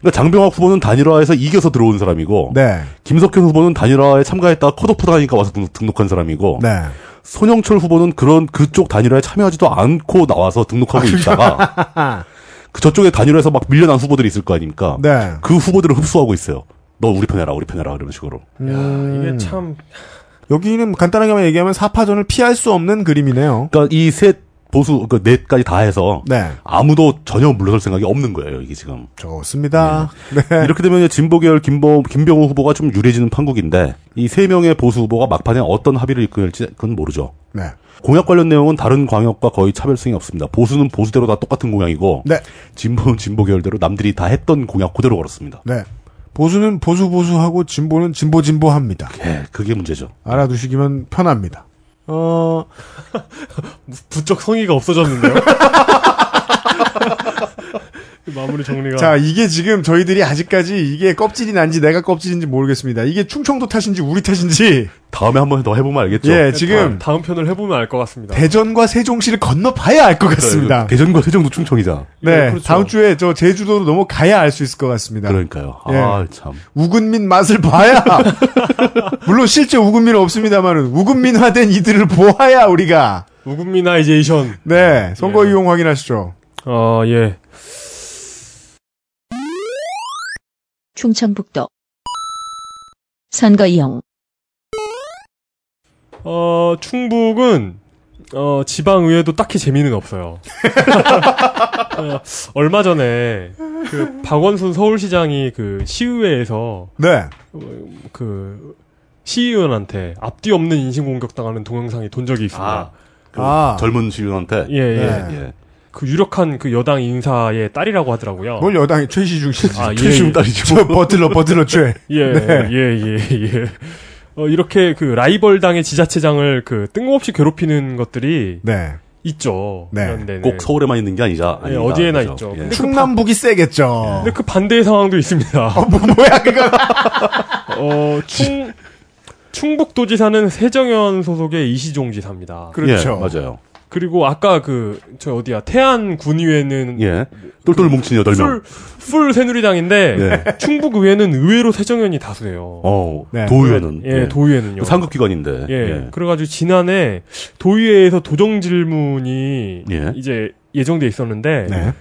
그러니까 장병학 후보는 단일화에서 이겨서 들어온 사람이고 네. 김석현 후보는 단일화에 참가했다가 컷오프 당하니까 와서 등록- 등록 한 사람이고 네. 손영철 후보는 그런 그쪽 단일화에 참여하지도 않고 나와서 아, 등록하고 있다가 그 저쪽에 단일화에서 막 밀려난 후보들이 있을 거 아닙니까? 네. 그 후보들을 흡수하고 있어요. 너 우리 편해라, 우리 편해라 이런 식으로. 음, 이게 참 여기는 간단하게 얘기하면 사파전을 피할 수 없는 그림이네요. 그러니까 이 셋 보수 그 넷까지 다 해서 네. 아무도 전혀 물러설 생각이 없는 거예요. 이게 지금. 좋습니다. 네. 이렇게 되면 이제 진보 계열 김보, 김병우 후보가 좀 유리해지는 판국인데 이 세 명의 보수 후보가 막판에 어떤 합의를 이끌지 그건 모르죠. 네. 공약 관련 내용은 다른 광역과 거의 차별성이 없습니다. 보수는 보수대로 다 똑같은 공약이고 네. 진보는 진보 계열대로 남들이 다 했던 공약 그대로 걸었습니다. 네. 보수는 보수 보수하고 진보는 진보 진보합니다. 예, 그게 문제죠. 알아두시기면 편합니다. 어, 부쩍 성의가 없어졌는데요. 마무리 정리가. 자, 이게 지금 저희들이 아직까지 이게 껍질이 난지 내가 껍질인지 모르겠습니다. 이게 충청도 탓인지 우리 탓인지. 다음에 한번 더 해보면 알겠죠. 예, 지금 다음 편을 해보면 알 것 같습니다. 대전과 세종시를 건너봐야 알 것 같습니다. 대전과 세종도 충청이자. 네, 예, 그렇죠. 다음 주에 저 제주도로 넘어가야 알 수 있을 것 같습니다. 그러니까요. 예. 아, 참. 우군민 맛을 봐야 물론 실제 우군민은 없습니다만은 우군민화된 이들을 보아야 우리가 우군미나이제이션. 네 선거 예. 이용 확인하시죠. 어, 예. 충청북도 선거 이용 어, 충북은, 어, 지방의회도 딱히 재미는 없어요. 어, 얼마 전에, 그, 박원순 서울시장이 그, 시의회에서, 네, 그, 시의원한테 앞뒤 없는 인신공격 당하는 동영상이 돈 적이 있습니다. 아, 그 아. 젊은 시민한테. 예, 예. 네. 예. 그 유력한 그 여당 인사의 딸이라고 하더라고요. 뭘 여당이 최시중 씨, 아, 예, 최시중 예. 딸이죠. 저 버틀러 버틀러 최. 예, 네. 예, 예, 예. 어, 이렇게 그 라이벌 당의 지자체장을 그 뜬금없이 괴롭히는 것들이 네, 있죠. 네. 이런 데는. 꼭 서울에만 있는 게 아니자. 예, 아니다, 어디에나 그죠? 있죠. 예. 근데 충남북이 세겠죠. 근데 그 반대의 상황도 있습니다. 어, 뭐, 뭐야 그거? 어, 충, 충북도지사는 세정현 소속의 이시종 지사입니다. 그렇죠. 예, 맞아요. 그리고 아까 그, 저 어디야, 태안 군의회는 예. 똘똘 뭉친 여덟 명. 풀, 풀 새누리당인데, 예. 충북 의회는 의외로 세정현이 다수예요. 어, 네. 도의회는. 예, 도의회는요. 상급 기관인데. 예. 그래가지고 지난해 도의회에서 도정 질문이 예. 이제 예정돼 있었는데 네.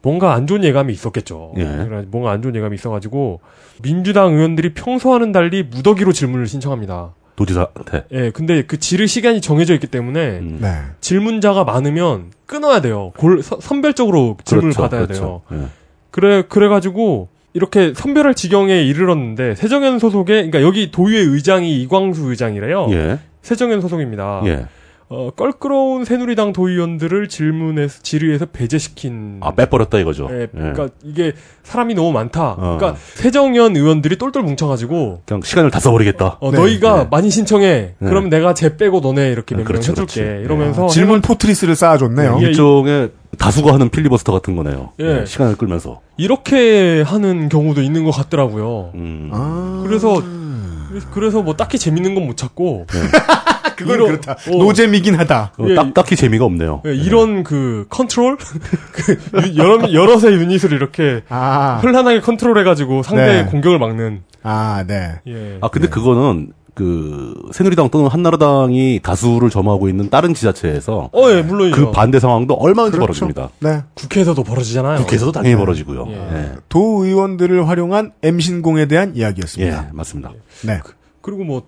뭔가 안 좋은 예감이 있었겠죠. 예. 그래가지고 뭔가 안 좋은 예감이 있어가지고 민주당 의원들이 평소와는 달리 무더기로 질문을 신청합니다. 도지사한테. 예, 근데 그 지를 시간이 정해져 있기 때문에 음. 네. 질문자가 많으면 끊어야 돼요. 골, 서- 선별적으로 질문을 그렇죠, 받아야 그렇죠. 돼요. 예. 그래 그래가지고 이렇게 선별할 지경에 이르렀는데 세정현 소속의 그러니까 여기 도의회 의장이 이광수 의장이래요. 예. 세정현 소속입니다. 예. 어, 껄끄러운 새누리당 도의원들을 질문에서 질의에서 배제시킨. 아, 빼버렸다 이거죠. 예, 그러니까 이게 사람이 너무 많다. 어. 그러니까 세정현 의원들이 똘똘 뭉쳐가지고 그냥 시간을 다 써버리겠다. 어, 네, 너희가 네. 많이 신청해. 네. 그럼 내가 쟤 빼고 너네 이렇게 네, 몇명 그렇죠, 해줄게. 그렇지. 이러면서 질문 포트리스를 쌓아줬네요. 예, 일종의 다수가 하는 필리버스터 같은 거네요. 예. 예, 시간을 끌면서. 이렇게 하는 경우도 있는 것 같더라고요. 음. 아. 그래서 그래서 뭐 딱히 재밌는 건 못 찾고 그건 이런- 그렇다. 어. 노잼이긴 하다. 어, 예, 딱, 딱히 재미가 없네요. 예, 이런 그 컨트롤 그 유- 여러 여러의 유닛을 이렇게 아, 현란하게 컨트롤해가지고 상대의 네. 공격을 막는 아, 네. 예. 아, 근데 그거는 그 새누리당 또는 한나라당이 다수를 점하고 있는 다른 지자체에서 어, 예, 물론이죠. 그 반대 상황도 얼마든지 그렇죠. 벌어집니다. 네. 국회에서도 벌어지잖아요. 국회에서도 당연히 벌어지고요. 예. 예. 도의원들을 활용한 M신공에 대한 예, 이야기였습니다. 맞습니다. 네. 그 리고 뭐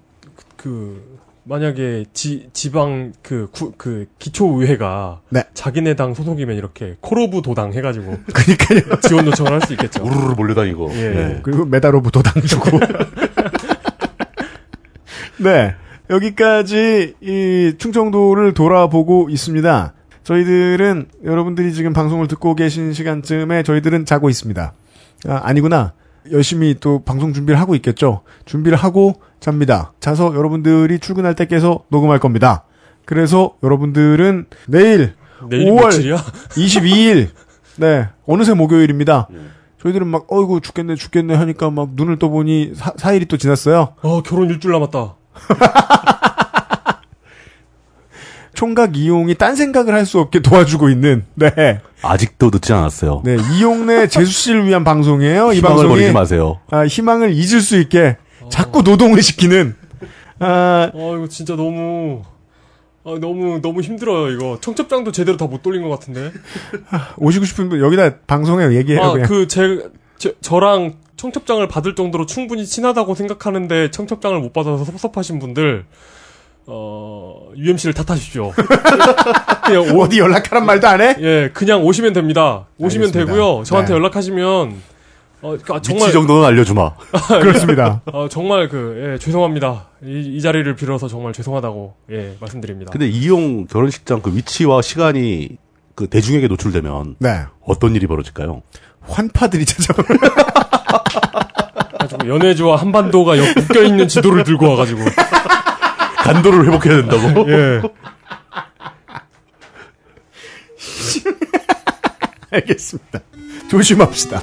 그 만약에 지 지방 그 구, 그 기초의회가 네. 자기네 당 소속이면 이렇게 Call of 도당 해가지고 그러니까요. 지원 요청을 할 수 있겠죠. 우르르 몰려다니고. 예. 예. 그리고 Medal of 도당 주고. 네. 여기까지 이 충청도를 돌아보고 있습니다. 저희들은 여러분들이 지금 방송을 듣고 계신 시간쯤에 저희들은 자고 있습니다. 아, 아니구나. 열심히 또 방송 준비를 하고 있겠죠. 준비를 하고 잡니다. 자서 여러분들이 출근할 때 깨서 녹음할 겁니다. 그래서 여러분들은 내일 내일 5월 며칠이야? 22일. 네. 어느새 목요일입니다. 저희들은 막, 어이구, 죽겠네, 죽겠네 하니까 막 눈을 떠보니 사, 4일이 또 지났어요. 어 결혼 일주일 남았다. 총각 이용이 딴 생각을 할 수 없게 도와주고 있는, 네. 아직도 늦지 않았어요. 네. 이용래 재수 씨를 위한 방송이에요. 이 희망을 방송이. 버리지 마세요. 아, 희망을 잊을 수 있게 자꾸 노동을 시키는, 아, 어 이거 진짜 너무 아, 너무 너무 힘들어요 이거 청첩장도 제대로 다 못 돌린 것 같은데. 오시고 싶은 분 여기다 방송에 얘기해요. 아 그냥. 그제 저랑 청첩장을 받을 정도로 충분히 친하다고 생각하는데 청첩장을 못 받아서 섭섭하신 분들 어 UMC를 탓하십시오. 그냥 오, 어디 연락하란 말도 안 해? 예 그냥 오시면 됩니다. 오시면 알겠습니다. 되고요. 저한테 네. 연락하시면 어 그러니까 위치 정말 정도는 알려주마. 그렇습니다. 어, 정말 그 예, 죄송합니다. 이, 이 자리를 빌어서 정말 죄송하다고 예 말씀드립니다. 근데 이용 결혼식장 그 위치와 시간이 그 대중에게 노출되면 네. 어떤 일이 벌어질까요? 환파들이 찾아오는. 가지고 연해주와 한반도가 묶여 있는 지도를 들고 와가지고 간도를 회복해야 된다고? 예. 알겠습니다. 조심합시다.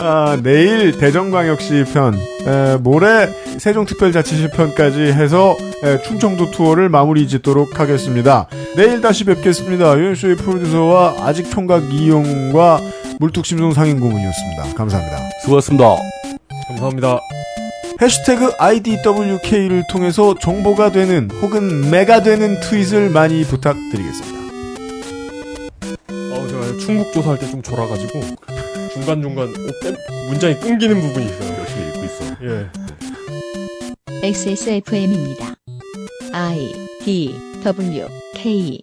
아, 내일 대전광역시 편, 에, 모레 세종특별자치시 편까지 해서 에, 충청도 투어를 마무리 짓도록 하겠습니다. 내일 다시 뵙겠습니다. 유현수의 프로듀서와 아직 총각 이용과 물뚝심송 상임고문이었습니다. 감사합니다. 수고하셨습니다. 감사합니다. 해시태그 IDWK를 통해서 정보가 되는 혹은 메가 되는 트윗을 많이 부탁드리겠습니다. 어, 제가 충북 조사할 때 좀 졸아가지고 중간중간 어, 뺀- 문장이 끊기는 부분이 있어요. 열심히 읽고 있어. 예. XSFM입니다. I D W K